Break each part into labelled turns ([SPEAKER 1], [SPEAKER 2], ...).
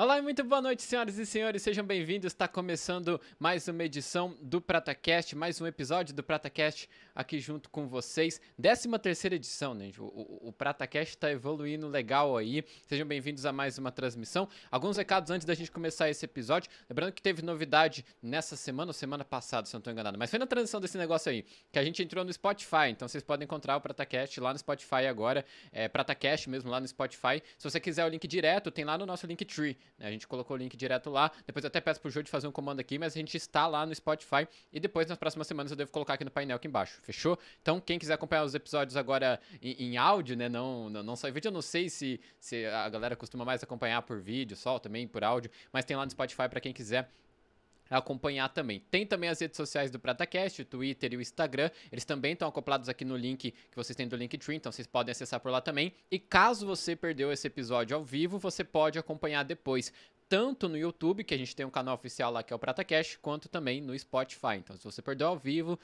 [SPEAKER 1] Olá e muito boa noite, senhoras e senhores, sejam bem-vindos. Está começando mais uma edição do PrataCast, mais um episódio do PrataCast aqui junto com vocês. 13 terceira edição, né? O, o, o PrataCast está evoluindo legal aí. Sejam bem-vindos a mais uma transmissão. Alguns recados antes da gente começar esse episódio. Lembrando que teve novidade nessa semana ou semana passada, se não estou enganado. Mas foi na transição desse negócio aí, que a gente entrou no Spotify. Então vocês podem encontrar o PrataCast lá no Spotify agora. É PrataCast mesmo lá no Spotify. Se você quiser o link direto, tem lá no nosso Linktree. Né? A gente colocou o link direto lá. Depois eu até peço pro Jô de fazer um comando aqui, mas a gente está lá no Spotify. E depois, nas próximas semanas, eu devo colocar aqui no painel aqui embaixo. Fechou? Então, quem quiser acompanhar os episódios agora em, em áudio, né? Não, não, não só em vídeo, eu não sei se, se a galera costuma mais acompanhar por vídeo só, também por áudio. Mas tem lá no Spotify para quem quiser acompanhar também. Tem também as redes sociais do PrataCast, o Twitter e o Instagram. Eles também estão acoplados aqui no link que vocês têm do Linktree, então vocês podem acessar por lá também. E caso você perdeu esse episódio ao vivo, você pode acompanhar depois tanto no YouTube, que a gente tem um canal oficial lá que é o PrataCast, quanto também no Spotify. Então, se você perdeu ao vivo,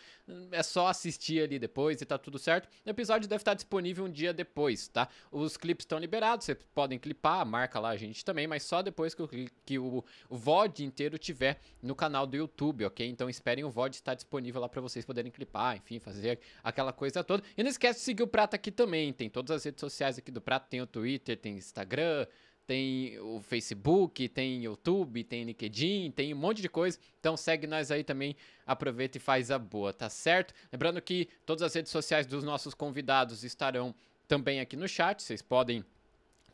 [SPEAKER 1] é só assistir ali depois e tá tudo certo. O episódio deve estar disponível um dia depois, tá? Os clipes estão liberados, vocês podem clipar, marca lá a gente também, mas só depois que o, que o, o VOD inteiro tiver no canal do YouTube, ok? Então esperem o VOD estar disponível lá para vocês poderem clipar, enfim, fazer aquela coisa toda. E não esquece de seguir o Prata aqui também, tem todas as redes sociais aqui do Prata, tem o Twitter, tem Instagram, tem o Facebook, tem YouTube, tem LinkedIn, tem um monte de coisa. Então segue nós aí também, aproveita e faz a boa, tá certo? Lembrando que todas as redes sociais dos nossos convidados estarão também aqui no chat, vocês podem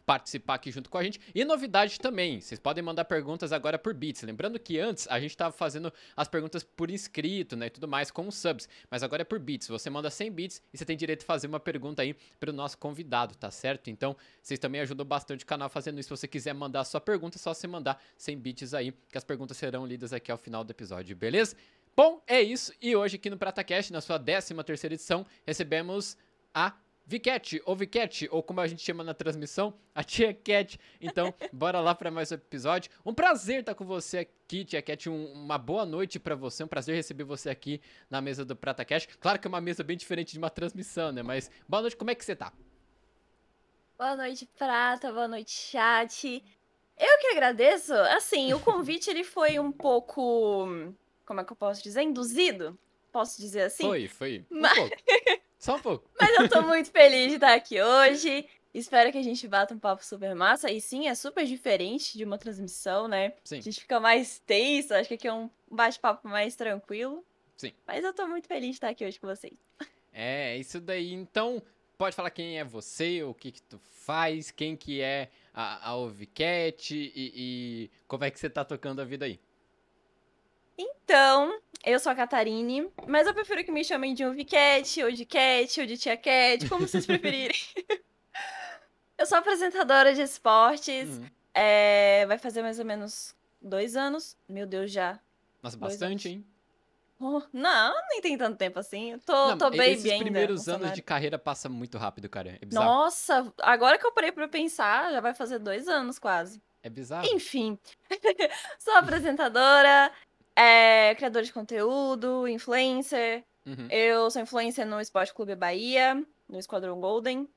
[SPEAKER 1] participar aqui junto com a gente. E novidade também, vocês podem mandar perguntas agora por bits. Lembrando que antes a gente estava fazendo as perguntas por inscrito, né, e tudo mais com subs, mas agora é por bits. Você manda 100 bits e você tem direito a fazer uma pergunta aí para o nosso convidado, tá certo? Então, vocês também ajudam bastante o canal fazendo isso. Se você quiser mandar a sua pergunta, é só você mandar 100 bits aí, que as perguntas serão lidas aqui ao final do episódio, beleza? Bom, é isso. E hoje aqui no PrataCast, na sua 13 terceira edição, recebemos a Vicat, ou Vicat, ou como a gente chama na transmissão, a Tia Cat. Então, bora lá para mais um episódio. Um prazer estar com você aqui, Tia Cat. Um, uma boa noite para você. Um prazer receber você aqui na mesa do Prata Cash. Claro que é uma mesa bem diferente de uma transmissão, né? Mas boa noite, como é que você tá?
[SPEAKER 2] Boa noite, Prata. Boa noite, chat. Eu que agradeço. Assim, o convite ele foi um pouco. Como é que eu posso dizer? Induzido? Posso dizer assim?
[SPEAKER 1] Foi, foi. Um Mas... Só um pouco.
[SPEAKER 2] Mas eu tô muito feliz de estar aqui hoje. Espero que a gente bata um papo super massa. E sim, é super diferente de uma transmissão, né?
[SPEAKER 1] Sim.
[SPEAKER 2] A gente fica mais tenso, acho que aqui é um bate-papo mais tranquilo.
[SPEAKER 1] Sim.
[SPEAKER 2] Mas eu tô muito feliz de estar aqui hoje com vocês.
[SPEAKER 1] É, isso daí. Então, pode falar quem é você, o que que tu faz, quem que é a, a Ovicat e, e como é que você tá tocando a vida aí.
[SPEAKER 2] Então, eu sou a Catarine, mas eu prefiro que me chamem de Uvicat, ou de Cat, ou de Tia Cat, como vocês preferirem. eu sou apresentadora de esportes. Uhum. É, vai fazer mais ou menos dois anos. Meu Deus, já.
[SPEAKER 1] Nossa, bastante, hein?
[SPEAKER 2] Oh, não, nem tem tanto tempo assim. tô, não, tô baby
[SPEAKER 1] esses
[SPEAKER 2] ainda.
[SPEAKER 1] Os primeiros anos de carreira passa muito rápido, cara. É.
[SPEAKER 2] Nossa, agora que eu parei pra pensar, já vai fazer dois anos quase.
[SPEAKER 1] É bizarro.
[SPEAKER 2] Enfim, sou apresentadora, é criador de conteúdo, influencer.
[SPEAKER 1] Uhum.
[SPEAKER 2] Eu sou influencer no Esporte Clube Bahia, no Esquadrão Golden.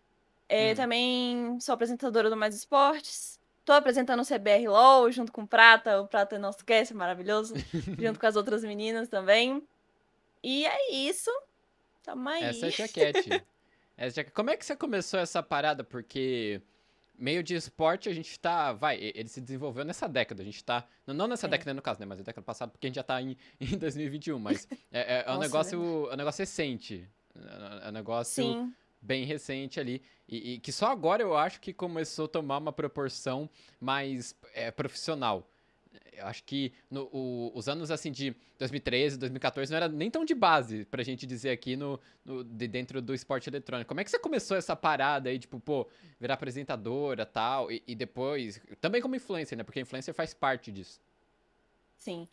[SPEAKER 2] É, uhum. Também sou apresentadora do Mais Esportes. Tô apresentando o CBR LOL junto com o Prata. O Prata é nosso cast maravilhoso. junto com as outras meninas também. E é isso. Tamo aí.
[SPEAKER 1] Essa é a jaquete. Essa é... Como é que você começou essa parada? Porque meio de esporte a gente tá. Vai, ele se desenvolveu nessa década. A gente tá. Não nessa é. década, no caso, né? Mas a década passada, porque a gente já tá em, em 2021. Mas é, é, é um negócio. É um negócio recente. É um negócio
[SPEAKER 2] Sim.
[SPEAKER 1] bem recente ali. E, e, que só agora eu acho que começou a tomar uma proporção mais é, profissional eu acho que no, o, os anos assim de 2013, 2014 não era nem tão de base pra gente dizer aqui no, no, de dentro do esporte eletrônico. Como é que você começou essa parada aí, tipo, pô, virar apresentadora tal, e, e depois, também como influencer, né? Porque influencer faz parte disso.
[SPEAKER 2] Sim.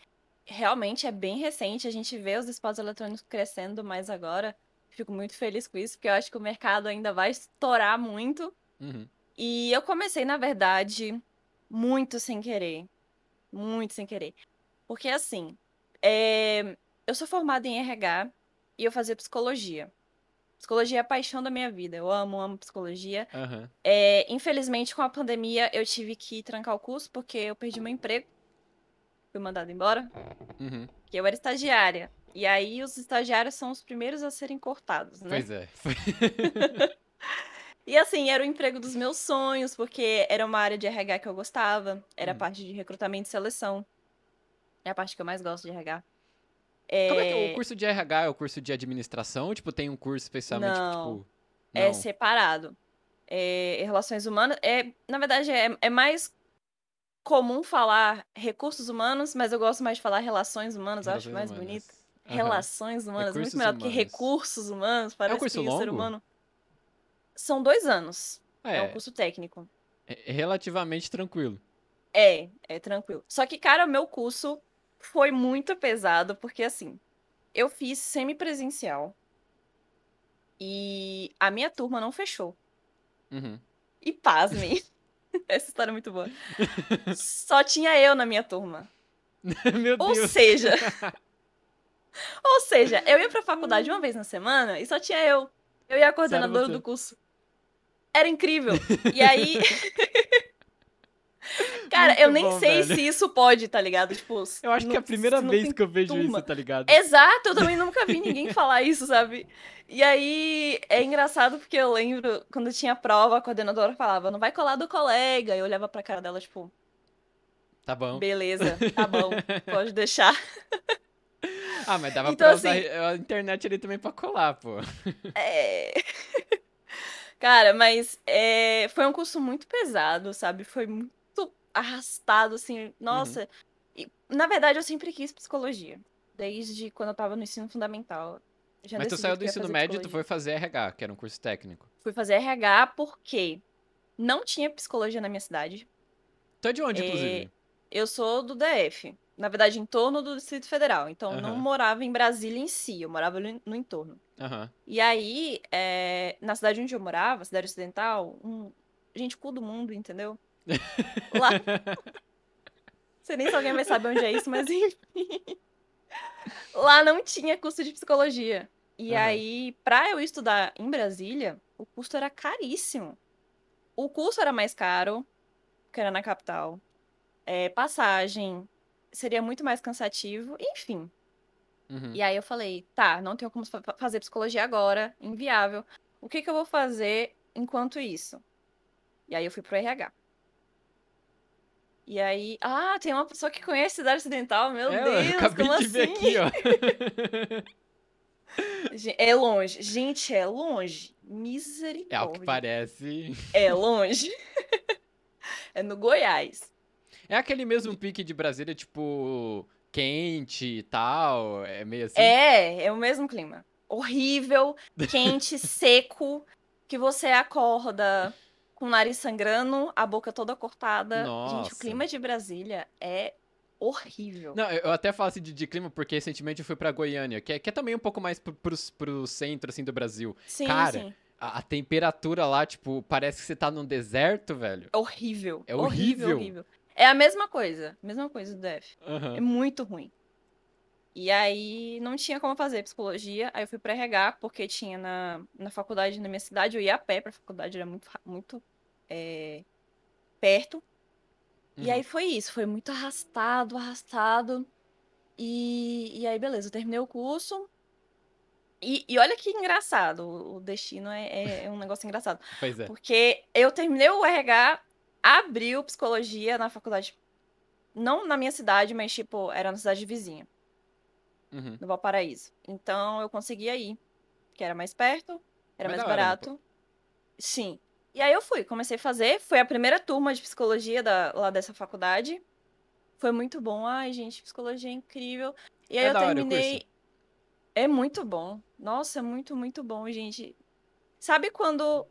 [SPEAKER 2] Realmente é bem recente, a gente vê os esportes eletrônicos crescendo mais agora. Fico muito feliz com isso, porque eu acho que o mercado ainda vai estourar muito.
[SPEAKER 1] Uhum.
[SPEAKER 2] E eu comecei, na verdade, muito sem querer muito sem querer. Porque assim, é... eu sou formada em RH e eu fazia psicologia. Psicologia é a paixão da minha vida. Eu amo, amo psicologia.
[SPEAKER 1] Aham.
[SPEAKER 2] É, infelizmente, com a pandemia, eu tive que trancar o curso porque eu perdi meu emprego. Fui mandada embora,
[SPEAKER 1] Uhum.
[SPEAKER 2] porque eu era estagiária. E aí, os estagiários são os primeiros a serem cortados, né?
[SPEAKER 1] Pois é.
[SPEAKER 2] E assim, era o emprego dos meus sonhos, porque era uma área de RH que eu gostava. Era a
[SPEAKER 1] Hum.
[SPEAKER 2] parte de recrutamento e seleção. É a parte que eu mais gosto de RH.
[SPEAKER 1] Como é que
[SPEAKER 2] É,
[SPEAKER 1] o curso de RH é o curso de administração? Tipo, tem um curso especialmente,
[SPEAKER 2] Não.
[SPEAKER 1] tipo...
[SPEAKER 2] é
[SPEAKER 1] Não.
[SPEAKER 2] separado. É, relações humanas. É, na verdade, é, é mais comum falar recursos humanos, mas eu gosto mais de falar relações humanas, eu acho
[SPEAKER 1] Relações
[SPEAKER 2] mais
[SPEAKER 1] humanas.
[SPEAKER 2] bonito.
[SPEAKER 1] Aham.
[SPEAKER 2] Relações humanas,
[SPEAKER 1] Recursos
[SPEAKER 2] muito melhor do que
[SPEAKER 1] humanos.
[SPEAKER 2] recursos humanos. Parece
[SPEAKER 1] curso
[SPEAKER 2] que o ser
[SPEAKER 1] longo?
[SPEAKER 2] humano. São dois anos.
[SPEAKER 1] É,
[SPEAKER 2] É um curso técnico.
[SPEAKER 1] é relativamente tranquilo.
[SPEAKER 2] É, é tranquilo. Só que, cara, o meu curso foi muito pesado, porque assim, eu fiz semipresencial e a minha turma não fechou.
[SPEAKER 1] Uhum.
[SPEAKER 2] E pasmem, essa história é muito boa. Só tinha eu na minha turma.
[SPEAKER 1] Meu
[SPEAKER 2] Ou
[SPEAKER 1] Deus.
[SPEAKER 2] seja, ou seja, eu ia pra faculdade uma vez na semana e só tinha eu. Eu e a coordenadora do curso. Era incrível. E aí. Cara, eu
[SPEAKER 1] Muito
[SPEAKER 2] nem
[SPEAKER 1] bom,
[SPEAKER 2] sei
[SPEAKER 1] velho.
[SPEAKER 2] se isso pode, tá ligado? Tipo,
[SPEAKER 1] Eu acho que é a
[SPEAKER 2] não-
[SPEAKER 1] primeira
[SPEAKER 2] não
[SPEAKER 1] vez que eu vejo
[SPEAKER 2] turma.
[SPEAKER 1] isso, tá ligado?
[SPEAKER 2] Exato, eu também nunca vi ninguém falar isso, sabe? E aí é engraçado porque eu lembro quando tinha prova, a coordenadora falava, não vai colar do colega. Eu olhava pra cara dela, tipo,
[SPEAKER 1] Tá bom.
[SPEAKER 2] beleza, tá bom, pode deixar.
[SPEAKER 1] Ah, mas dava
[SPEAKER 2] Então,
[SPEAKER 1] pra usar
[SPEAKER 2] assim-
[SPEAKER 1] a internet ali também pra colar, pô.
[SPEAKER 2] É. Cara, mas é, foi um curso muito pesado, sabe? Foi muito arrastado, assim. Nossa. E, na verdade, eu sempre quis psicologia. Desde quando eu tava no ensino fundamental. Já
[SPEAKER 1] Mas tu saiu do ensino médio e tu foi fazer RH, que era um curso técnico.
[SPEAKER 2] Fui fazer RH porque não tinha psicologia na minha cidade.
[SPEAKER 1] Tu é de onde,
[SPEAKER 2] É,
[SPEAKER 1] inclusive?
[SPEAKER 2] Eu sou do DF. Na verdade, em torno do Distrito Federal. Então, eu não morava em Brasília em si, eu morava no, no entorno.
[SPEAKER 1] Aham.
[SPEAKER 2] E aí, é, na cidade onde eu morava, cidade ocidental, um, gente, cu do mundo, entendeu? Lá. Não sei nem se alguém vai saber onde é isso, mas enfim. Lá não tinha curso de psicologia. E
[SPEAKER 1] Aham.
[SPEAKER 2] aí, pra eu estudar em Brasília, o custo era caríssimo. O curso era mais caro, que era na capital. É, passagem seria muito mais cansativo, enfim.
[SPEAKER 1] Uhum.
[SPEAKER 2] E aí eu falei, tá, não tenho como fa- fazer psicologia agora, inviável. O que que eu vou fazer enquanto isso? E aí eu fui pro RH. E aí, ah, tem uma pessoa que conhece cidade ocidental, meu
[SPEAKER 1] É, eu
[SPEAKER 2] Deus,
[SPEAKER 1] acabei
[SPEAKER 2] como
[SPEAKER 1] de ver
[SPEAKER 2] assim?
[SPEAKER 1] aqui, ó.
[SPEAKER 2] É longe, gente, é longe.
[SPEAKER 1] É o que
[SPEAKER 2] Misericórdia.
[SPEAKER 1] parece.
[SPEAKER 2] É longe. É no Goiás.
[SPEAKER 1] É aquele mesmo pique de Brasília, tipo, quente e tal. É meio assim.
[SPEAKER 2] É, é o mesmo clima. Horrível, quente, seco, que você acorda com o nariz sangrando, a boca toda cortada. Gente,
[SPEAKER 1] Nossa.
[SPEAKER 2] o clima de Brasília é horrível.
[SPEAKER 1] Não, eu eu até falo assim de, de clima porque recentemente eu fui pra Goiânia, que é, que é também um pouco mais pro, pro, pro centro, assim, do Brasil.
[SPEAKER 2] Sim,
[SPEAKER 1] cara,
[SPEAKER 2] sim.
[SPEAKER 1] A, a temperatura lá, tipo, parece que você tá num deserto, velho.
[SPEAKER 2] Horrível.
[SPEAKER 1] É
[SPEAKER 2] horrível.
[SPEAKER 1] horrível.
[SPEAKER 2] horrível. É a mesma coisa. Mesma coisa do DF.
[SPEAKER 1] Aham.
[SPEAKER 2] É muito ruim. E aí não tinha como fazer psicologia. Aí eu fui pra RH, porque tinha na, na faculdade na minha cidade. Eu ia a pé pra faculdade, era muito, muito é, perto. E
[SPEAKER 1] Uhum.
[SPEAKER 2] aí foi isso, foi muito arrastado, arrastado. E, e aí, beleza, eu terminei o curso. E, e olha que engraçado, o o destino é, é- é um negócio engraçado.
[SPEAKER 1] Pois é.
[SPEAKER 2] Porque eu terminei o RH, abriu psicologia na faculdade, não na minha cidade, mas tipo, era na cidade vizinha,
[SPEAKER 1] Uhum.
[SPEAKER 2] no Valparaíso. Então eu conseguia ir, que era mais perto, era
[SPEAKER 1] Mais
[SPEAKER 2] mais
[SPEAKER 1] né,
[SPEAKER 2] barato. Sim. E aí eu fui, comecei a fazer, foi a primeira turma de psicologia da- lá dessa faculdade. Foi muito bom. Ai, gente, psicologia é incrível. E aí
[SPEAKER 1] É
[SPEAKER 2] eu terminei. É muito bom. Nossa, é muito, muito bom, gente. Sabe quando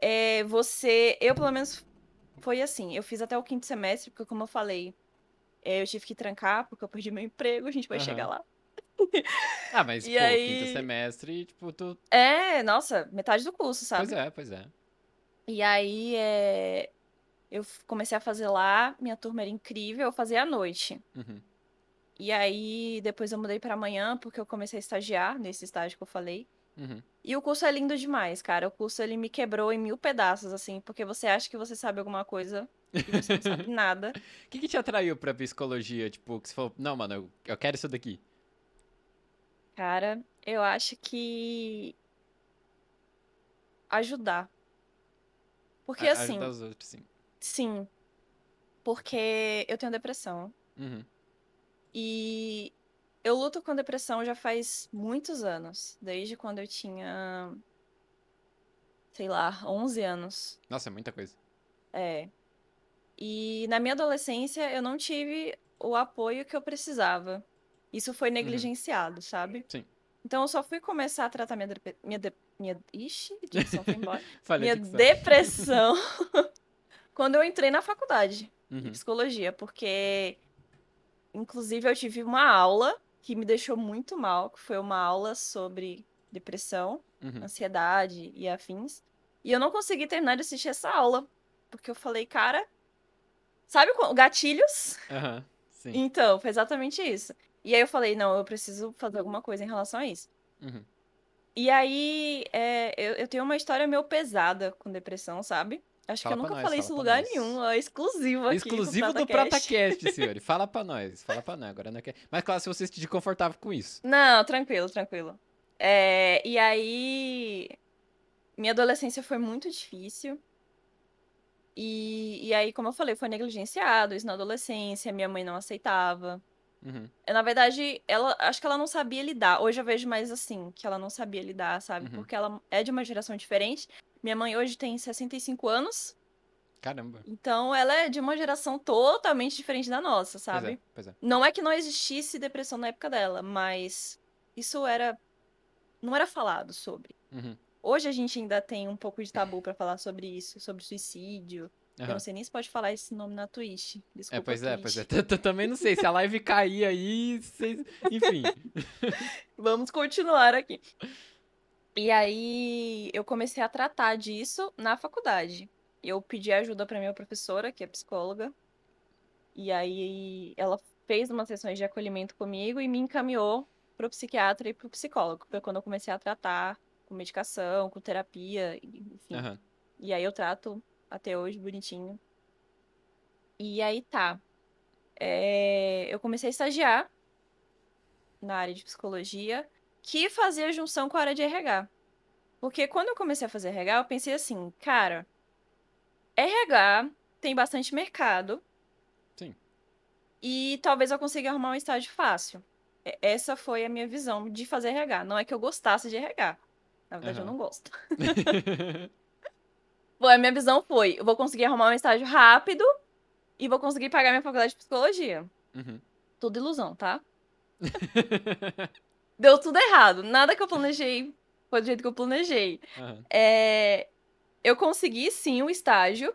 [SPEAKER 2] é, você. Eu, pelo menos, foi assim. Eu fiz até o quinto semestre, porque, como eu falei, é, eu tive que trancar, porque eu perdi meu emprego, a gente vai
[SPEAKER 1] Aham.
[SPEAKER 2] chegar lá.
[SPEAKER 1] Ah, mas,
[SPEAKER 2] E
[SPEAKER 1] pô,
[SPEAKER 2] aí-
[SPEAKER 1] quinto semestre, tipo, tu.
[SPEAKER 2] É, nossa, metade do curso, sabe?
[SPEAKER 1] Pois é, pois é.
[SPEAKER 2] E aí, é, eu comecei a fazer lá, minha turma era incrível, eu fazia à noite.
[SPEAKER 1] Uhum.
[SPEAKER 2] E aí, depois eu mudei pra manhã, porque eu comecei a estagiar nesse estágio que eu falei.
[SPEAKER 1] Uhum.
[SPEAKER 2] E o curso é lindo demais, cara. O curso ele me quebrou em mil pedaços, assim, porque você acha que você sabe alguma coisa e você não sabe nada.
[SPEAKER 1] O que, que te atraiu pra psicologia? Tipo, que você falou, não, mano, eu, quero isso daqui.
[SPEAKER 2] Cara, eu acho que ajudar. Porque
[SPEAKER 1] A-
[SPEAKER 2] assim,
[SPEAKER 1] Ajudar os outros, sim.
[SPEAKER 2] sim. Porque eu tenho depressão.
[SPEAKER 1] Uhum.
[SPEAKER 2] E eu luto com depressão já faz muitos anos. Desde quando eu tinha, sei lá, 11 anos.
[SPEAKER 1] Nossa, é muita coisa.
[SPEAKER 2] É. E na minha adolescência eu não tive o apoio que eu precisava. Isso foi negligenciado, sabe?
[SPEAKER 1] Sim.
[SPEAKER 2] Então eu só fui começar a tratar minha dep- minha de- minha ixi, dicção foi embora. Minha depressão quando eu entrei na faculdade de
[SPEAKER 1] Uhum.
[SPEAKER 2] psicologia, porque inclusive eu tive uma aula que me deixou muito mal, que foi uma aula sobre depressão,
[SPEAKER 1] Uhum.
[SPEAKER 2] ansiedade e afins. E eu não consegui terminar de assistir essa aula, porque eu falei, cara, sabe gatilhos?
[SPEAKER 1] Sim.
[SPEAKER 2] Então, foi exatamente isso. E aí eu falei, não, eu preciso fazer alguma coisa em relação a isso.
[SPEAKER 1] Uhum.
[SPEAKER 2] E aí, é, eu, eu tenho uma história meio pesada com depressão, sabe? Acho
[SPEAKER 1] Fala
[SPEAKER 2] que eu nunca
[SPEAKER 1] nós,
[SPEAKER 2] falei isso em lugar
[SPEAKER 1] nós.
[SPEAKER 2] nenhum, é exclusivo aqui.
[SPEAKER 1] Exclusivo do
[SPEAKER 2] PrataCast.
[SPEAKER 1] PrataCast, senhor. Fala pra nós. Fala pra nós. Agora não quer. Mas claro, se você se sentir confortável com isso.
[SPEAKER 2] Não, tranquilo, tranquilo. É, e aí, minha adolescência foi muito difícil. E, e aí, como eu falei, foi negligenciado isso na adolescência, minha mãe não aceitava.
[SPEAKER 1] Uhum.
[SPEAKER 2] É, Na verdade, ela acho que ela não sabia lidar. Hoje eu vejo mais assim, que ela não sabia lidar, sabe?
[SPEAKER 1] Uhum.
[SPEAKER 2] Porque ela é de uma geração diferente. Minha mãe hoje tem 65 anos,
[SPEAKER 1] Caramba.
[SPEAKER 2] então ela é de uma geração totalmente diferente da nossa,
[SPEAKER 1] Pois
[SPEAKER 2] sabe?
[SPEAKER 1] é, pois é.
[SPEAKER 2] Não é que não existisse depressão na época dela, mas isso era não era falado sobre.
[SPEAKER 1] Uhum.
[SPEAKER 2] Hoje a gente ainda tem um pouco de tabu pra falar sobre isso, sobre suicídio. Eu
[SPEAKER 1] Aham.
[SPEAKER 2] não sei nem se pode falar esse nome na Twitch. Desculpa,
[SPEAKER 1] É, pois é, pois é. T- Também não sei se a live cair aí, vocês- enfim.
[SPEAKER 2] Vamos continuar aqui. E aí eu comecei a tratar disso na faculdade. Eu pedi ajuda pra minha professora, que é psicóloga. E aí ela fez umas sessões de acolhimento comigo e me encaminhou pro psiquiatra e pro psicólogo. Foi quando eu comecei a tratar com medicação, com terapia, enfim.
[SPEAKER 1] Aham.
[SPEAKER 2] E aí eu trato até hoje bonitinho. E aí tá. É, Eu comecei a estagiar na área de psicologia, que fazia junção com a área de RH. Porque quando eu comecei a fazer RH, eu pensei assim, cara, RH tem bastante mercado.
[SPEAKER 1] Sim.
[SPEAKER 2] E talvez eu consiga arrumar um estágio fácil. Essa foi a minha visão de fazer RH. Não é que eu gostasse de RH. Na verdade, eu
[SPEAKER 1] Aham.
[SPEAKER 2] não gosto. Bom, a minha visão foi: eu vou conseguir arrumar um estágio rápido e vou conseguir pagar minha faculdade de psicologia.
[SPEAKER 1] Uhum.
[SPEAKER 2] Tudo ilusão, tá? Deu tudo errado. Nada que eu planejei foi do jeito que eu planejei.
[SPEAKER 1] Aham.
[SPEAKER 2] É, eu consegui sim o estágio.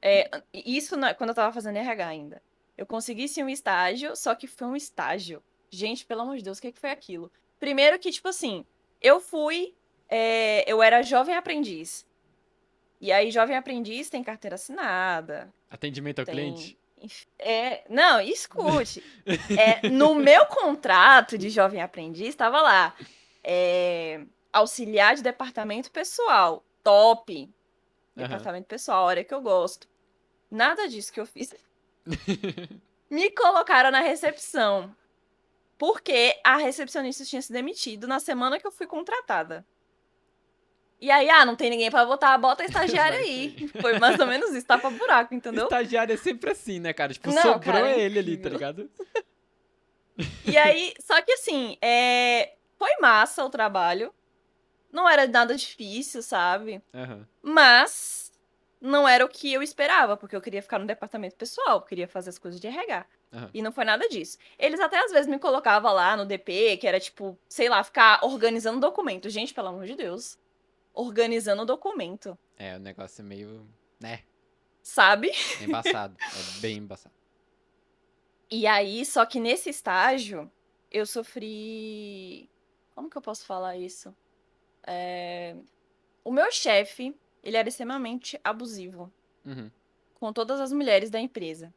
[SPEAKER 2] É, isso na- quando eu tava fazendo RH ainda. Eu consegui sim um estágio, só que foi um estágio. Gente, pelo amor de Deus, o que, que foi aquilo? Primeiro que, tipo assim, eu fui. é, eu era jovem aprendiz. E aí, jovem aprendiz tem carteira assinada,
[SPEAKER 1] Atendimento ao
[SPEAKER 2] tem.
[SPEAKER 1] cliente.
[SPEAKER 2] É, não, escute. É, no meu contrato de jovem aprendiz, estava lá. é, auxiliar de departamento pessoal. Top. Departamento pessoal, a hora que eu gosto. Nada disso que eu fiz. Me colocaram na recepção. Porque a recepcionista tinha se demitido na semana que eu fui contratada. E aí, ah, não tem ninguém pra votar, bota a estagiária
[SPEAKER 1] Vai
[SPEAKER 2] aí. Foi mais ou menos isso, tapa buraco, entendeu?
[SPEAKER 1] Estagiário é sempre assim, né, cara? Tipo,
[SPEAKER 2] Não,
[SPEAKER 1] sobrou
[SPEAKER 2] cara, é
[SPEAKER 1] ele ali, tá ligado?
[SPEAKER 2] E aí, só que assim, é... foi massa o trabalho. Não era nada difícil, sabe?
[SPEAKER 1] Aham.
[SPEAKER 2] Mas não era o que eu esperava, porque eu queria ficar no departamento pessoal, queria fazer as coisas de RH.
[SPEAKER 1] Aham.
[SPEAKER 2] E não foi nada disso. Eles até às vezes me colocavam lá no DP, que era tipo, sei lá, ficar organizando documento. Gente, pelo amor de Deus. Organizando documento,
[SPEAKER 1] É, o negócio é meio. né?
[SPEAKER 2] sabe?
[SPEAKER 1] É embaçado. é bem embaçado.
[SPEAKER 2] E aí, só que nesse estágio, eu sofri. Como que eu posso falar isso? É, O meu chefe, ele era extremamente abusivo
[SPEAKER 1] Uhum.
[SPEAKER 2] com todas as mulheres da empresa.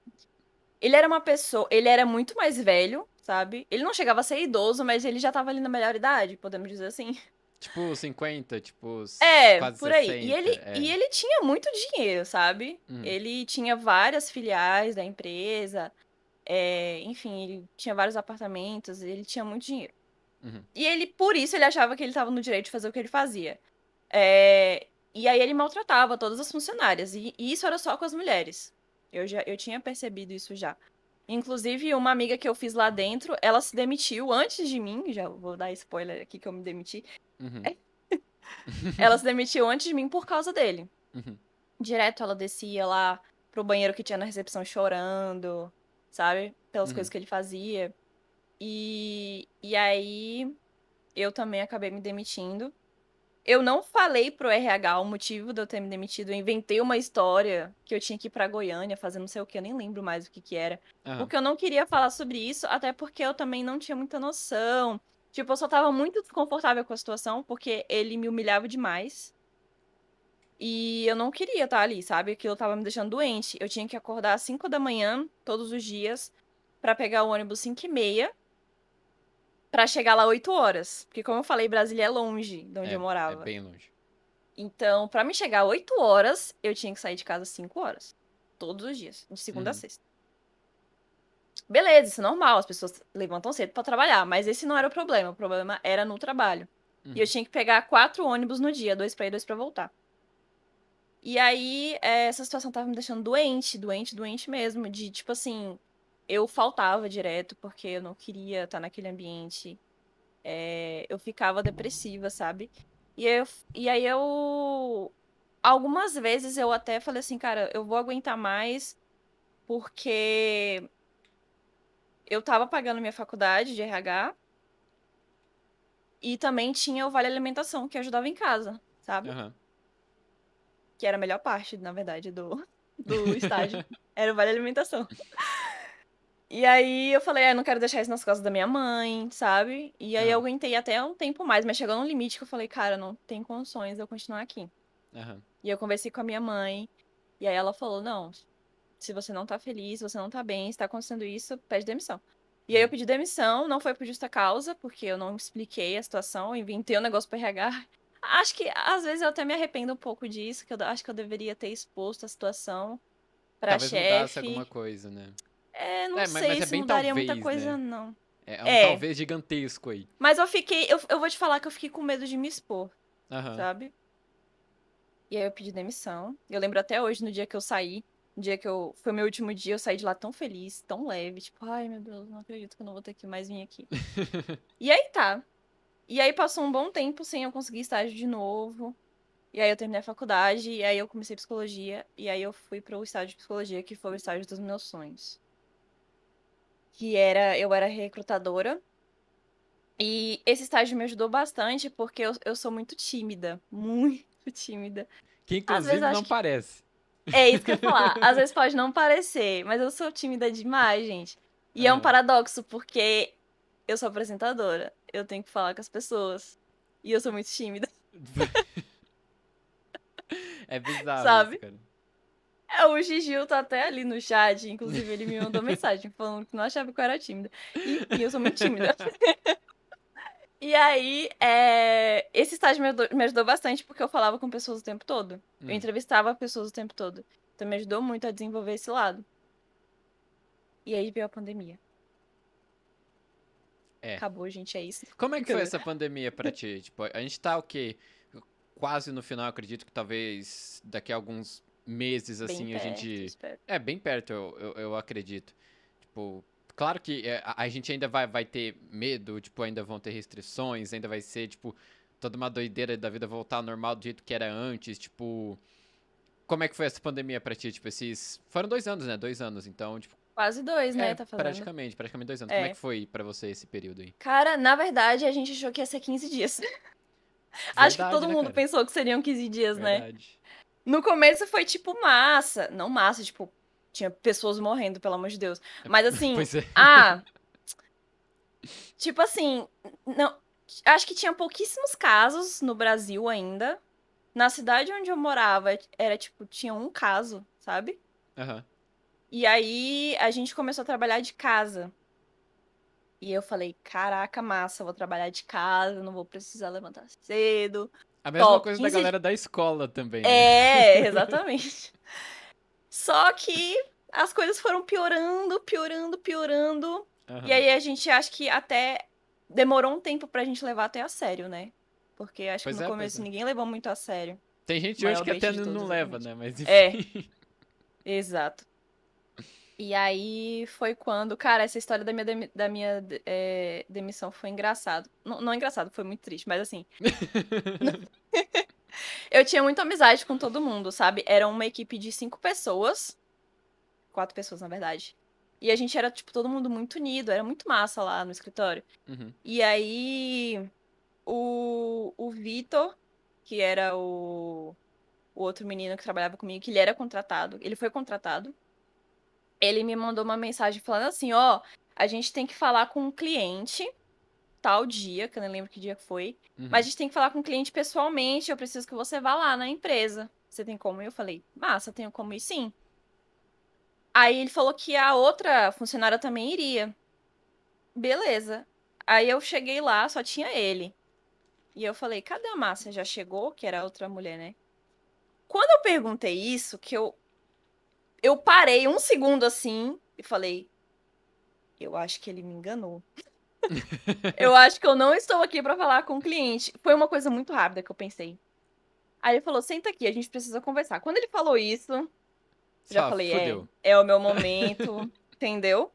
[SPEAKER 2] Ele era uma pessoa. Ele era muito mais velho, sabe? Ele não chegava a ser idoso, mas ele já tava ali na melhor idade, podemos dizer assim.
[SPEAKER 1] Tipo 50, tipo
[SPEAKER 2] É,
[SPEAKER 1] quase
[SPEAKER 2] por aí.
[SPEAKER 1] 60.
[SPEAKER 2] E ele,
[SPEAKER 1] é.
[SPEAKER 2] e ele tinha muito dinheiro, sabe?
[SPEAKER 1] Uhum.
[SPEAKER 2] Ele tinha várias filiais da empresa. é, enfim, ele tinha vários apartamentos, ele tinha muito dinheiro.
[SPEAKER 1] Uhum.
[SPEAKER 2] E ele, por isso, ele achava que ele estava no direito de fazer o que ele fazia. É, e aí ele maltratava todas as funcionárias. E, e isso era só com as mulheres. Eu já eu tinha percebido isso já. Inclusive, uma amiga que eu fiz lá dentro, ela se demitiu antes de mim. Já vou dar spoiler aqui que eu me demiti.
[SPEAKER 1] Uhum.
[SPEAKER 2] Ela se demitiu antes de mim por causa dele.
[SPEAKER 1] Uhum.
[SPEAKER 2] Direto ela descia lá pro banheiro que tinha na recepção chorando, sabe? Pelas
[SPEAKER 1] Uhum.
[SPEAKER 2] coisas que ele fazia. E, e aí eu também acabei me demitindo. Eu não falei pro RH o motivo de eu ter me demitido. Eu inventei uma história que eu tinha que ir pra Goiânia fazer não sei o que, eu nem lembro mais o que que era.
[SPEAKER 1] Aham.
[SPEAKER 2] Porque eu não queria falar sobre isso, até porque eu também não tinha muita noção. Tipo, eu só tava muito desconfortável com a situação, porque ele me humilhava demais. E eu não queria estar ali, sabe? Aquilo tava me deixando doente. Eu tinha que acordar às 5 da manhã, todos os dias, pra pegar o ônibus 5 e meia, pra chegar lá 8 horas. Porque, como eu falei, Brasília é longe de onde
[SPEAKER 1] É,
[SPEAKER 2] eu morava.
[SPEAKER 1] É bem longe.
[SPEAKER 2] Então, pra me chegar 8 horas, eu tinha que sair de casa às 5 horas. Todos os dias, de segunda a
[SPEAKER 1] Uhum.
[SPEAKER 2] sexta. Beleza, isso é normal, as pessoas levantam cedo pra trabalhar, mas esse não era o problema, o problema era no trabalho. E
[SPEAKER 1] Uhum.
[SPEAKER 2] eu tinha que pegar quatro ônibus no dia, dois pra ir, dois pra voltar. E aí, eh, essa situação tava me deixando doente, doente, doente mesmo, de tipo assim, eu faltava direto porque eu não queria estar naquele ambiente. Eh, eu ficava depressiva, sabe? E, eu, e aí eu. Algumas vezes eu até falei assim, cara, eu vou aguentar mais porque eu tava pagando minha faculdade de RH e também tinha o Vale Alimentação que ajudava em casa, sabe?
[SPEAKER 1] Aham.
[SPEAKER 2] Que era a melhor parte, na verdade, do, do estágio. Era o Vale Alimentação. E aí eu falei, ah, não quero deixar isso nas costas da minha mãe, sabe? E aí
[SPEAKER 1] Ah.
[SPEAKER 2] eu aguentei até um tempo mais, mas chegou num limite que eu falei, cara, não tem condições de eu continuar aqui.
[SPEAKER 1] Aham.
[SPEAKER 2] E eu conversei com a minha mãe, e aí ela falou, não, se você não tá feliz, se você não tá bem, se tá acontecendo isso, pede demissão. E aí eu pedi demissão, não foi por justa causa, porque eu não expliquei a situação, inventei um negócio pro RH. Acho que, às vezes, eu até me arrependo um pouco disso, que eu acho que eu deveria ter exposto a situação pra
[SPEAKER 1] Talvez mudasse
[SPEAKER 2] chefe.
[SPEAKER 1] alguma coisa, né?
[SPEAKER 2] É, não
[SPEAKER 1] É, mas-
[SPEAKER 2] sei
[SPEAKER 1] mas é
[SPEAKER 2] se
[SPEAKER 1] bem
[SPEAKER 2] mudaria
[SPEAKER 1] talvez,
[SPEAKER 2] muita coisa,
[SPEAKER 1] né?
[SPEAKER 2] não.
[SPEAKER 1] É, é um
[SPEAKER 2] É.
[SPEAKER 1] talvez gigantesco aí.
[SPEAKER 2] Mas eu fiquei, eu, eu vou te falar que eu fiquei com medo de me expor.
[SPEAKER 1] Aham.
[SPEAKER 2] sabe? E aí eu pedi demissão. Eu lembro até hoje, no dia que eu saí, no dia que eu. Foi meu último dia, eu saí de lá tão feliz, tão leve, tipo, ai meu Deus, não acredito que eu não vou ter que mais vir aqui. e aí tá. E aí passou um bom tempo sem eu conseguir estágio de novo. E aí eu terminei a faculdade, e aí eu comecei psicologia, e aí eu fui pro estágio de psicologia, que foi o estágio dos meus sonhos. Que era, eu era recrutadora. E esse estágio me ajudou bastante, porque eu, eu sou muito tímida, muito tímida.
[SPEAKER 1] Que inclusive não
[SPEAKER 2] que-
[SPEAKER 1] parece.
[SPEAKER 2] É isso que eu ia falar. Às vezes pode não parecer, mas eu sou tímida demais, gente. E é um
[SPEAKER 1] Aham.
[SPEAKER 2] paradoxo, porque eu sou apresentadora. Eu tenho que falar com as pessoas. E eu sou muito tímida.
[SPEAKER 1] é bizarro
[SPEAKER 2] Sabe?
[SPEAKER 1] isso.
[SPEAKER 2] É, o Gigil tá até ali no chat, inclusive ele me mandou mensagem falando que não achava que eu era tímida. E, e eu sou muito tímida. e aí, é, esse estágio me ajudou, me ajudou bastante porque eu falava com pessoas o tempo todo.
[SPEAKER 1] Hum.
[SPEAKER 2] Eu entrevistava pessoas o tempo todo. Então me ajudou muito a desenvolver esse lado. E aí veio a pandemia.
[SPEAKER 1] É.
[SPEAKER 2] Acabou, gente, é isso.
[SPEAKER 1] Como é que foi essa pandemia pra ti? Tipo, a gente tá o quê? Quase no final, acredito que talvez daqui a alguns meses, assim,
[SPEAKER 2] Bem
[SPEAKER 1] a
[SPEAKER 2] perto,
[SPEAKER 1] gente.
[SPEAKER 2] espero.
[SPEAKER 1] É, bem perto, eu, eu, eu acredito. Tipo, claro que é, a, gente ainda vai, vai ter medo, tipo, ainda vão ter restrições, ainda vai ser, tipo, toda uma doideira da vida voltar ao normal do jeito que era antes, tipo... Como é que foi essa pandemia pra ti? Tipo, esses... Foram dois anos, né? Dois anos, então, tipo...
[SPEAKER 2] Quase dois, né?
[SPEAKER 1] é,
[SPEAKER 2] tá falando.
[SPEAKER 1] praticamente, praticamente dois anos. Como é
[SPEAKER 2] É.
[SPEAKER 1] que foi pra você esse período aí?
[SPEAKER 2] Cara, na verdade, a gente achou que ia ser 15 dias. Acho que
[SPEAKER 1] Verdade,
[SPEAKER 2] todo
[SPEAKER 1] né,
[SPEAKER 2] mundo
[SPEAKER 1] cara?
[SPEAKER 2] pensou que seriam 15 dias, né?
[SPEAKER 1] Verdade.
[SPEAKER 2] No começo foi tipo massa. Não massa, tipo, tinha pessoas morrendo, pelo amor de Deus. Mas assim,
[SPEAKER 1] Pois é.
[SPEAKER 2] ah. Tipo assim, não, acho que tinha pouquíssimos casos no Brasil ainda. Na cidade onde eu morava, era tipo, tinha um caso, sabe?
[SPEAKER 1] Aham.
[SPEAKER 2] E aí a gente começou a trabalhar de casa. E eu falei, caraca, massa, vou trabalhar de casa, não vou precisar levantar cedo.
[SPEAKER 1] A mesma
[SPEAKER 2] Top,
[SPEAKER 1] coisa da
[SPEAKER 2] 15
[SPEAKER 1] galera da escola também, né?
[SPEAKER 2] É, exatamente. Só que as coisas foram piorando, piorando, piorando.
[SPEAKER 1] Aham.
[SPEAKER 2] E aí a gente acha que até demorou um tempo pra gente levar até a sério, né? Porque acho
[SPEAKER 1] Pois
[SPEAKER 2] que no
[SPEAKER 1] é,
[SPEAKER 2] começo
[SPEAKER 1] é.
[SPEAKER 2] ninguém levou muito a sério.
[SPEAKER 1] Tem gente hoje que até não,
[SPEAKER 2] todos,
[SPEAKER 1] leva, né? Mas enfim.
[SPEAKER 2] É. Exato. E aí foi quando, cara, essa história da minha, da minha é, demissão foi engraçado. Não, não engraçado, foi muito triste, mas assim, eu tinha muita amizade com todo mundo, sabe? Era uma equipe de cinco pessoas. Quatro pessoas, na verdade. E a gente era, tipo, todo mundo muito unido, era muito massa lá no escritório.
[SPEAKER 1] Uhum.
[SPEAKER 2] E aí, o, o Vitor, que era o, o outro menino que trabalhava comigo, que ele era contratado, ele foi contratado. Ele me mandou uma mensagem falando assim: ó, a gente tem que falar com um cliente, tal dia, que eu não lembro que dia foi,
[SPEAKER 1] Uhum.
[SPEAKER 2] mas a gente tem que falar com o cliente pessoalmente, eu preciso que você vá lá na empresa. Você tem como? Eu falei: massa, tenho como ir sim. Aí ele falou que a outra funcionária também iria. Beleza. Aí eu cheguei lá, só tinha ele. E eu falei, cadê a Márcia? Já chegou? Que era outra mulher, né? Quando eu perguntei isso, que eu. Eu parei um segundo assim e falei. Eu acho que ele me enganou. Eu acho que eu não estou aqui pra falar com o cliente. Foi uma coisa muito rápida que eu pensei. Aí ele falou: senta aqui, a gente precisa conversar. Quando ele falou isso, eu já
[SPEAKER 1] Só,
[SPEAKER 2] falei:
[SPEAKER 1] fudeu.
[SPEAKER 2] é, é o meu momento, entendeu?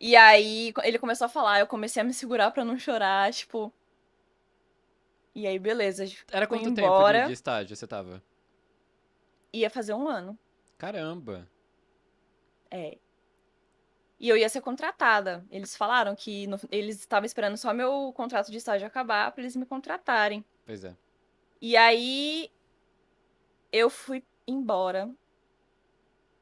[SPEAKER 2] E aí ele começou a falar, eu comecei a me segurar pra não chorar, tipo. E aí, beleza.
[SPEAKER 1] Era quanto tempo
[SPEAKER 2] embora.
[SPEAKER 1] de, de estágio você tava?
[SPEAKER 2] Ia fazer um ano.
[SPEAKER 1] Caramba.
[SPEAKER 2] É. E eu ia ser contratada. Eles falaram que no- eles estavam esperando só meu contrato de estágio acabar pra eles me contratarem.
[SPEAKER 1] Pois é.
[SPEAKER 2] E aí eu fui embora.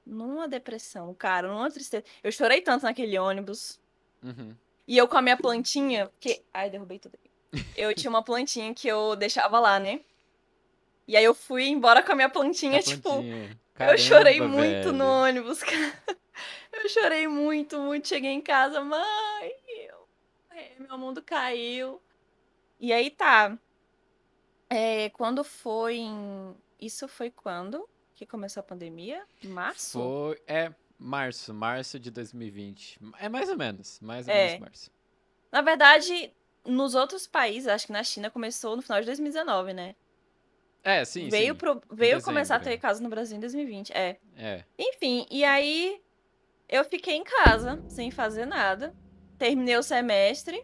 [SPEAKER 2] Numa depressão, cara, numa tristeza. Eu chorei tanto naquele ônibus.
[SPEAKER 1] Uhum.
[SPEAKER 2] E eu com a minha plantinha, que. Ai, derrubei tudo aqui. Eu tinha uma plantinha que eu deixava lá, né? E aí eu fui embora com a minha plantinha,
[SPEAKER 1] A
[SPEAKER 2] tipo.
[SPEAKER 1] plantinha.
[SPEAKER 2] Eu chorei
[SPEAKER 1] Caramba,
[SPEAKER 2] muito
[SPEAKER 1] velho.
[SPEAKER 2] no ônibus, cara. Eu chorei muito, muito. Cheguei em casa, mãe, eu... é, meu mundo caiu. E aí tá. É, quando foi em. Isso foi quando que começou a pandemia? Março?
[SPEAKER 1] Foi. É, março. Março de 2020. É mais ou menos. Mais ou
[SPEAKER 2] É.
[SPEAKER 1] menos março.
[SPEAKER 2] Na verdade, nos outros países, acho que na China começou no final de 2019, né?
[SPEAKER 1] É, sim,
[SPEAKER 2] veio
[SPEAKER 1] sim.
[SPEAKER 2] pro- veio
[SPEAKER 1] dezembro,
[SPEAKER 2] começar a ter casos no Brasil em 2020. É.
[SPEAKER 1] É.
[SPEAKER 2] Enfim, e aí eu fiquei em casa, sem fazer nada. Terminei o semestre.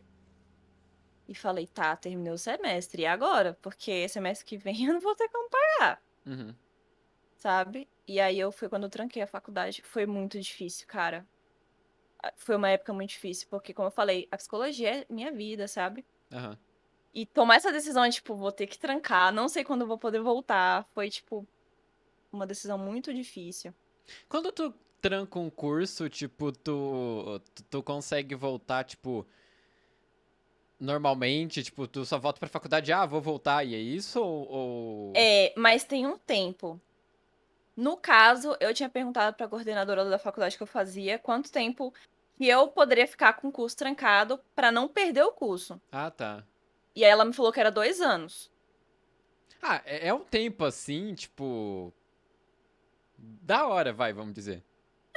[SPEAKER 2] E falei, tá, terminei o semestre. E agora? Porque semestre que vem eu não vou ter como pagar,
[SPEAKER 1] Uhum.
[SPEAKER 2] sabe? E aí eu fui quando eu tranquei a faculdade. Foi muito difícil, cara. Ah, Foi uma época muito difícil, porque, como eu falei, a psicologia é minha vida, sabe?
[SPEAKER 1] Aham.
[SPEAKER 2] E tomar essa decisão de, tipo, vou ter que trancar, não sei quando vou poder voltar, foi, tipo, uma decisão muito difícil.
[SPEAKER 1] Quando tu tranca um curso, tipo, tu, tu, tu consegue voltar, tipo, normalmente, tipo, tu só volta pra faculdade, ah, vou voltar, e é isso? Ou. ou-
[SPEAKER 2] É, mas tem um tempo. No caso, eu tinha perguntado pra coordenadora da faculdade que eu fazia quanto tempo que eu poderia ficar com o curso trancado pra não perder o curso.
[SPEAKER 1] Ah, tá.
[SPEAKER 2] E aí ela me falou que era dois anos.
[SPEAKER 1] Ah, é, é um tempo assim, tipo. Da hora, vai, vamos dizer.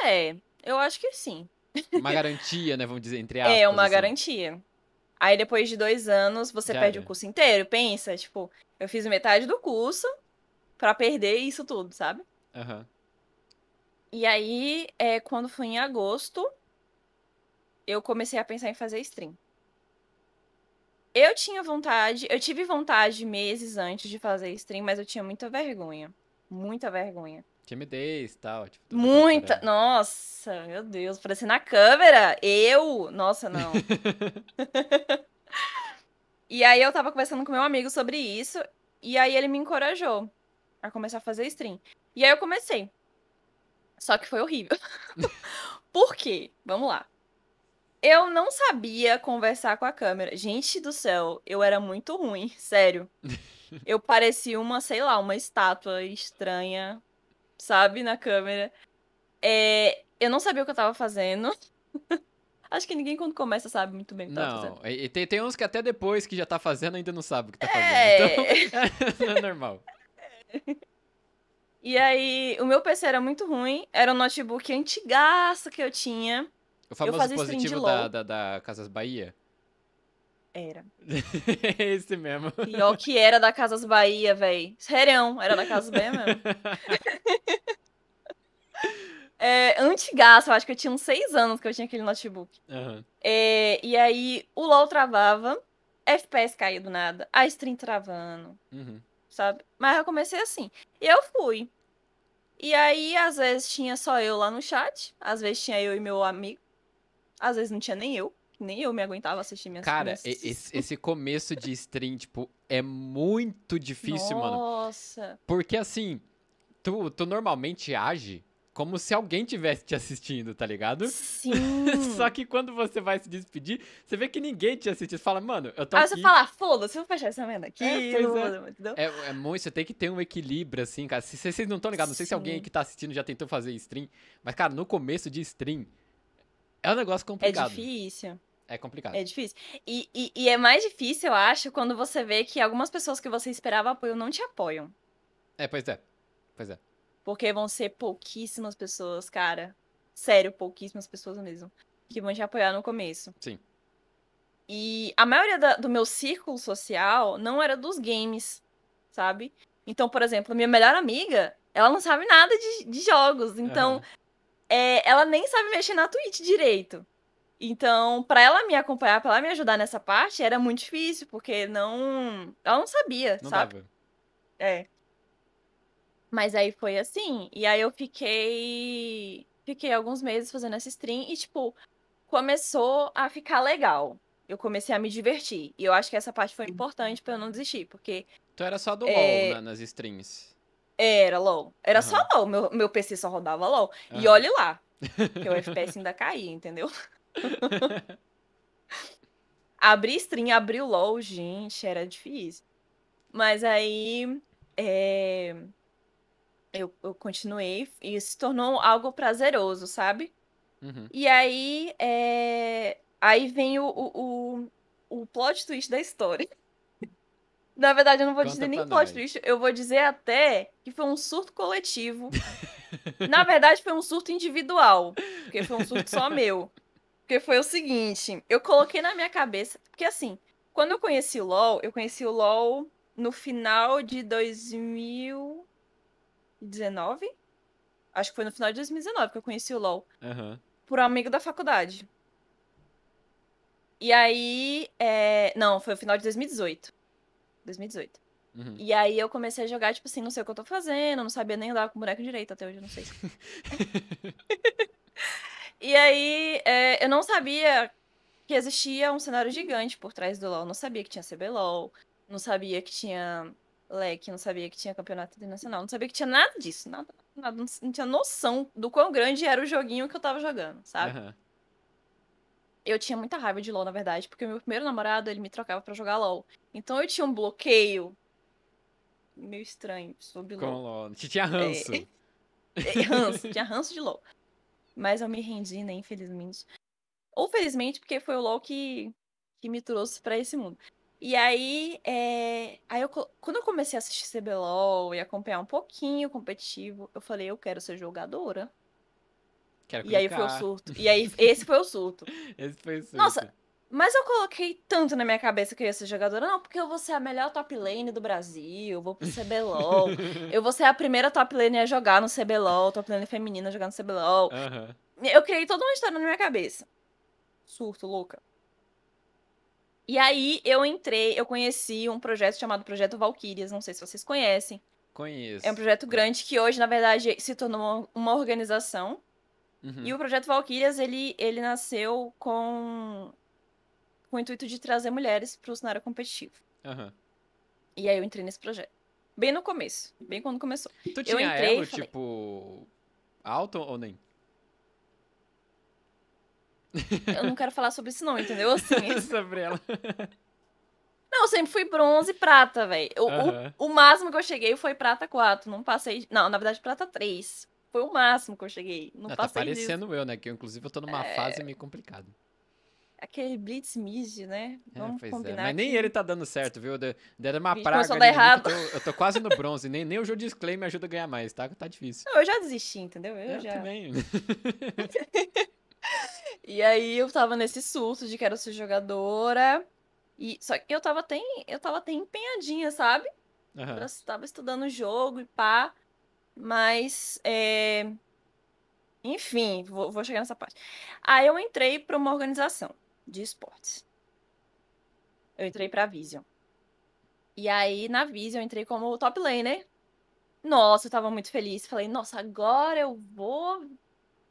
[SPEAKER 2] É, eu acho que sim.
[SPEAKER 1] Uma garantia, né? Vamos dizer, entre aspas.
[SPEAKER 2] É uma
[SPEAKER 1] assim.
[SPEAKER 2] garantia. Aí depois de dois anos, você
[SPEAKER 1] Já
[SPEAKER 2] perde
[SPEAKER 1] era.
[SPEAKER 2] o curso inteiro. Pensa, tipo, eu fiz metade do curso pra perder isso tudo, sabe?
[SPEAKER 1] Aham.
[SPEAKER 2] E aí, é, quando foi em agosto, eu comecei a pensar em fazer stream. Eu tinha vontade, eu tive vontade meses antes de fazer stream, mas eu tinha muita vergonha. Muita vergonha.
[SPEAKER 1] Timidez e tal. Tipo,
[SPEAKER 2] Muita. Nossa, meu Deus, parecer na câmera. Eu? Nossa, não. E aí eu tava conversando com meu amigo sobre isso, e aí ele me encorajou a começar a fazer stream. E aí eu comecei. Só que foi horrível. Por quê? Vamos lá. Eu não sabia conversar com a câmera. Gente do céu, eu era muito ruim, sério. Eu parecia uma, sei lá, uma estátua estranha, sabe, na câmera. É, eu não sabia o que eu tava fazendo. Acho que ninguém quando começa sabe muito bem o que tá fazendo.
[SPEAKER 1] Não, e e tem, tem uns que até depois que já tá fazendo ainda não sabe o que tá
[SPEAKER 2] É.
[SPEAKER 1] fazendo. Então, é normal.
[SPEAKER 2] E aí, o meu PC era muito ruim. Era um notebook antigaço que eu tinha.
[SPEAKER 1] O famoso
[SPEAKER 2] fazia stream de
[SPEAKER 1] positivo da, da, da Casas Bahia.
[SPEAKER 2] Era.
[SPEAKER 1] Esse mesmo.
[SPEAKER 2] Pior que era da Casas Bahia, véi. Sério, era da Casas Bahia mesmo. É, antigaço, eu acho que eu tinha uns seis anos que eu tinha aquele notebook.
[SPEAKER 1] Aham.
[SPEAKER 2] É, e aí, o LoL travava, FPS caía do nada, a stream travando,
[SPEAKER 1] Uhum.
[SPEAKER 2] sabe? Mas eu comecei assim. E eu fui. E aí, às vezes, tinha só eu lá no chat, às vezes tinha eu e meu amigo, às vezes não tinha nem eu, nem eu me aguentava assistir minhas
[SPEAKER 1] Cara,
[SPEAKER 2] minhas...
[SPEAKER 1] esse, esse começo de stream, tipo, é muito difícil, mano.
[SPEAKER 2] Nossa.
[SPEAKER 1] Porque assim, tu, tu normalmente age como se alguém tivesse te assistindo, tá ligado?
[SPEAKER 2] Sim.
[SPEAKER 1] Só que quando você vai se despedir, você vê que ninguém te assiste. Você fala, mano, eu tô
[SPEAKER 2] Aí
[SPEAKER 1] aqui.
[SPEAKER 2] você fala, foda-se, eu vou fechar essa merda aqui,
[SPEAKER 1] É, pois é. É, é muito, você tem que ter um equilíbrio, assim, cara. Se vocês não estão ligados, não sei se alguém aí
[SPEAKER 2] Sim.
[SPEAKER 1] que tá assistindo já tentou fazer stream, mas, cara, no começo de stream, é um negócio
[SPEAKER 2] É
[SPEAKER 1] complicado.
[SPEAKER 2] difícil.
[SPEAKER 1] É complicado.
[SPEAKER 2] É difícil. E, e, e é mais difícil, eu acho, quando você vê que algumas pessoas que você esperava apoio não te apoiam.
[SPEAKER 1] É, pois é. Pois é.
[SPEAKER 2] Porque vão ser pouquíssimas pessoas, cara. Sério, pouquíssimas pessoas mesmo. Que vão te apoiar no começo.
[SPEAKER 1] Sim.
[SPEAKER 2] E a maioria da- do meu círculo social não era dos games, sabe? Então, por exemplo, minha melhor amiga, ela não sabe nada de, de jogos. Então,
[SPEAKER 1] Aham.
[SPEAKER 2] É, ela nem sabe mexer na Twitch direito. Então, pra ela me acompanhar, pra ela me ajudar nessa parte, era muito difícil, porque não. Ela não sabia,
[SPEAKER 1] Não
[SPEAKER 2] sabe?
[SPEAKER 1] dava.
[SPEAKER 2] É. Mas aí foi assim. E aí eu fiquei. Fiquei alguns meses fazendo essa stream e, tipo, começou a ficar legal. Eu comecei a me divertir. E eu acho que essa parte foi importante pra eu não desistir, porque
[SPEAKER 1] Tu era só do
[SPEAKER 2] É,
[SPEAKER 1] LoL na- nas streams.
[SPEAKER 2] Era LOL. Era só
[SPEAKER 1] Aham.
[SPEAKER 2] LOL. Meu, meu PC só rodava LOL. E
[SPEAKER 1] Aham.
[SPEAKER 2] olhe lá. Que o FPS ainda caía, entendeu? Abrir stream, abrir o LOL, gente, era difícil. Mas aí. é, Eu, eu continuei e se tornou algo prazeroso, sabe?
[SPEAKER 1] Uhum.
[SPEAKER 2] E aí. é, Aí vem o, o, o, o plot twist da história. Na verdade, eu não vou
[SPEAKER 1] Conta
[SPEAKER 2] dizer nem plot twist, eu vou dizer até que foi um surto coletivo. Na verdade, foi um surto individual. Porque foi um surto só meu. Porque foi o seguinte, eu coloquei na minha cabeça. Porque assim, quando eu conheci o LOL, eu conheci o LOL no final de 2019. Acho que foi no final de 2019 que eu conheci o LOL
[SPEAKER 1] Aham.
[SPEAKER 2] por um amigo da faculdade. E aí. é, Não, foi o final de 2018. 2018.
[SPEAKER 1] Uhum.
[SPEAKER 2] E aí eu comecei a jogar, tipo assim, não sei o que eu tô fazendo, não sabia nem andar com boneco direito até hoje, eu não sei. e aí é, eu não sabia que existia um cenário gigante por trás do LoL. Não sabia que tinha CBLOL, não sabia que tinha leque, não sabia que tinha campeonato internacional, não sabia que tinha nada disso, nada, nada, não, tinha noção do quão grande era o joguinho que eu tava jogando, sabe?
[SPEAKER 1] Aham.
[SPEAKER 2] Eu tinha muita raiva de LoL, na verdade, porque o meu primeiro namorado, ele me trocava pra jogar LoL. Então eu tinha um bloqueio meio estranho sobre
[SPEAKER 1] Com
[SPEAKER 2] LoL.
[SPEAKER 1] LoL. Te tinha ranço.
[SPEAKER 2] É, ranço, tinha ranço de LoL. Mas eu me rendi, né, infelizmente. Ou felizmente, porque foi o LoL que, que me trouxe pra esse mundo. E aí, é... aí eu, quando eu comecei a assistir CBLOL e acompanhar um pouquinho o competitivo, eu falei, eu quero ser jogadora.
[SPEAKER 1] Quero
[SPEAKER 2] E aí foi o surto. E aí, esse foi o surto.
[SPEAKER 1] Esse foi o surto.
[SPEAKER 2] Nossa, Mas eu coloquei tanto na minha cabeça que eu ia ser jogadora. Não, porque eu vou ser a melhor top lane do Brasil, eu vou pro CBLOL. eu vou ser a primeira top lane a jogar no CBLOL, top lane feminina a jogar no CBLOL.
[SPEAKER 1] Aham.
[SPEAKER 2] Eu criei toda uma história na minha cabeça. Surto, louca. E aí eu entrei, eu conheci um projeto chamado Projeto Valkyrias, não sei se vocês conhecem.
[SPEAKER 1] Conheço.
[SPEAKER 2] É um projeto grande que hoje, na verdade, se tornou uma- uma organização.
[SPEAKER 1] Uhum.
[SPEAKER 2] E o Projeto Valkyrias, ele, ele nasceu com, com o intuito de trazer mulheres pro cenário competitivo.
[SPEAKER 1] Aham.
[SPEAKER 2] E aí eu entrei nesse projeto. Bem no começo, bem quando começou.
[SPEAKER 1] Tu tinha
[SPEAKER 2] entrei e
[SPEAKER 1] elo,
[SPEAKER 2] falei-
[SPEAKER 1] tipo, alto ou nem?
[SPEAKER 2] Eu não quero falar sobre isso não, entendeu? Assim,
[SPEAKER 1] Sobre ela.
[SPEAKER 2] não, eu sempre fui bronze e prata, velho. O, o- o máximo que eu cheguei foi prata 4, não passei... Não, na verdade, prata 3. Foi o máximo que eu cheguei, não
[SPEAKER 1] Ah, tá
[SPEAKER 2] passei disso.
[SPEAKER 1] parecendo eu, né? Que eu, inclusive eu tô numa
[SPEAKER 2] É.
[SPEAKER 1] fase meio complicada.
[SPEAKER 2] aquele Blitz Mid, né?
[SPEAKER 1] É,
[SPEAKER 2] Vamos
[SPEAKER 1] é.
[SPEAKER 2] combinar.
[SPEAKER 1] Mas nem ele tá dando certo, viu? De- Deram uma praga ali
[SPEAKER 2] errado.
[SPEAKER 1] eu tô, eu tô quase no bronze. Nem, nem o jogo de display me ajuda a ganhar mais, tá? Tá difícil.
[SPEAKER 2] Não, eu já desisti, entendeu? Eu
[SPEAKER 1] Eu
[SPEAKER 2] já.
[SPEAKER 1] também.
[SPEAKER 2] E aí eu tava nesse surto de quero ser jogadora. E só que eu tava até, eu tava até empenhadinha, sabe?
[SPEAKER 1] Aham.
[SPEAKER 2] Eu tava estudando o jogo e pá. Mas, é... enfim, vou, vou chegar nessa parte. Aí eu entrei pra uma organização de esportes. Eu entrei pra Vision. E aí, na Vision, eu entrei como top laner. Nossa, eu tava muito feliz. Falei, nossa, agora eu vou,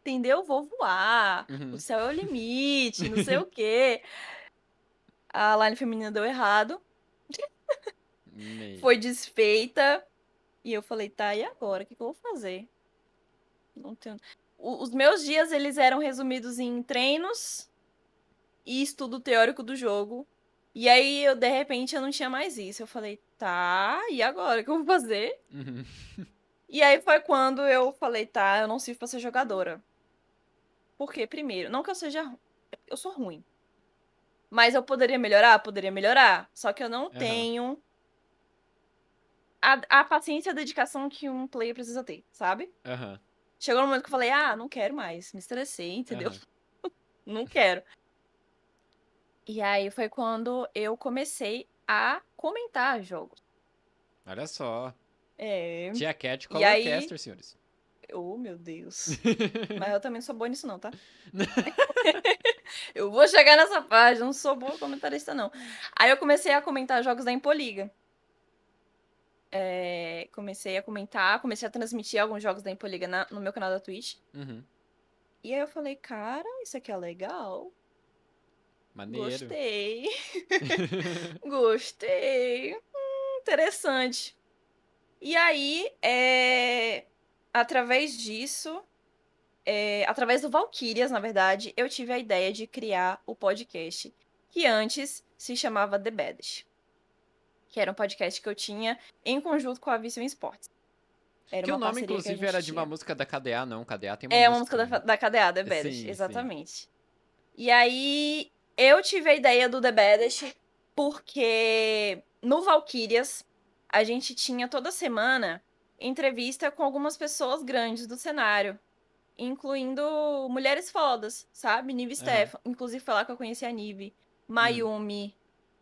[SPEAKER 2] entendeu? Vou voar.
[SPEAKER 1] Uhum.
[SPEAKER 2] O céu é o limite, não sei o quê. A line feminina deu errado foi desfeita. E eu falei, tá, e agora? O que, que eu vou fazer? Não tenho... O- Os meus dias, eles eram resumidos em treinos e estudo teórico do jogo. E aí, eu, de repente, eu não tinha mais isso. Eu falei, tá, e agora? O que eu vou fazer?
[SPEAKER 1] Uhum.
[SPEAKER 2] E aí foi quando eu falei, tá, eu não sirvo pra ser jogadora. Por quê? Primeiro, não que eu seja eu sou ruim. Mas eu poderia melhorar? Poderia melhorar. Só que eu não
[SPEAKER 1] Aham.
[SPEAKER 2] tenho a, a paciência e a dedicação que um player precisa ter, sabe?
[SPEAKER 1] Aham.
[SPEAKER 2] Chegou no momento que eu falei, ah, não quero mais. Me estressei, entendeu?
[SPEAKER 1] aham.
[SPEAKER 2] Não quero. E aí foi quando eu comecei a comentar jogos.
[SPEAKER 1] Olha só.
[SPEAKER 2] É.
[SPEAKER 1] Tia Cat
[SPEAKER 2] E aí-
[SPEAKER 1] Colorcaster, senhores.
[SPEAKER 2] Oh, meu Deus. Mas eu também não sou boa nisso, não, tá? eu vou chegar nessa eu não sou boa comentarista, não. Aí eu comecei a comentar jogos da Impoliga. É, comecei a comentar, comecei a transmitir alguns jogos da Impoliga na- no meu canal da Twitch.
[SPEAKER 1] Uhum.
[SPEAKER 2] E aí eu falei, cara, isso aqui é legal.
[SPEAKER 1] Maneiro.
[SPEAKER 2] Gostei. Gostei. Hum, interessante. E aí, é, através disso, é, através do Valkyrias, na verdade, eu tive a ideia de criar o podcast, que antes se chamava The Baddest. Que era um podcast que eu tinha em conjunto com a Vision Sports. Era
[SPEAKER 1] que o nome, inclusive, era de uma música da KDA, não. KDA tem uma
[SPEAKER 2] É uma
[SPEAKER 1] música.
[SPEAKER 2] música da, da KDA, The
[SPEAKER 1] Sim,
[SPEAKER 2] Baddest,
[SPEAKER 1] sim.
[SPEAKER 2] exatamente. E aí, eu tive a ideia do The Baddest porque no Valkyrias a gente tinha toda semana entrevista com algumas pessoas grandes do cenário, incluindo mulheres fodas, sabe? Nive
[SPEAKER 1] Aham.
[SPEAKER 2] Stefan, inclusive foi lá que eu conheci a Nive, Mayumi,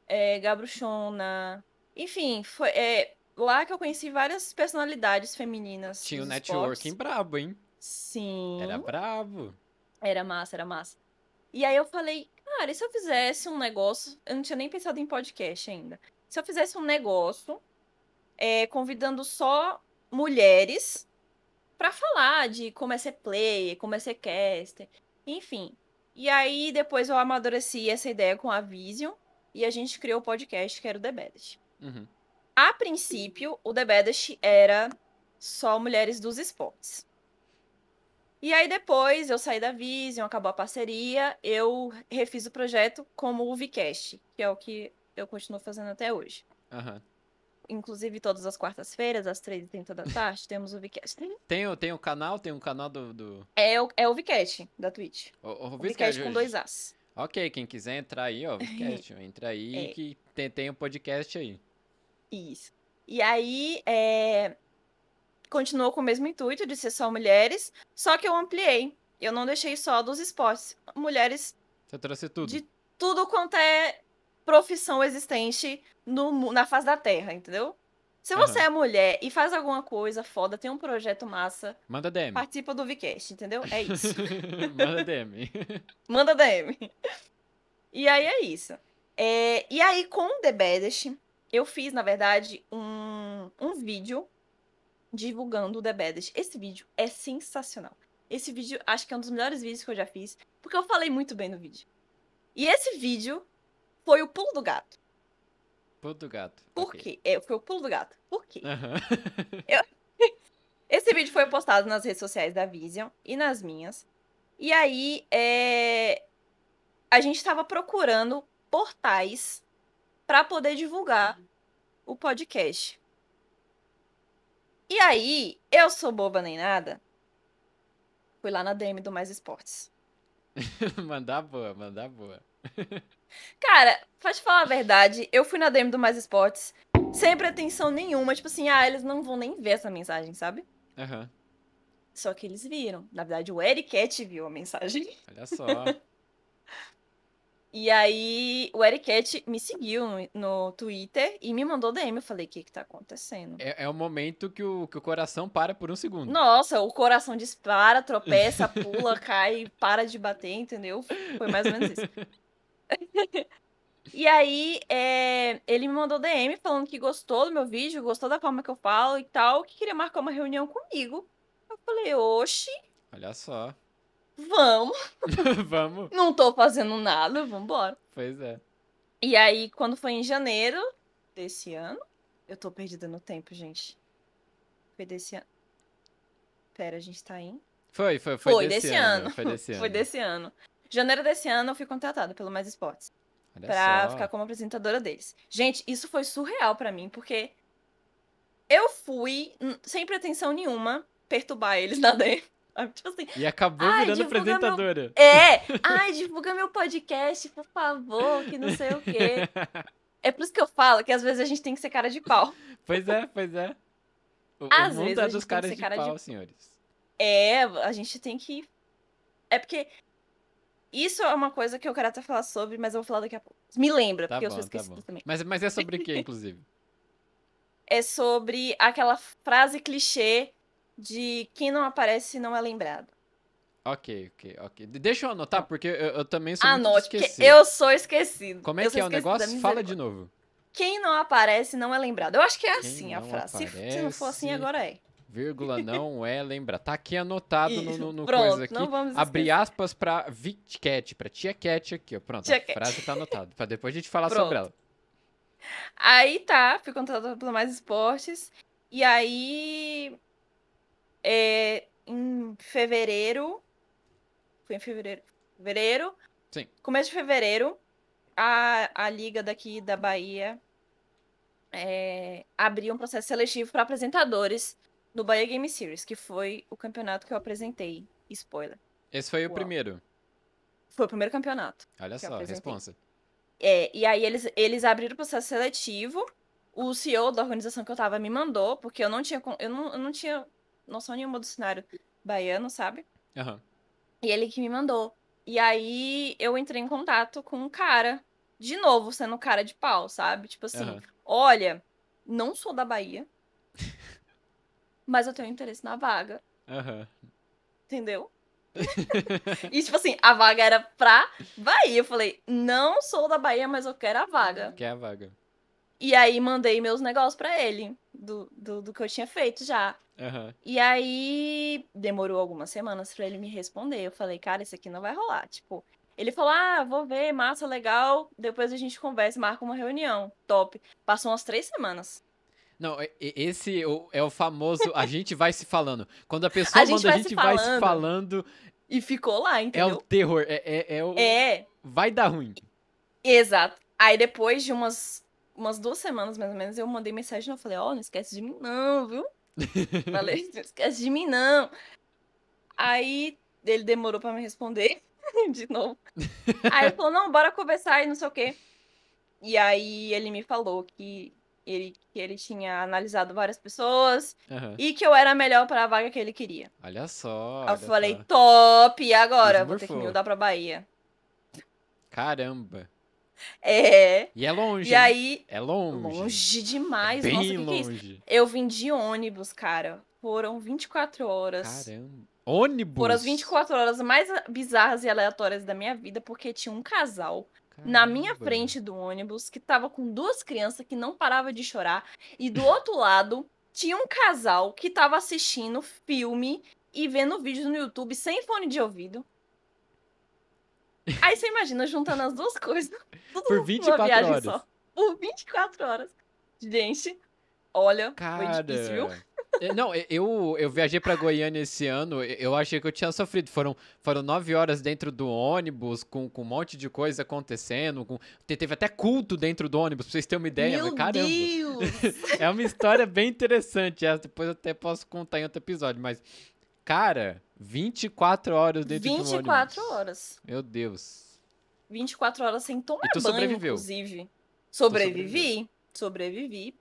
[SPEAKER 2] é, Gabruchona, enfim, foi é, lá que eu conheci várias personalidades femininas.
[SPEAKER 1] Tinha o
[SPEAKER 2] dos
[SPEAKER 1] networking
[SPEAKER 2] esportes.
[SPEAKER 1] brabo, hein?
[SPEAKER 2] Sim.
[SPEAKER 1] Era brabo.
[SPEAKER 2] Era massa, era massa. E aí eu falei, cara, e se eu fizesse um negócio? Eu não tinha nem pensado em podcast ainda. Se eu fizesse um negócio é, convidando só mulheres pra falar de como é ser player, como é ser caster, enfim. E aí depois eu amadureci essa ideia com a Vision e a gente criou o podcast que era o The Baddest.
[SPEAKER 1] Uhum.
[SPEAKER 2] A princípio, o The Baddest era só mulheres dos esportes. E aí depois eu saí da Vision, acabou a parceria, eu refiz o projeto como o Vcast, que é o que eu continuo fazendo até hoje.
[SPEAKER 1] Aham.
[SPEAKER 2] Inclusive, todas as quartas-feiras, às 3h30 da tarde, temos o Vcast.
[SPEAKER 1] Tem, o- tem um canal, tem um canal do. do...
[SPEAKER 2] É o, é o Vcast da Twitch.
[SPEAKER 1] O, o,
[SPEAKER 2] O
[SPEAKER 1] Vcast,
[SPEAKER 2] Vcast com dois As.
[SPEAKER 1] Ok, quem quiser entrar aí, ó, Vcast, entra aí
[SPEAKER 2] É.
[SPEAKER 1] que tem, tem o podcast aí.
[SPEAKER 2] Isso. E aí, é... continuou com o mesmo intuito de ser só mulheres, só que eu ampliei. Eu não deixei só dos esportes. Mulheres
[SPEAKER 1] Você trouxe tudo.
[SPEAKER 2] de tudo quanto é profissão existente no, na face da Terra, entendeu? Se você
[SPEAKER 1] Aham.
[SPEAKER 2] é mulher e faz alguma coisa foda, tem um projeto massa,
[SPEAKER 1] Manda DM.
[SPEAKER 2] participa do Vcast, entendeu? É isso.
[SPEAKER 1] Manda DM.
[SPEAKER 2] Manda DM. E aí é isso. É, e aí, com o The Baddest, eu fiz, na verdade, um, um vídeo divulgando o The Baddest. Esse vídeo é sensacional. Esse vídeo, acho que é um dos melhores vídeos que eu já fiz, porque eu falei muito bem no vídeo. E esse vídeo foi o pulo do gato.
[SPEAKER 1] Puto gato.
[SPEAKER 2] Por
[SPEAKER 1] ok.
[SPEAKER 2] quê? É, foi o pulo do gato. Por quê?
[SPEAKER 1] Aham.
[SPEAKER 2] Esse vídeo foi postado nas redes sociais da Vision e nas minhas. E aí, é... a gente estava procurando portais para poder divulgar o podcast. E aí, eu sou boba nem nada. Fui lá na DM do Mais Esportes.
[SPEAKER 1] mandar boa, mandar boa.
[SPEAKER 2] Cara, pra te falar a verdade, eu fui na DM do Mais Esportes sem pretensão nenhuma. Tipo assim, ah, eles não vão nem ver essa mensagem, sabe?
[SPEAKER 1] Aham.
[SPEAKER 2] Só que eles viram. Na verdade, o Ericat viu a mensagem.
[SPEAKER 1] Olha só.
[SPEAKER 2] E aí, o Ericat me seguiu no, no Twitter e me mandou DM. Eu falei, o que que tá acontecendo?
[SPEAKER 1] É, é o momento que o, que o coração para por um segundo.
[SPEAKER 2] Nossa, o coração dispara, tropeça, pula, cai, para de bater, entendeu? Foi mais ou menos isso. E aí, é, ele me mandou DM falando que gostou do meu vídeo, gostou da forma que eu falo e tal, que queria marcar uma reunião comigo. Eu falei, oxi,
[SPEAKER 1] Olha só.
[SPEAKER 2] vamos.
[SPEAKER 1] Vamos.
[SPEAKER 2] Não tô fazendo nada, vambora.
[SPEAKER 1] Pois é.
[SPEAKER 2] E aí, quando foi em janeiro desse ano, eu tô perdida no tempo, gente. Foi desse ano. Pera, a gente tá em.
[SPEAKER 1] Foi, foi, foi,
[SPEAKER 2] Foi
[SPEAKER 1] desse,
[SPEAKER 2] desse
[SPEAKER 1] ano.
[SPEAKER 2] ano.
[SPEAKER 1] Foi desse ano.
[SPEAKER 2] Foi desse ano. Janeiro desse ano eu fui contratada pelo Mais Esportes.
[SPEAKER 1] Olha
[SPEAKER 2] pra
[SPEAKER 1] só.
[SPEAKER 2] ficar como apresentadora deles. Gente, isso foi surreal pra mim, porque eu fui, sem pretensão nenhuma, perturbar eles na DM. Tipo assim,
[SPEAKER 1] E acabou virando
[SPEAKER 2] divulga meu-
[SPEAKER 1] apresentadora.
[SPEAKER 2] é, ai, divulga meu podcast, por favor, que não sei o quê. É por isso que eu falo que às vezes a gente tem que ser cara de pau.
[SPEAKER 1] Pois é, pois é. O,
[SPEAKER 2] Às
[SPEAKER 1] o mundo
[SPEAKER 2] vezes
[SPEAKER 1] é
[SPEAKER 2] a
[SPEAKER 1] dos
[SPEAKER 2] gente tem que
[SPEAKER 1] caras
[SPEAKER 2] ser
[SPEAKER 1] de
[SPEAKER 2] cara de
[SPEAKER 1] pau, senhores.
[SPEAKER 2] É, a gente tem que. É porque. Isso é uma coisa que eu quero até falar sobre, mas eu vou falar daqui a pouco. Me lembra,
[SPEAKER 1] Tá
[SPEAKER 2] porque eu
[SPEAKER 1] bom,
[SPEAKER 2] sou
[SPEAKER 1] tá
[SPEAKER 2] esquecida
[SPEAKER 1] bom.
[SPEAKER 2] também.
[SPEAKER 1] Mas, mas é sobre o que, inclusive?
[SPEAKER 2] É sobre aquela frase clichê de quem não aparece não é lembrado.
[SPEAKER 1] ok, ok, ok. De- Deixa eu anotar, porque eu, eu também sou muito
[SPEAKER 2] Anote, porque
[SPEAKER 1] esquecer.
[SPEAKER 2] eu sou esquecido.
[SPEAKER 1] Como é
[SPEAKER 2] Eu
[SPEAKER 1] que é o negócio? Fala de novo.
[SPEAKER 2] Quem não aparece não é lembrado. Eu acho que é
[SPEAKER 1] Quem
[SPEAKER 2] assim a frase. Se, se não for assim,
[SPEAKER 1] aparece-
[SPEAKER 2] agora é.
[SPEAKER 1] Vírgula não é lembrar. Tá aqui anotado no, no, no
[SPEAKER 2] pronto,
[SPEAKER 1] coisa aqui.
[SPEAKER 2] não vamos
[SPEAKER 1] Abri
[SPEAKER 2] esquecer.
[SPEAKER 1] aspas pra Vitcat, pra Tia Cat aqui, ó. Pronto,
[SPEAKER 2] Tia
[SPEAKER 1] a
[SPEAKER 2] Cat.
[SPEAKER 1] frase tá anotada. Pra depois a gente falar
[SPEAKER 2] Pronto.
[SPEAKER 1] sobre ela.
[SPEAKER 2] Aí tá, fui contratada pelo Mais Esportes. E aí. É, em fevereiro. Foi em fevereiro. Fevereiro.
[SPEAKER 1] Sim.
[SPEAKER 2] Começo de fevereiro, a, a liga daqui da Bahia é, abriu um processo seletivo para apresentadores no Bahia Game Series, que foi o campeonato que eu apresentei. Spoiler.
[SPEAKER 1] Esse foi o
[SPEAKER 2] Uau.
[SPEAKER 1] primeiro.
[SPEAKER 2] Foi o primeiro campeonato.
[SPEAKER 1] Olha só, responsa.
[SPEAKER 2] É, e aí eles, eles abriram o processo seletivo. O CEO da organização que eu tava me mandou, porque eu não tinha, eu não, eu não tinha noção nenhuma do cenário baiano, sabe?
[SPEAKER 1] Aham.
[SPEAKER 2] E ele que me mandou. E aí eu entrei em contato com um cara, de novo, sendo cara de pau, sabe? Tipo assim,
[SPEAKER 1] Aham.
[SPEAKER 2] olha, não sou da Bahia, mas eu tenho interesse na vaga,
[SPEAKER 1] Aham.
[SPEAKER 2] entendeu? e tipo assim, a vaga era pra Bahia. Eu falei, não sou da Bahia, mas eu quero a vaga.
[SPEAKER 1] Que é a vaga.
[SPEAKER 2] E aí mandei meus negócios pra ele, do, do, do que eu tinha feito já.
[SPEAKER 1] Aham.
[SPEAKER 2] E aí demorou algumas semanas pra ele me responder. Eu falei, cara, isso aqui não vai rolar. Tipo, ele falou: ah, vou ver, massa, legal. Depois a gente conversa, marca uma reunião. Top. Passou umas três semanas.
[SPEAKER 1] Não, esse é o famoso a gente vai se falando. Quando a pessoa
[SPEAKER 2] A gente
[SPEAKER 1] manda a
[SPEAKER 2] vai
[SPEAKER 1] gente
[SPEAKER 2] se
[SPEAKER 1] vai se
[SPEAKER 2] falando. E ficou lá,
[SPEAKER 1] é
[SPEAKER 2] entendeu?
[SPEAKER 1] o terror. É, é, é o.
[SPEAKER 2] É,
[SPEAKER 1] Vai dar ruim.
[SPEAKER 2] exato. Aí depois de umas, umas duas semanas, mais ou menos, eu mandei mensagem e eu falei, ó, não esquece de mim não, viu? Falei, não esquece de mim não. Aí ele demorou pra me responder de novo. Aí ele falou, não, bora conversar e não sei o quê. E aí ele me falou que ele, que ele tinha analisado várias pessoas
[SPEAKER 1] Aham.
[SPEAKER 2] e que eu era a melhor para a vaga que ele queria.
[SPEAKER 1] Olha só.
[SPEAKER 2] Eu
[SPEAKER 1] olha
[SPEAKER 2] falei,
[SPEAKER 1] só.
[SPEAKER 2] top, e agora? Vou ter que me mudar pra Bahia.
[SPEAKER 1] Caramba.
[SPEAKER 2] É.
[SPEAKER 1] E é longe.
[SPEAKER 2] E aí,
[SPEAKER 1] É longe.
[SPEAKER 2] longe demais.
[SPEAKER 1] Bem
[SPEAKER 2] Nossa, que, que é isso?
[SPEAKER 1] longe.
[SPEAKER 2] Eu vim de ônibus, cara. Foram 24 horas.
[SPEAKER 1] Caramba. Ônibus.
[SPEAKER 2] Foram as 24 horas mais bizarras e aleatórias da minha vida, porque tinha um casal na minha frente do ônibus que tava com duas crianças que não parava de chorar. E do outro lado, tinha um casal que tava assistindo filme e vendo vídeo no YouTube sem fone de ouvido. Aí você imagina juntando as duas coisas. Tudo
[SPEAKER 1] Por
[SPEAKER 2] numa
[SPEAKER 1] 24
[SPEAKER 2] viagem
[SPEAKER 1] horas.
[SPEAKER 2] Só. Por 24 horas. Gente, olha, foi
[SPEAKER 1] Cara.
[SPEAKER 2] difícil, viu?
[SPEAKER 1] É, Não, eu, eu viajei pra Goiânia esse ano, eu achei que eu tinha sofrido. Foram, foram nove horas dentro do ônibus, com, com um monte de coisa acontecendo. Com, te- teve até culto dentro do ônibus, pra vocês terem uma ideia.
[SPEAKER 2] Meu
[SPEAKER 1] mas caramba,
[SPEAKER 2] Deus!
[SPEAKER 1] é uma história bem interessante. essa depois eu até posso contar em outro episódio. Mas, cara, 24 horas dentro do ônibus.
[SPEAKER 2] 24 horas.
[SPEAKER 1] Meu Deus.
[SPEAKER 2] 24 horas sem tomar
[SPEAKER 1] E tu
[SPEAKER 2] banho,
[SPEAKER 1] sobreviveu?
[SPEAKER 2] inclusive. Sobrevivi. Sobrevivi.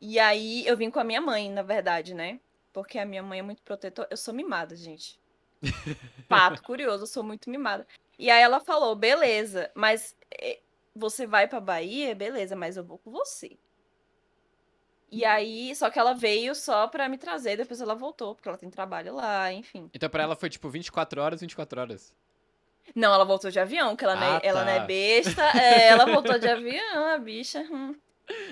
[SPEAKER 2] E aí eu vim com a minha mãe, na verdade, né? Porque a minha mãe é muito protetora. Eu sou mimada, gente. Fato curioso, eu sou muito mimada. E aí ela falou: beleza, mas eh, você vai pra Bahia? Beleza, mas eu vou com você. E aí, só que ela veio só pra me trazer, depois ela voltou, porque ela tem trabalho lá, enfim.
[SPEAKER 1] Então pra ela foi tipo 24 horas, 24 horas.
[SPEAKER 2] Não, ela voltou de avião, que ela, não, é,
[SPEAKER 1] Ah,
[SPEAKER 2] ela não é
[SPEAKER 1] tá.
[SPEAKER 2] besta. É, ela voltou de avião, a bicha. hum.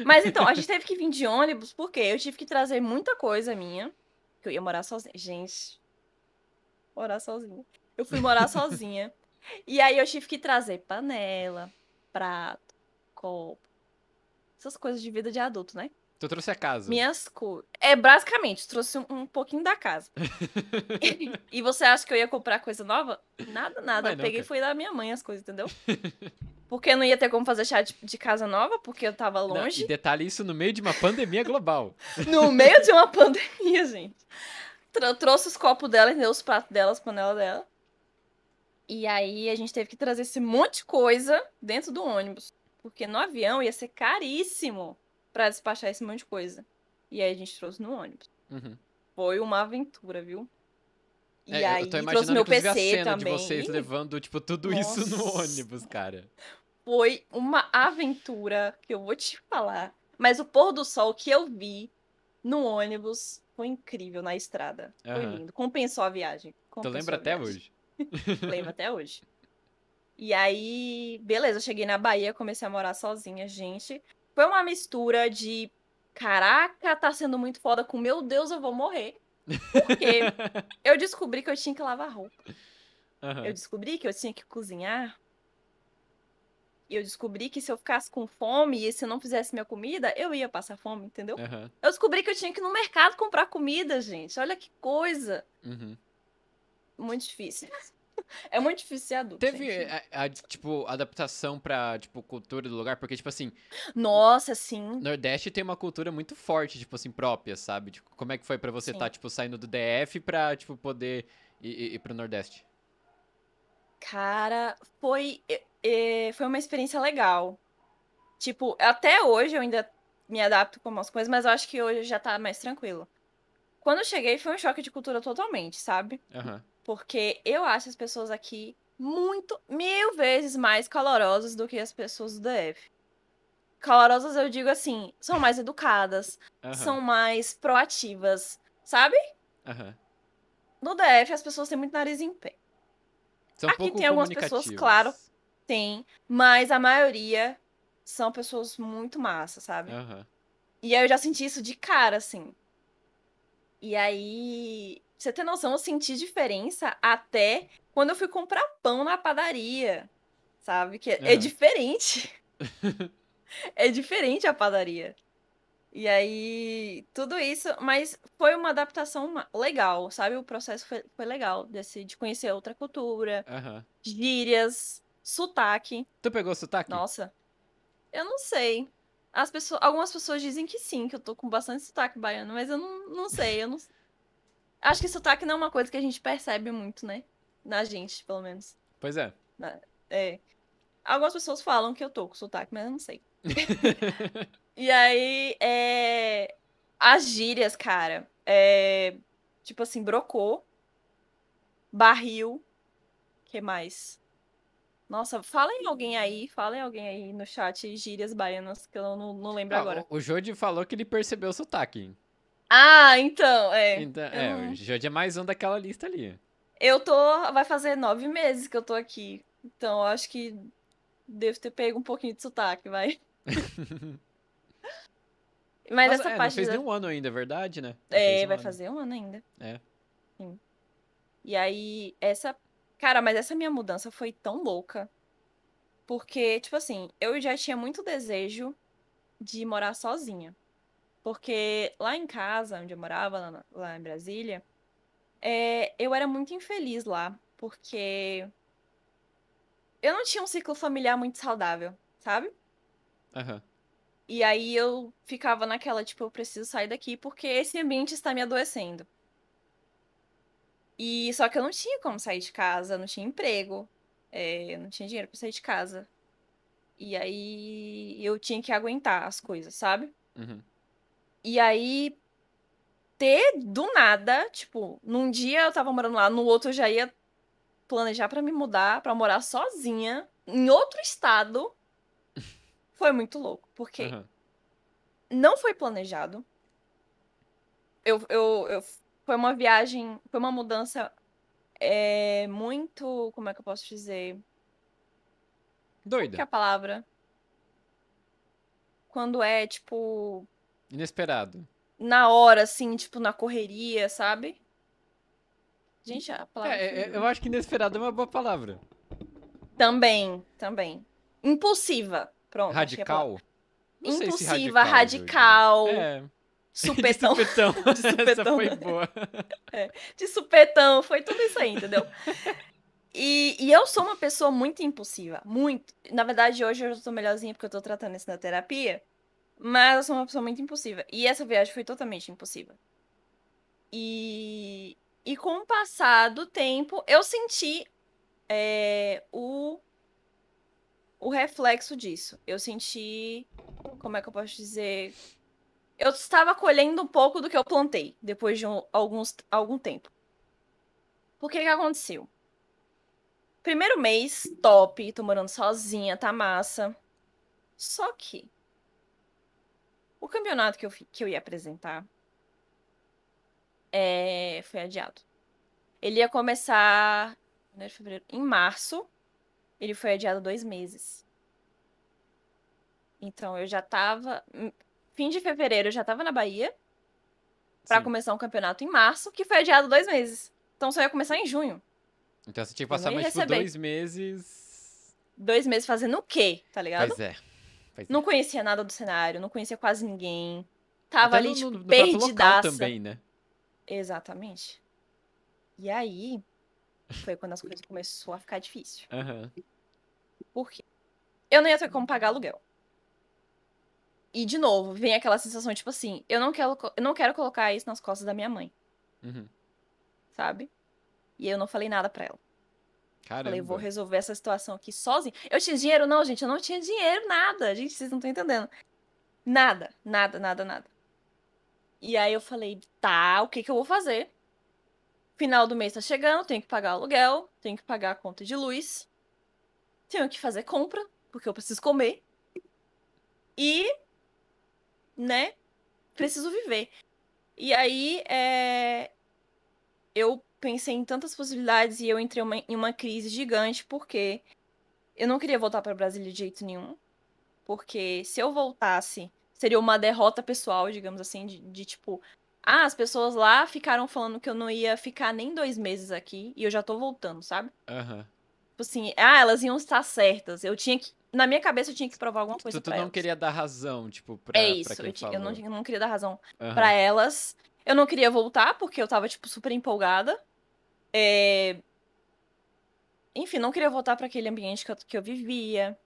[SPEAKER 2] Mas então, a gente teve que vir de ônibus, porque eu tive que trazer muita coisa minha. Que eu ia morar sozinha. Gente. Morar sozinha. Eu fui morar sozinha. E aí eu tive que trazer panela, prato, copo. Essas coisas de vida de adulto, né?
[SPEAKER 1] Tu trouxe a casa.
[SPEAKER 2] Minhas coisas. É, basicamente, trouxe um, um pouquinho da casa. e você acha que eu ia comprar coisa nova? Nada, nada.
[SPEAKER 1] Vai
[SPEAKER 2] eu
[SPEAKER 1] não,
[SPEAKER 2] peguei e fui dar minha mãe as coisas, entendeu? Porque eu não ia ter como fazer chá de, de casa nova, porque eu tava
[SPEAKER 1] Não,
[SPEAKER 2] longe.
[SPEAKER 1] e detalhe isso no meio de uma pandemia global.
[SPEAKER 2] No meio de uma pandemia, gente. Tro- trouxe os copos dela, entendeu? Os pratos dela, as panelas dela. E aí a gente teve que trazer esse monte de coisa dentro do ônibus. Porque no avião ia ser caríssimo pra despachar esse monte de coisa. E aí a gente trouxe no ônibus.
[SPEAKER 1] Uhum.
[SPEAKER 2] Foi uma aventura, viu? E
[SPEAKER 1] É,
[SPEAKER 2] aí
[SPEAKER 1] eu tô
[SPEAKER 2] trouxe
[SPEAKER 1] imaginando
[SPEAKER 2] meu
[SPEAKER 1] inclusive a
[SPEAKER 2] PC
[SPEAKER 1] cena
[SPEAKER 2] também.
[SPEAKER 1] de vocês levando, tipo, tudo isso no
[SPEAKER 2] Nossa.
[SPEAKER 1] ônibus, cara.
[SPEAKER 2] Foi uma aventura que eu vou te falar. Mas o pôr do sol que eu vi no ônibus foi incrível na estrada. Foi
[SPEAKER 1] Aham.
[SPEAKER 2] lindo. Compensou a viagem.
[SPEAKER 1] Tu
[SPEAKER 2] Compensou
[SPEAKER 1] lembra
[SPEAKER 2] a
[SPEAKER 1] até hoje?
[SPEAKER 2] Lembro até hoje. E aí, beleza, eu cheguei na Bahia, comecei a morar sozinha, gente. Foi uma mistura de caraca, tá sendo muito foda com meu Deus, eu vou morrer. Porque eu descobri que eu tinha que lavar roupa.
[SPEAKER 1] Aham.
[SPEAKER 2] Eu descobri que eu tinha que cozinhar. E eu descobri que se eu ficasse com fome e se eu não fizesse minha comida, eu ia passar fome, entendeu?
[SPEAKER 1] Aham.
[SPEAKER 2] Eu descobri que eu tinha que ir no mercado comprar comida, gente. Olha que coisa.
[SPEAKER 1] Uhum.
[SPEAKER 2] Muito difícil. É muito difícil ser adulto.
[SPEAKER 1] Teve,
[SPEAKER 2] gente.
[SPEAKER 1] a, a, tipo, adaptação pra, tipo, cultura do lugar? Porque, tipo assim,
[SPEAKER 2] Nossa, sim.
[SPEAKER 1] Nordeste tem uma cultura muito forte, tipo assim, própria, sabe? Tipo, como é que foi pra você estar, tipo, saindo do DF pra, tipo, poder ir, ir, pro Nordeste?
[SPEAKER 2] Cara, foi, foi uma experiência legal. Tipo, até hoje eu ainda me adapto com umas coisas, mas eu acho que hoje já tá mais tranquilo. Quando eu cheguei, foi um choque de cultura totalmente, sabe?
[SPEAKER 1] Aham.
[SPEAKER 2] Porque eu acho as pessoas aqui muito, mil vezes mais calorosas do que as pessoas do DF. Calorosas, eu digo assim, são mais educadas,
[SPEAKER 1] Aham.
[SPEAKER 2] são mais proativas, sabe?
[SPEAKER 1] Aham.
[SPEAKER 2] No DF, as pessoas têm muito nariz em pé.
[SPEAKER 1] São
[SPEAKER 2] Aqui tem algumas pessoas, claro. Tem, mas a maioria são pessoas muito massas, sabe?
[SPEAKER 1] Aham.
[SPEAKER 2] E aí eu já senti isso de cara, assim. E aí, você ter noção, eu senti diferença até quando eu fui comprar pão na padaria. Sabe? Que é, é diferente. é diferente a padaria. E aí, tudo isso, mas foi uma adaptação legal, sabe? O processo foi, foi legal, desse, de conhecer outra cultura,
[SPEAKER 1] Aham.
[SPEAKER 2] gírias, sotaque.
[SPEAKER 1] Tu pegou sotaque?
[SPEAKER 2] Nossa, eu não sei. As pessoas, algumas pessoas dizem que sim, que eu tô com bastante sotaque baiano, mas eu não, não sei, eu não Acho que sotaque não é uma coisa que a gente percebe muito, né? Na gente, pelo menos.
[SPEAKER 1] Pois é.
[SPEAKER 2] É. Algumas pessoas falam que eu tô com sotaque, mas eu não sei. E aí, é... as gírias, cara, é... tipo assim, brocou, barril, que mais? Nossa, falem alguém aí, falem alguém aí no chat gírias baianas que eu não, não lembro
[SPEAKER 1] Ah,
[SPEAKER 2] agora.
[SPEAKER 1] o, o Jodi falou que ele percebeu o sotaque.
[SPEAKER 2] Ah, então, é.
[SPEAKER 1] Então, é,
[SPEAKER 2] não-
[SPEAKER 1] o Jodi é mais um daquela lista ali.
[SPEAKER 2] Eu tô. Vai fazer nove meses que eu tô aqui. Então, eu acho que devo ter pego um pouquinho de sotaque, vai. Mas
[SPEAKER 1] Nossa,
[SPEAKER 2] essa
[SPEAKER 1] é, não
[SPEAKER 2] parte
[SPEAKER 1] fez
[SPEAKER 2] da-
[SPEAKER 1] nem um ano ainda, é verdade, né? Não
[SPEAKER 2] É,
[SPEAKER 1] um
[SPEAKER 2] vai
[SPEAKER 1] ano.
[SPEAKER 2] fazer um ano ainda.
[SPEAKER 1] É.
[SPEAKER 2] Sim. E aí, essa. Cara, mas essa minha mudança foi tão louca. Porque, tipo assim, eu já tinha muito desejo de morar sozinha. Porque lá em casa, onde eu morava, lá, lá em Brasília, é, eu era muito infeliz lá. Porque eu não tinha um ciclo familiar muito saudável, sabe?
[SPEAKER 1] Aham.
[SPEAKER 2] E aí eu ficava naquela, tipo, eu preciso sair daqui porque esse ambiente está me adoecendo. E só que eu não tinha como sair de casa, não tinha emprego. É, eu não tinha dinheiro pra sair de casa. E aí eu tinha que aguentar as coisas, sabe?
[SPEAKER 1] Uhum.
[SPEAKER 2] E aí ter do nada, tipo, num dia eu tava morando lá, no outro eu já ia planejar pra me mudar, pra morar sozinha em outro estado. Foi muito louco, porque
[SPEAKER 1] Aham.
[SPEAKER 2] não foi planejado. Eu, eu, eu, foi uma viagem, foi uma mudança é, muito, como é que eu posso dizer? Que é
[SPEAKER 1] Doida.
[SPEAKER 2] a palavra? Quando é, tipo,
[SPEAKER 1] Inesperado.
[SPEAKER 2] na hora, assim, tipo, na correria, sabe? Gente, a palavra.
[SPEAKER 1] É, é,
[SPEAKER 2] fugiu.
[SPEAKER 1] eu acho que inesperado é uma boa palavra.
[SPEAKER 2] Também, também. Impulsiva. Pronto.
[SPEAKER 1] Radical? Não sei se
[SPEAKER 2] Impulsiva,
[SPEAKER 1] radical,
[SPEAKER 2] radical.
[SPEAKER 1] É.
[SPEAKER 2] supetão.
[SPEAKER 1] De supetão.
[SPEAKER 2] De supetão.
[SPEAKER 1] Essa foi boa.
[SPEAKER 2] de supetão, foi tudo isso aí, entendeu? E, e eu sou uma pessoa muito impulsiva, muito. Na verdade, hoje eu tô melhorzinha porque eu tô tratando isso na terapia, mas eu sou uma pessoa muito impulsiva. E essa viagem foi totalmente impulsiva. E, e com o passar do tempo, eu senti é, o, o reflexo disso. Eu senti, como é que eu posso dizer? Eu estava colhendo um pouco do que eu plantei depois de um, alguns, algum tempo. Por que que aconteceu? Primeiro mês, top, tô morando sozinha, tá massa. Só que o campeonato que eu, que eu ia apresentar é, foi adiado. Ele ia começar janeiro, fevereiro, em março. Ele foi adiado dois meses. Então eu já tava. hum, Fim de fevereiro eu já tava na Bahia pra
[SPEAKER 1] Sim.
[SPEAKER 2] começar um campeonato em março, que foi adiado dois meses. Então só ia começar em junho.
[SPEAKER 1] Então você tinha que passar mais tipo dois meses.
[SPEAKER 2] Dois meses fazendo o quê, tá ligado?
[SPEAKER 1] Pois é. É.
[SPEAKER 2] Não conhecia nada do cenário, não conhecia quase ninguém. Tava
[SPEAKER 1] Até
[SPEAKER 2] ali,
[SPEAKER 1] no,
[SPEAKER 2] tipo,
[SPEAKER 1] no, no
[SPEAKER 2] perdidaça.
[SPEAKER 1] também, né?
[SPEAKER 2] Exatamente. E aí, foi quando as coisas começaram a ficar difícil.
[SPEAKER 1] Aham.
[SPEAKER 2] Por quê? Eu não ia ter como pagar aluguel. E, de novo, vem aquela sensação, tipo assim, eu não quero, eu não quero colocar isso nas costas da minha mãe,
[SPEAKER 1] Uhum.
[SPEAKER 2] sabe? E eu não falei nada pra ela.
[SPEAKER 1] Caramba.
[SPEAKER 2] Falei, vou resolver essa situação aqui sozinha. Eu tinha dinheiro? Não, gente, eu não tinha dinheiro, nada. Gente, vocês não estão entendendo. Nada, nada, nada, nada. E aí eu falei, tá, o que que eu vou fazer? Final do mês tá chegando, tenho que pagar aluguel, tenho que pagar a conta de luz, tenho que fazer compra, porque eu preciso comer. E, né, preciso viver. E aí, é, eu pensei em tantas possibilidades e eu entrei uma- em uma crise gigante porque eu não queria voltar para Brasília de jeito nenhum. Porque se eu voltasse, seria uma derrota pessoal, digamos assim, de, de tipo, ah, as pessoas lá ficaram falando que eu não ia ficar nem dois meses aqui e eu já tô voltando, sabe?
[SPEAKER 1] Aham.
[SPEAKER 2] Tipo assim, ah, elas iam estar certas. Eu tinha que. Na minha cabeça eu tinha que provar alguma coisa
[SPEAKER 1] Tu, tu
[SPEAKER 2] pra
[SPEAKER 1] não
[SPEAKER 2] elas.
[SPEAKER 1] queria dar razão, tipo, pra,
[SPEAKER 2] É
[SPEAKER 1] pra
[SPEAKER 2] isso,
[SPEAKER 1] quem
[SPEAKER 2] eu, eu não, eu não queria dar razão
[SPEAKER 1] Aham.
[SPEAKER 2] pra elas. Eu não queria voltar porque eu tava, tipo, super empolgada. É, Enfim, não queria voltar pra aquele ambiente que eu, que eu vivia.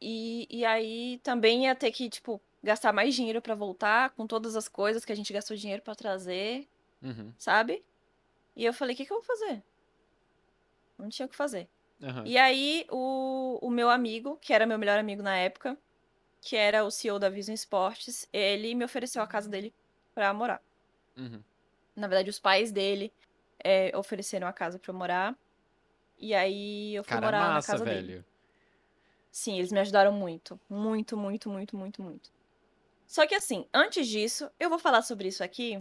[SPEAKER 2] E, e aí também ia ter que, tipo, gastar mais dinheiro pra voltar com todas as coisas que a gente gastou dinheiro pra trazer,
[SPEAKER 1] Uhum.
[SPEAKER 2] sabe? E eu falei, o que, que eu vou fazer? Não tinha o que fazer.
[SPEAKER 1] Aham.
[SPEAKER 2] E aí, o, o meu amigo, que era meu melhor amigo na época, que era o CEO da Vision Esportes, ele me ofereceu a casa dele pra morar.
[SPEAKER 1] Uhum.
[SPEAKER 2] Na verdade, os pais dele é, ofereceram a casa pra eu morar. E aí eu fui
[SPEAKER 1] Cara,
[SPEAKER 2] morar
[SPEAKER 1] massa,
[SPEAKER 2] na casa dele.
[SPEAKER 1] velho.
[SPEAKER 2] Sim, eles me ajudaram muito. Muito, muito, muito, muito, muito. Só que assim, antes disso, eu vou falar sobre isso aqui.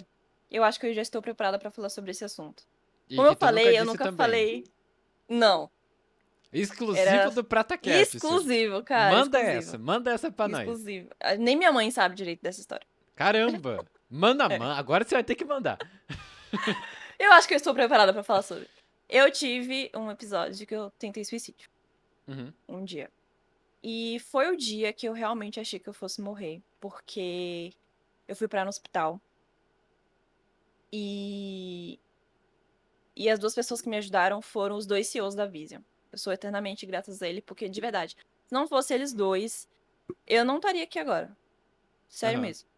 [SPEAKER 2] Eu acho que eu já estou preparada pra falar sobre esse assunto.
[SPEAKER 1] E
[SPEAKER 2] Como eu falei, eu
[SPEAKER 1] disse
[SPEAKER 2] nunca
[SPEAKER 1] também.
[SPEAKER 2] falei. Não.
[SPEAKER 1] Exclusivo
[SPEAKER 2] Era
[SPEAKER 1] do PrataCast. isso.
[SPEAKER 2] exclusivo, cara.
[SPEAKER 1] Manda
[SPEAKER 2] exclusivo.
[SPEAKER 1] essa, manda essa pra nós.
[SPEAKER 2] Exclusivo. Ah, Nem minha mãe sabe direito dessa história.
[SPEAKER 1] Caramba! Manda,
[SPEAKER 2] É.
[SPEAKER 1] man. Agora você vai ter que mandar.
[SPEAKER 2] Eu acho que eu estou preparada pra falar sobre. Eu tive um episódio que eu tentei suicídio.
[SPEAKER 1] Uhum.
[SPEAKER 2] um dia. E foi o dia que eu realmente achei que eu fosse morrer, porque eu fui parar no hospital. E e as duas pessoas que me ajudaram foram os dois CEOs da Vision. Eu sou eternamente grata a ele, porque de verdade, se não fosse eles dois, eu não estaria aqui agora. Sério
[SPEAKER 1] Aham.
[SPEAKER 2] mesmo.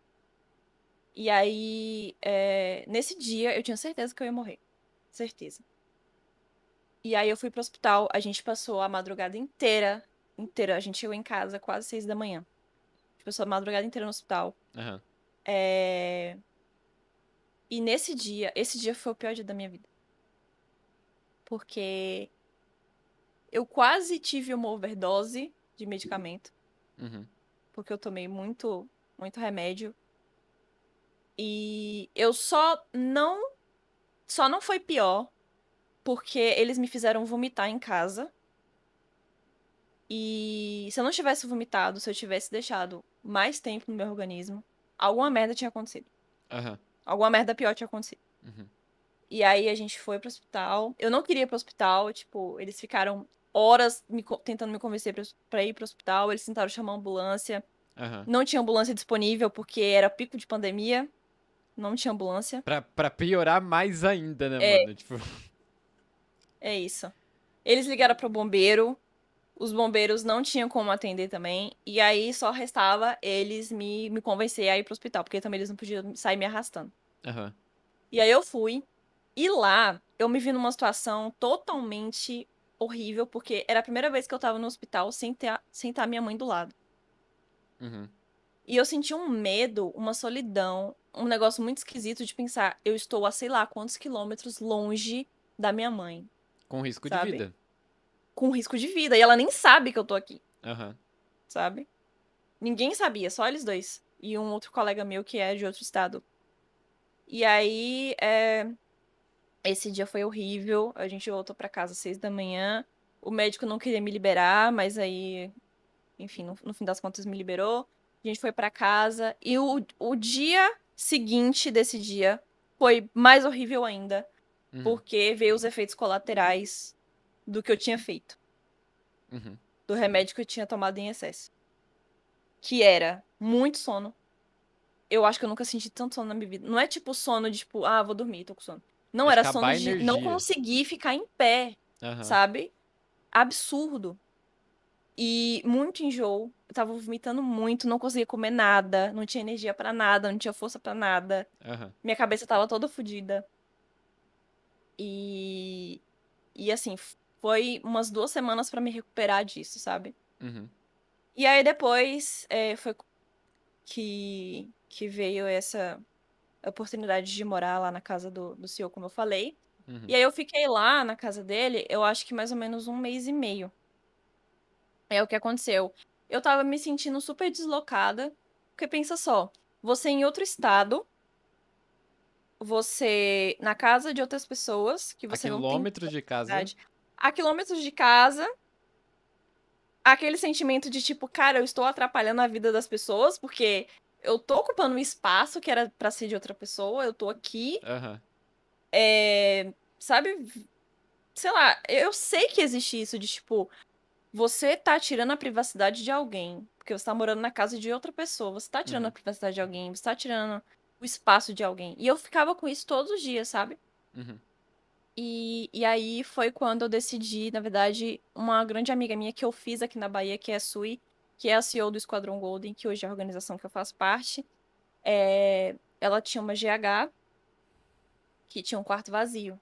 [SPEAKER 2] E aí, é, nesse dia, eu tinha certeza que eu ia morrer. Certeza. E aí eu fui pro hospital, a gente passou a madrugada inteira, inteira. A gente chegou em casa quase seis da manhã. A gente passou a madrugada inteira no hospital.
[SPEAKER 1] Aham.
[SPEAKER 2] É... E nesse dia, esse dia foi o pior dia da minha vida. Porque eu quase tive uma overdose de medicamento,
[SPEAKER 1] Uhum.
[SPEAKER 2] porque eu tomei muito, muito remédio. E eu só não só não foi pior porque eles me fizeram vomitar em casa. E se eu não tivesse vomitado, se eu tivesse deixado mais tempo no meu organismo, alguma merda tinha acontecido.
[SPEAKER 1] Aham.
[SPEAKER 2] Alguma merda pior tinha acontecido.
[SPEAKER 1] Uhum.
[SPEAKER 2] E aí a gente foi pro hospital. Eu não queria ir pro hospital, tipo, eles ficaram horas me tentando me convencer pra, pra ir pro hospital. Eles tentaram chamar uma ambulância.
[SPEAKER 1] Aham.
[SPEAKER 2] Não tinha ambulância disponível porque era pico de pandemia. Não tinha ambulância.
[SPEAKER 1] Pra, pra piorar mais ainda, né,
[SPEAKER 2] É.
[SPEAKER 1] mano? Tipo,
[SPEAKER 2] É isso. Eles ligaram pro bombeiro. Os bombeiros não tinham como atender também. E aí só restava eles me, me convencer a ir pro hospital, porque também eles não podiam sair me arrastando.
[SPEAKER 1] aham.
[SPEAKER 2] E aí eu fui. E lá eu me vi numa situação totalmente horrível, porque era a primeira vez que eu tava no hospital sem ter sem estar minha mãe do lado.
[SPEAKER 1] Uhum.
[SPEAKER 2] E eu senti um medo, uma solidão, um negócio muito esquisito de pensar, eu estou a sei lá quantos quilômetros longe da minha mãe,
[SPEAKER 1] Com risco
[SPEAKER 2] Sabe?
[SPEAKER 1] de vida.
[SPEAKER 2] com risco de vida, e ela nem sabe que eu tô aqui,
[SPEAKER 1] Aham.
[SPEAKER 2] sabe? Ninguém sabia, só eles dois. E um outro colega meu que é de outro estado. E aí, é, esse dia foi horrível. A gente voltou pra casa às seis da manhã. O médico não queria me liberar, mas aí, enfim, no, no fim das contas me liberou. A gente foi pra casa. E o, o dia seguinte desse dia foi mais horrível ainda,
[SPEAKER 1] Uhum.
[SPEAKER 2] porque veio os efeitos colaterais do que eu tinha feito
[SPEAKER 1] Uhum.
[SPEAKER 2] do remédio que eu tinha tomado em excesso. Que era muito sono. Eu acho que eu nunca senti tanto sono na minha vida. Não é tipo sono de tipo, ah, vou dormir, tô com sono. Não, era sono de não
[SPEAKER 1] energia.
[SPEAKER 2] conseguir ficar em pé,
[SPEAKER 1] Aham.
[SPEAKER 2] sabe? Absurdo. E muito enjoo. Tava vomitando muito, não conseguia comer nada, não tinha energia pra nada, não tinha força pra nada.
[SPEAKER 1] Aham.
[SPEAKER 2] Minha cabeça tava toda fodida. E. E assim, foi umas duas semanas pra me recuperar disso, sabe?
[SPEAKER 1] Uhum.
[SPEAKER 2] E aí depois é, foi que, que veio essa oportunidade de morar lá na casa do, do senhor, como eu falei.
[SPEAKER 1] Uhum.
[SPEAKER 2] E aí eu fiquei lá na casa dele, eu acho que mais ou menos um mês e meio. É o que aconteceu. Eu tava me sentindo super deslocada, porque pensa só, você em outro estado, você na casa de outras pessoas, que
[SPEAKER 1] A
[SPEAKER 2] você não tem
[SPEAKER 1] quilômetros de casa.
[SPEAKER 2] A quilômetros de casa. Aquele sentimento de tipo, cara, eu estou atrapalhando a vida das pessoas, porque eu tô ocupando um espaço que era pra ser de outra pessoa, eu tô aqui,
[SPEAKER 1] Aham.
[SPEAKER 2] é, sabe? Sei lá, eu sei que existe isso de tipo, você tá tirando a privacidade de alguém, porque você tá morando na casa de outra pessoa, você tá tirando
[SPEAKER 1] Uhum.
[SPEAKER 2] a privacidade de alguém, você tá tirando o espaço de alguém. E eu ficava com isso todos os dias, sabe?
[SPEAKER 1] Uhum.
[SPEAKER 2] E, e aí foi quando eu decidi, na verdade, uma grande amiga minha que eu fiz aqui na Bahia, que é a Sui, que é a CEO do Esquadrão Golden, que hoje é a organização que eu faço parte. é, ela tinha uma GH que tinha um quarto vazio.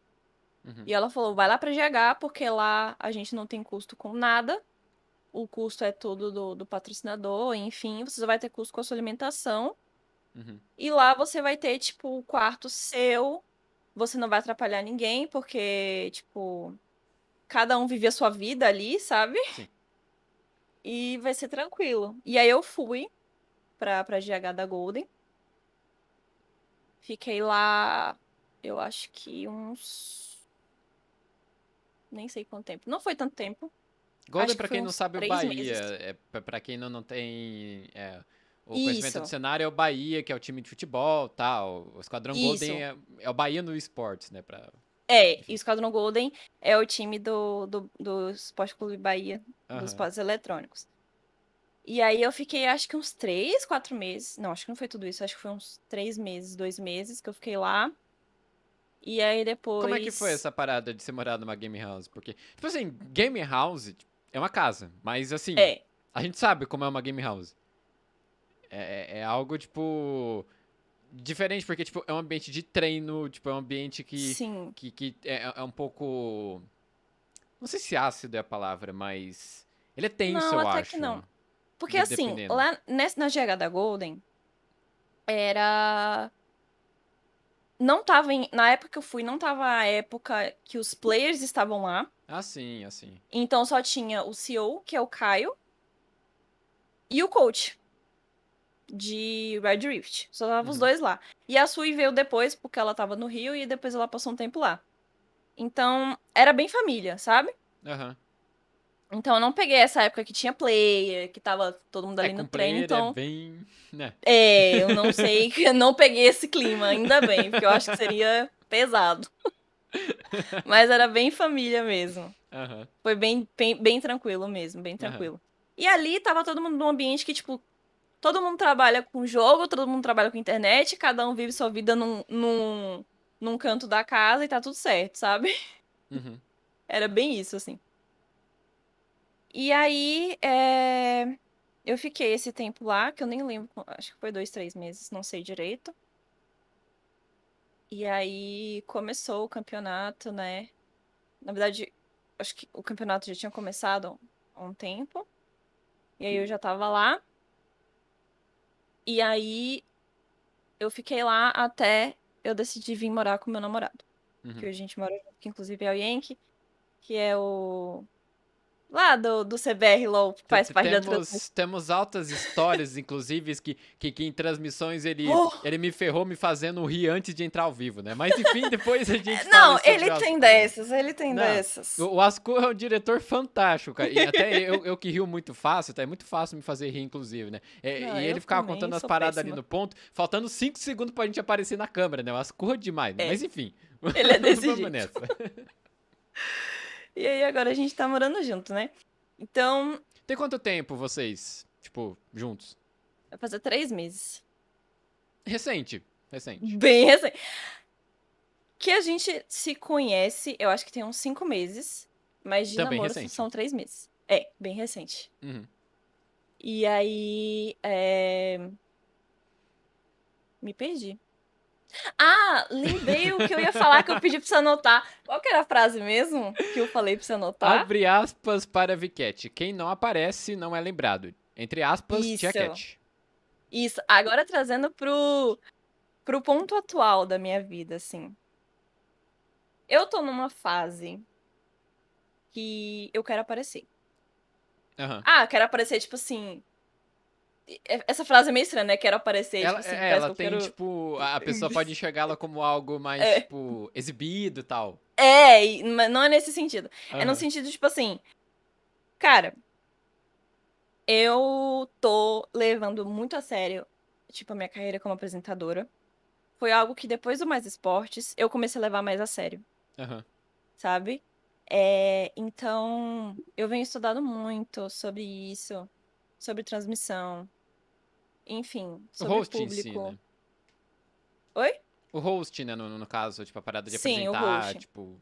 [SPEAKER 1] Uhum.
[SPEAKER 2] E ela falou: vai lá pra GH, porque lá a gente não tem custo com nada. O custo é todo do, do patrocinador, enfim, você só vai ter custo com a sua alimentação.
[SPEAKER 1] Uhum.
[SPEAKER 2] E lá você vai ter, tipo, o quarto seu. Você não vai atrapalhar ninguém, porque, tipo, cada um vive a sua vida ali, sabe?
[SPEAKER 1] Sim.
[SPEAKER 2] E vai ser tranquilo. E aí eu fui pra, pra GH da Golden. Fiquei lá, eu acho que uns. Nem sei quanto tempo. Não foi tanto tempo.
[SPEAKER 1] Golden,
[SPEAKER 2] que foi
[SPEAKER 1] quem não sabe, o
[SPEAKER 2] três
[SPEAKER 1] Bahia.
[SPEAKER 2] meses.
[SPEAKER 1] É, pra- pra quem não, não tem é, o conhecimento
[SPEAKER 2] Isso.
[SPEAKER 1] do cenário, é o Bahia, que é o time de futebol tal. O Esquadrão Golden
[SPEAKER 2] Isso.
[SPEAKER 1] é, é o Bahia no esportes, né? Pra...
[SPEAKER 2] É,
[SPEAKER 1] Enfim.
[SPEAKER 2] e o Esquadrão Golden é o time do, do, do Esporte Clube Bahia, dos
[SPEAKER 1] Aham.
[SPEAKER 2] esportes eletrônicos. E aí eu fiquei, acho que uns três, quatro meses. Não, acho que não foi tudo isso. Acho que foi uns três meses, dois meses que eu fiquei lá. E aí depois.
[SPEAKER 1] Como é que foi essa parada de você morar numa game house? Porque, tipo assim, game house é uma casa, mas assim,
[SPEAKER 2] É,
[SPEAKER 1] a gente sabe como é uma game house. É, é- é algo, tipo, diferente, porque, tipo, é um ambiente de treino, tipo, é um ambiente que,
[SPEAKER 2] sim.
[SPEAKER 1] que, que é, é um pouco Não sei se ácido é a palavra, mas. Ele é tenso,
[SPEAKER 2] Não,
[SPEAKER 1] eu
[SPEAKER 2] até
[SPEAKER 1] acho.
[SPEAKER 2] que não. Porque assim, lá nessa, na GH da Golden, era. Não tava em. Na época que eu fui, não tava a época que os players estavam lá.
[SPEAKER 1] Assim, assim.
[SPEAKER 2] Então só tinha o CEO, que é o Caio, e o coach de Red Rift. Só tava os
[SPEAKER 1] Uhum.
[SPEAKER 2] dois lá. E a Sui veio depois, porque ela tava no Rio e depois ela passou um tempo lá. Então, era bem família, sabe?
[SPEAKER 1] Aham.
[SPEAKER 2] Então eu não peguei essa época que tinha player, que tava todo mundo ali
[SPEAKER 1] É,
[SPEAKER 2] no treino, então.
[SPEAKER 1] é bem. Né?
[SPEAKER 2] É, eu não sei, eu não peguei esse clima, ainda bem, porque eu acho que seria pesado. Mas era bem família mesmo.
[SPEAKER 1] Aham.
[SPEAKER 2] Foi bem, bem, bem tranquilo mesmo, bem tranquilo. E ali tava todo mundo num ambiente que, tipo, todo mundo trabalha com jogo, todo mundo trabalha com internet, cada um vive sua vida num, num, num canto da casa e tá tudo certo, sabe?
[SPEAKER 1] Uhum.
[SPEAKER 2] Era bem isso, assim. E aí, é, eu fiquei esse tempo lá, que eu nem lembro, acho que foi dois, três meses, não sei direito. E aí começou o campeonato, né? Na verdade, acho que o campeonato já tinha começado há um tempo. E aí eu já tava lá. E aí eu fiquei lá até eu decidi vir morar com meu namorado.
[SPEAKER 1] Uhum.
[SPEAKER 2] Que a gente mora junto, que inclusive é o Yankee, que é o. Lá do, do CBR LOL, que faz parte da transmissão.
[SPEAKER 1] temos, temos altas histórias, inclusive, que, que, que em transmissões ele,
[SPEAKER 2] Oh!
[SPEAKER 1] ele me ferrou me fazendo rir antes de entrar ao vivo, né? Mas enfim, depois a gente
[SPEAKER 2] Não, ele tem dessas, ele tem
[SPEAKER 1] Não,
[SPEAKER 2] dessas.
[SPEAKER 1] O o Ascur é um diretor fantástico, cara. E até eu, eu que rio muito fácil, tá? É muito fácil me fazer rir, inclusive, né? É,
[SPEAKER 2] Não,
[SPEAKER 1] e ele ficava contando as paradas ali
[SPEAKER 2] péssima.
[SPEAKER 1] no ponto, faltando 5 segundos pra gente aparecer na câmera, né? O Ascur é demais, né?
[SPEAKER 2] É.
[SPEAKER 1] Mas enfim.
[SPEAKER 2] Ele é desse jeito. E aí agora a gente tá morando junto, né? Então,
[SPEAKER 1] Tem quanto tempo vocês, tipo, juntos?
[SPEAKER 2] vai fazer três meses.
[SPEAKER 1] Recente. Recente.
[SPEAKER 2] Bem recente. Que a gente se conhece, eu acho que tem uns cinco meses. Mas de
[SPEAKER 1] Também
[SPEAKER 2] namoro
[SPEAKER 1] recente.
[SPEAKER 2] são três meses. É, bem recente.
[SPEAKER 1] Uhum.
[SPEAKER 2] E aí. É... Me perdi. Ah, lembrei o que eu ia falar que eu pedi pra você anotar. Qual que era a frase mesmo que eu falei pra você anotar?
[SPEAKER 1] Abre aspas para Viquete. Quem não aparece não é lembrado. Entre aspas,
[SPEAKER 2] Isso.
[SPEAKER 1] Tia Cat.
[SPEAKER 2] Isso, agora trazendo pro, pro ponto atual da minha vida, assim. Eu tô numa fase que eu quero aparecer.
[SPEAKER 1] Aham.
[SPEAKER 2] Ah, quero aparecer, tipo assim. E- Essa frase é meio estranha, né? Quero aparecer,
[SPEAKER 1] Ela,
[SPEAKER 2] tipo assim,
[SPEAKER 1] é, ela tem,
[SPEAKER 2] quero...
[SPEAKER 1] tipo, a pessoa pode enxergá-la como algo mais,
[SPEAKER 2] É.
[SPEAKER 1] tipo, exibido e tal.
[SPEAKER 2] É, mas não é nesse sentido. É no sentido, tipo assim. Cara, eu tô levando muito a sério, tipo, a minha carreira como apresentadora. Foi algo que depois do Mais Esportes eu comecei a levar mais a sério,
[SPEAKER 1] Aham.
[SPEAKER 2] sabe? É, então, eu venho estudando muito sobre isso, sobre transmissão, enfim,
[SPEAKER 1] O
[SPEAKER 2] sobre
[SPEAKER 1] host em
[SPEAKER 2] público.
[SPEAKER 1] si, né?
[SPEAKER 2] Oi?
[SPEAKER 1] O host, né, no, no caso, tipo, a parada de
[SPEAKER 2] Sim, o
[SPEAKER 1] apresentar,
[SPEAKER 2] host.
[SPEAKER 1] tipo...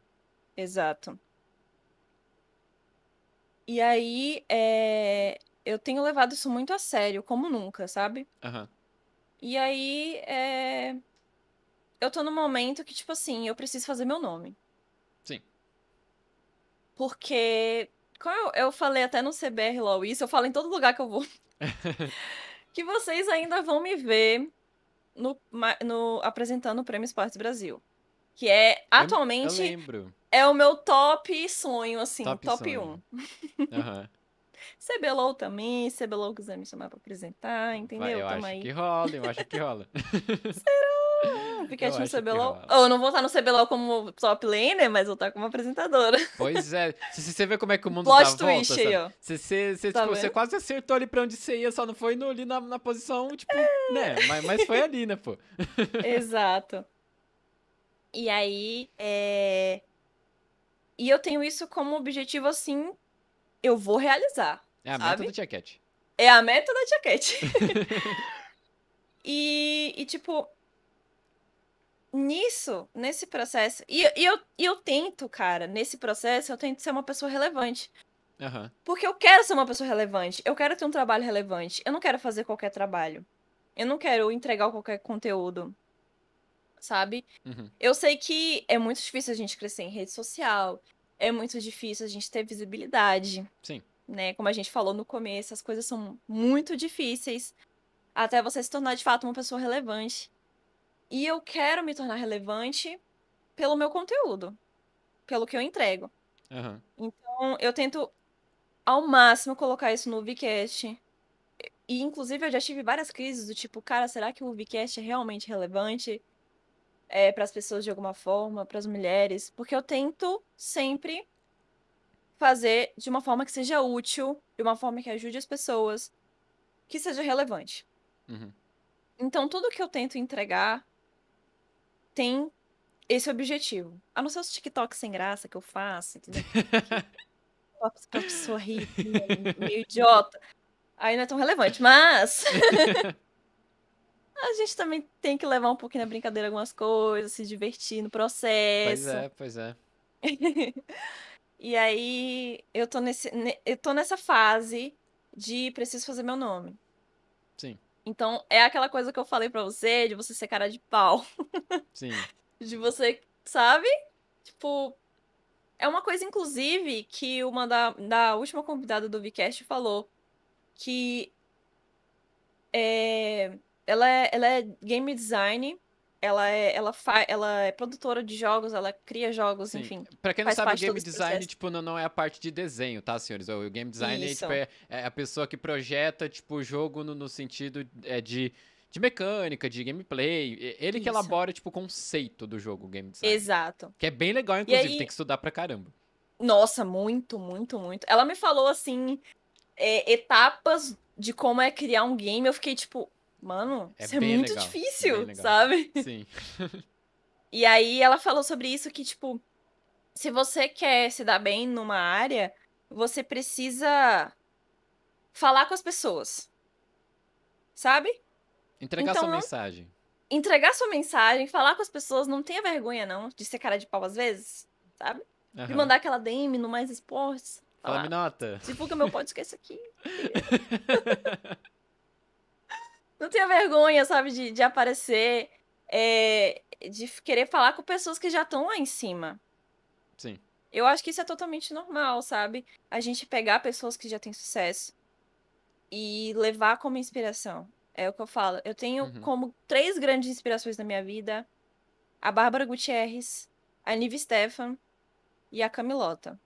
[SPEAKER 2] Exato. E aí, é, eu tenho levado isso muito a sério, como nunca, sabe?
[SPEAKER 1] Aham.
[SPEAKER 2] E aí, é, eu tô num momento que, tipo assim, eu preciso fazer meu nome.
[SPEAKER 1] Sim.
[SPEAKER 2] Porque, como eu, eu falei até no CBR LOL isso, eu falo em todo lugar que eu vou, que vocês ainda vão me ver no, no- apresentando o Prêmio Esportes Brasil. Que é,
[SPEAKER 1] Eu
[SPEAKER 2] atualmente, é o meu top sonho, assim,
[SPEAKER 1] Top
[SPEAKER 2] top,
[SPEAKER 1] sonho.
[SPEAKER 2] 1.
[SPEAKER 1] Aham.
[SPEAKER 2] CBLOL também, CBLOL quiser me chamar pra apresentar, entendeu?
[SPEAKER 1] Vai, eu
[SPEAKER 2] Tamo
[SPEAKER 1] acho
[SPEAKER 2] aí.
[SPEAKER 1] que rola, eu acho que rola.
[SPEAKER 2] Ah, Piquete
[SPEAKER 1] eu
[SPEAKER 2] no CBLOL. Ou eu não vou estar no CBLOL como top laner, mas vou estar como apresentadora.
[SPEAKER 1] Pois é. Se você vê como é que o mundo
[SPEAKER 2] Plot
[SPEAKER 1] dá volta,
[SPEAKER 2] twist aí,
[SPEAKER 1] sabe?
[SPEAKER 2] ó.
[SPEAKER 1] Você, você, você,
[SPEAKER 2] Tá
[SPEAKER 1] tipo, você quase acertou ali pra onde você ia, só não foi no, ali na, na posição, tipo, né? Mas, mas foi ali, né, pô?
[SPEAKER 2] Exato. E aí, é... E eu tenho isso como objetivo, assim, eu vou realizar.
[SPEAKER 1] É a
[SPEAKER 2] Sabe?
[SPEAKER 1] meta do Tia Cat.
[SPEAKER 2] É a meta da Tia Cat. e, e, tipo, nisso, nesse processo. E, e eu, e eu tento, cara, nesse processo, eu tento ser uma pessoa relevante.
[SPEAKER 1] Aham.
[SPEAKER 2] Porque eu quero ser uma pessoa relevante. Eu quero ter um trabalho relevante. Eu não quero fazer qualquer trabalho. Eu não quero entregar qualquer conteúdo. Sabe?
[SPEAKER 1] Uhum.
[SPEAKER 2] Eu sei que é muito difícil a gente crescer em rede social. é muito difícil a gente ter visibilidade.
[SPEAKER 1] Sim.
[SPEAKER 2] Né? Como a gente falou no começo, as coisas são muito difíceis até você se tornar de fato uma pessoa relevante. E eu quero me tornar relevante pelo meu conteúdo, pelo que eu entrego.
[SPEAKER 1] Uhum.
[SPEAKER 2] Então, eu tento ao máximo colocar isso no Vcast. E, inclusive, eu já tive várias crises do tipo, cara, será que o Vcast é realmente relevante é, para as pessoas de alguma forma, para as mulheres? Porque eu tento sempre fazer de uma forma que seja útil, de uma forma que ajude as pessoas, que seja relevante.
[SPEAKER 1] Uhum.
[SPEAKER 2] Então, tudo que eu tento entregar tem esse objetivo. A não ser os TikToks sem graça que eu faço, entendeu? pra pessoa rir, meio idiota. Aí não é tão relevante, mas. a gente também tem que levar um pouquinho na brincadeira algumas coisas, se divertir no processo.
[SPEAKER 1] Pois é, pois é.
[SPEAKER 2] e aí eu tô, nesse, eu tô nessa fase de preciso fazer meu nome.
[SPEAKER 1] Sim.
[SPEAKER 2] Então, é aquela coisa que eu falei pra você, de você ser cara de pau.
[SPEAKER 1] Sim.
[SPEAKER 2] de você, sabe? Tipo, é uma coisa, inclusive, que uma da, da última convidada do Vcast falou. Que é, ela, é, ela é game design, ela é, ela, fa, ela é produtora de jogos, ela cria jogos,
[SPEAKER 1] Sim.
[SPEAKER 2] enfim.
[SPEAKER 1] Pra quem não sabe, o game design, tipo, não, não é a parte de desenho, tá, senhores? O game design é, tipo, é, é, a pessoa que projeta, tipo, o jogo no, no sentido é, de de mecânica, de gameplay. Ele Isso. que elabora, tipo, o conceito do jogo, o game design.
[SPEAKER 2] Exato.
[SPEAKER 1] Que é bem legal, inclusive, aí... tem que estudar pra caramba.
[SPEAKER 2] Nossa, muito, muito, muito. Ela me falou, assim, é, etapas de como é criar um game. Eu fiquei, tipo, mano, é isso é muito legal, difícil, sabe?
[SPEAKER 1] Sim.
[SPEAKER 2] e aí ela falou sobre isso que, tipo, se você quer se dar bem numa área, você precisa falar com as pessoas. Sabe?
[SPEAKER 1] Entregar então, sua mensagem.
[SPEAKER 2] Entregar sua mensagem, falar com as pessoas, não tenha vergonha, não, de ser cara de pau às vezes, sabe? Uhum. De mandar aquela DM no Mais Esportes.
[SPEAKER 1] Fala, me nota.
[SPEAKER 2] Divulga meu podcast aqui. não tenha vergonha, sabe, de, de aparecer, é, de querer falar com pessoas que já estão lá em cima.
[SPEAKER 1] Sim.
[SPEAKER 2] Eu acho que isso é totalmente normal, sabe? A gente pegar pessoas que já têm sucesso e levar como inspiração. É o que eu falo. Eu tenho uhum. como três grandes inspirações na minha vida: a Bárbara Gutierrez, a Nive Stefan e a Camilota.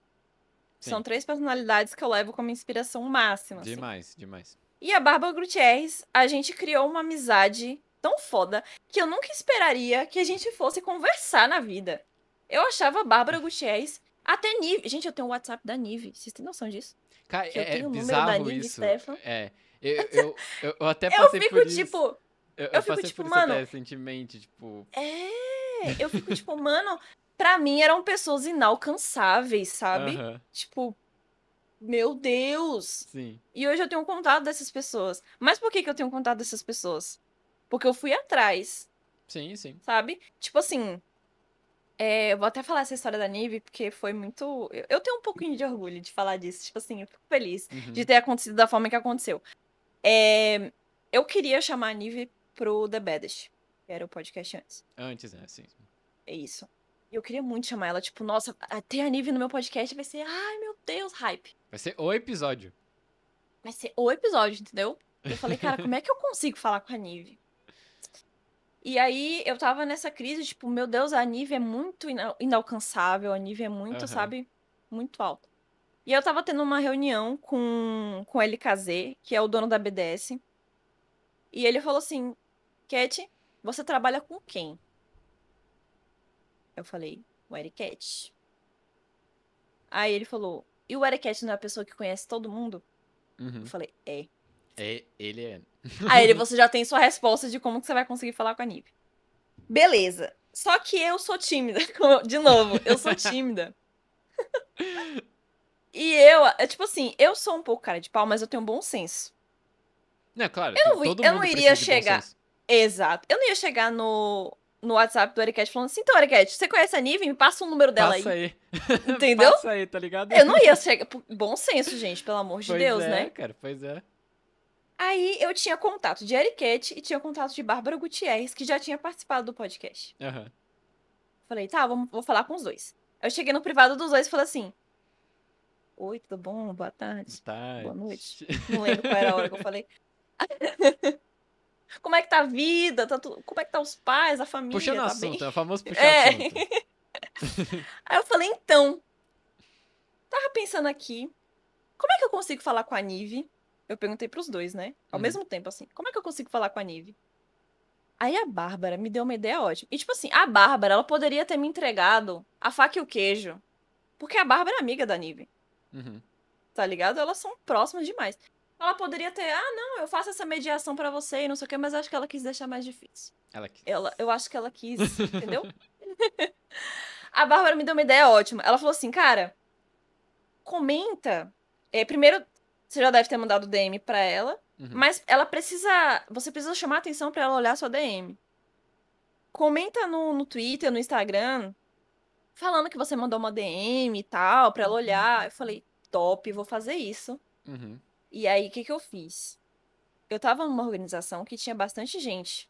[SPEAKER 2] Sim. São três personalidades que eu levo como inspiração máxima.
[SPEAKER 1] Demais, assim. demais.
[SPEAKER 2] E a Bárbara Gutierrez, a gente criou uma amizade tão foda que eu nunca esperaria que a gente fosse conversar na vida. Eu achava a Bárbara Gutierrez até Nive. Gente, eu tenho o WhatsApp da Nive. Vocês têm noção disso?
[SPEAKER 1] Cara, eu é, tenho é o número da Nive isso. Stefan. É. Eu, eu, eu, eu até passei
[SPEAKER 2] eu fico,
[SPEAKER 1] por
[SPEAKER 2] tipo,
[SPEAKER 1] isso. Eu,
[SPEAKER 2] eu, fico, tipo, mano.
[SPEAKER 1] recentemente, tipo.
[SPEAKER 2] É, eu fico, tipo, mano, pra mim eram pessoas inalcançáveis, sabe? Uh -huh. Tipo, meu Deus!
[SPEAKER 1] Sim.
[SPEAKER 2] E hoje eu tenho contato dessas pessoas. Mas por que, que eu tenho contato dessas pessoas? Porque eu fui atrás.
[SPEAKER 1] Sim, sim.
[SPEAKER 2] Sabe? Tipo assim. É, eu vou até falar essa história da Nive, porque foi muito. Eu tenho um pouquinho de orgulho de falar disso. Tipo assim, eu fico feliz uhum. de ter acontecido da forma que aconteceu. É, eu queria chamar a Nive pro The Baddest, que era o podcast antes.
[SPEAKER 1] Antes, né? Sim.
[SPEAKER 2] É isso. Eu queria muito chamar ela, tipo, nossa, ter a Nive no meu podcast vai ser, ai meu Deus, hype.
[SPEAKER 1] Vai ser o episódio.
[SPEAKER 2] Vai ser o episódio, entendeu? Eu falei, cara, como é que eu consigo falar com a Nive? E aí eu tava nessa crise, tipo, meu Deus, a Nive é muito inalcançável, a Nive é muito, uhum. sabe, muito alta. E eu tava tendo uma reunião com, com o LKZ, que é o dono da BDS. E ele falou assim: Cat, você trabalha com quem? Eu falei: o Eric Aí ele falou: e o Eric não é a pessoa que conhece todo mundo?
[SPEAKER 1] Uhum.
[SPEAKER 2] Eu falei: é.
[SPEAKER 1] É, ele é.
[SPEAKER 2] Aí ele, você já tem sua resposta de como que você vai conseguir falar com a Nive. Beleza. Só que eu sou tímida. De novo, eu sou tímida. E eu, é tipo assim, eu sou um pouco cara de pau, mas eu tenho um bom senso.
[SPEAKER 1] É, claro.
[SPEAKER 2] Eu não, eu não iria chegar. Exato. Eu não ia chegar no, no WhatsApp do Ericat falando assim, então, Ericat, você conhece a Nive? Me passa o número dela
[SPEAKER 1] passa aí.
[SPEAKER 2] aí. Entendeu?
[SPEAKER 1] passa aí, tá ligado?
[SPEAKER 2] Eu não ia chegar. Bom senso, gente, pelo amor de
[SPEAKER 1] pois
[SPEAKER 2] Deus,
[SPEAKER 1] é,
[SPEAKER 2] né?
[SPEAKER 1] cara, pois é.
[SPEAKER 2] Aí eu tinha contato de Ericat e tinha contato de Bárbara Gutierrez, que já tinha participado do podcast.
[SPEAKER 1] Uhum.
[SPEAKER 2] Falei, tá, vamos, vou falar com os dois. Eu cheguei no privado dos dois e falei assim: Oi, tudo bom? Boa tarde.
[SPEAKER 1] Tá.
[SPEAKER 2] Boa noite. Não lembro qual era a hora que eu falei. Como é que tá a vida? Tá tu... Como é que tá os pais, a família?
[SPEAKER 1] Puxando
[SPEAKER 2] tá
[SPEAKER 1] assunto,
[SPEAKER 2] bem?
[SPEAKER 1] é o famoso puxar
[SPEAKER 2] É.
[SPEAKER 1] assunto.
[SPEAKER 2] Aí eu falei, então. Tava pensando aqui. Como é que eu consigo falar com a Nive? Eu perguntei pros dois, né? Ao
[SPEAKER 1] Uhum.
[SPEAKER 2] mesmo tempo, assim. Como é que eu consigo falar com a Nive? Aí a Bárbara me deu uma ideia ótima. E, tipo assim, a Bárbara, ela poderia ter me entregado a faca e o queijo. Porque a Bárbara é amiga da Nive.
[SPEAKER 1] Uhum.
[SPEAKER 2] tá ligado? Elas são próximas demais. Ela poderia ter, ah, não, eu faço essa mediação pra você e não sei o que, mas acho que ela quis deixar mais difícil.
[SPEAKER 1] Ela quis.
[SPEAKER 2] Ela, eu acho que ela quis, entendeu? A Bárbara me deu uma ideia ótima. Ela falou assim, cara, comenta. É, primeiro, você já deve ter mandado DM pra ela,
[SPEAKER 1] Uhum.
[SPEAKER 2] mas ela precisa. Você precisa chamar atenção pra ela olhar sua DM. Comenta no, no Twitter, no Instagram, falando que você mandou uma DM e tal, pra ela olhar. Eu falei, top, vou fazer isso.
[SPEAKER 1] Uhum.
[SPEAKER 2] E aí, o que que eu fiz? Eu tava numa organização que tinha bastante gente.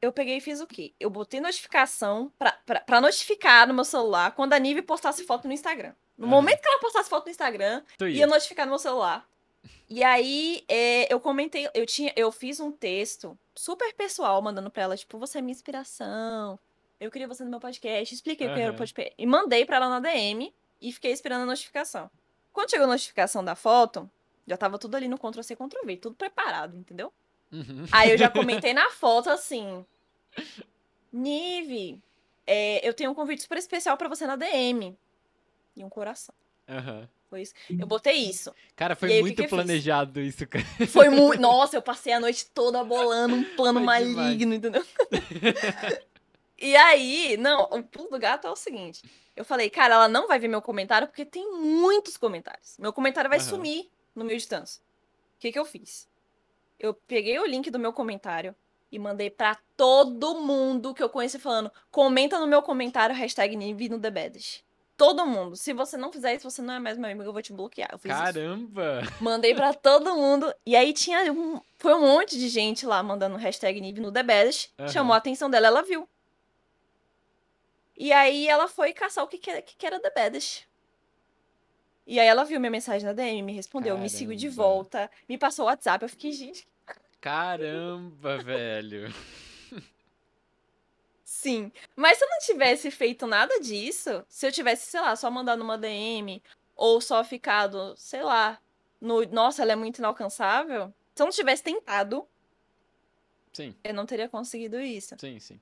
[SPEAKER 2] Eu peguei e fiz o quê? Eu botei notificação pra, pra, pra notificar no meu celular quando a Nive postasse foto no Instagram. No momento que ela postasse foto no Instagram, ia
[SPEAKER 1] ia.
[SPEAKER 2] notificar no meu celular. E aí, é, eu comentei, eu tinha, eu fiz um texto super pessoal, mandando pra ela, tipo, você é minha inspiração. Eu queria você no meu podcast, expliquei o que era o podcast. E mandei pra ela na DM e fiquei esperando a notificação. Quando chegou a notificação da foto, já tava tudo ali no Ctrl-C, Ctrl-V, tudo preparado, entendeu?
[SPEAKER 1] Uhum.
[SPEAKER 2] Aí eu já comentei na foto assim: Nive, é, eu tenho um convite super especial pra você na DM. E um coração.
[SPEAKER 1] Aham.
[SPEAKER 2] Foi isso. Eu botei isso.
[SPEAKER 1] Cara, foi
[SPEAKER 2] aí, que
[SPEAKER 1] muito
[SPEAKER 2] que fiz?
[SPEAKER 1] planejado isso, cara.
[SPEAKER 2] Foi muito. Nossa, eu passei a noite toda bolando um plano
[SPEAKER 1] Foi demais.
[SPEAKER 2] maligno, entendeu? e aí, não, o pulo do gato é o seguinte. Eu falei, cara, ela não vai ver meu comentário porque tem muitos comentários. Meu comentário vai
[SPEAKER 1] Aham.
[SPEAKER 2] sumir no de tantos. O que que eu fiz? Eu peguei o link do meu comentário e mandei pra todo mundo que eu conheci falando, comenta no meu comentário, hashtag Nive no The. Todo mundo. Se você não fizer isso, você não é mais meu amigo, eu vou te bloquear. Eu fiz isso.
[SPEAKER 1] Caramba!
[SPEAKER 2] Mandei pra todo mundo. E aí tinha um. Foi um monte de gente lá mandando hashtag Nive no The.
[SPEAKER 1] Aham.
[SPEAKER 2] Chamou a atenção dela, ela viu. E aí ela foi caçar o que, que, era- que era The Baddest. E aí ela viu minha mensagem na DM, me respondeu, me seguiu de
[SPEAKER 1] Caramba.
[SPEAKER 2] volta, me passou o WhatsApp. Eu fiquei, gente,
[SPEAKER 1] Caramba, velho.
[SPEAKER 2] sim. Mas se eu não tivesse feito nada disso, se eu tivesse, sei lá, só mandado uma DM, ou só ficado, sei lá, no. Nossa, ela é muito inalcançável. Se eu não tivesse tentado,
[SPEAKER 1] Sim,
[SPEAKER 2] eu não teria conseguido isso.
[SPEAKER 1] sim, sim.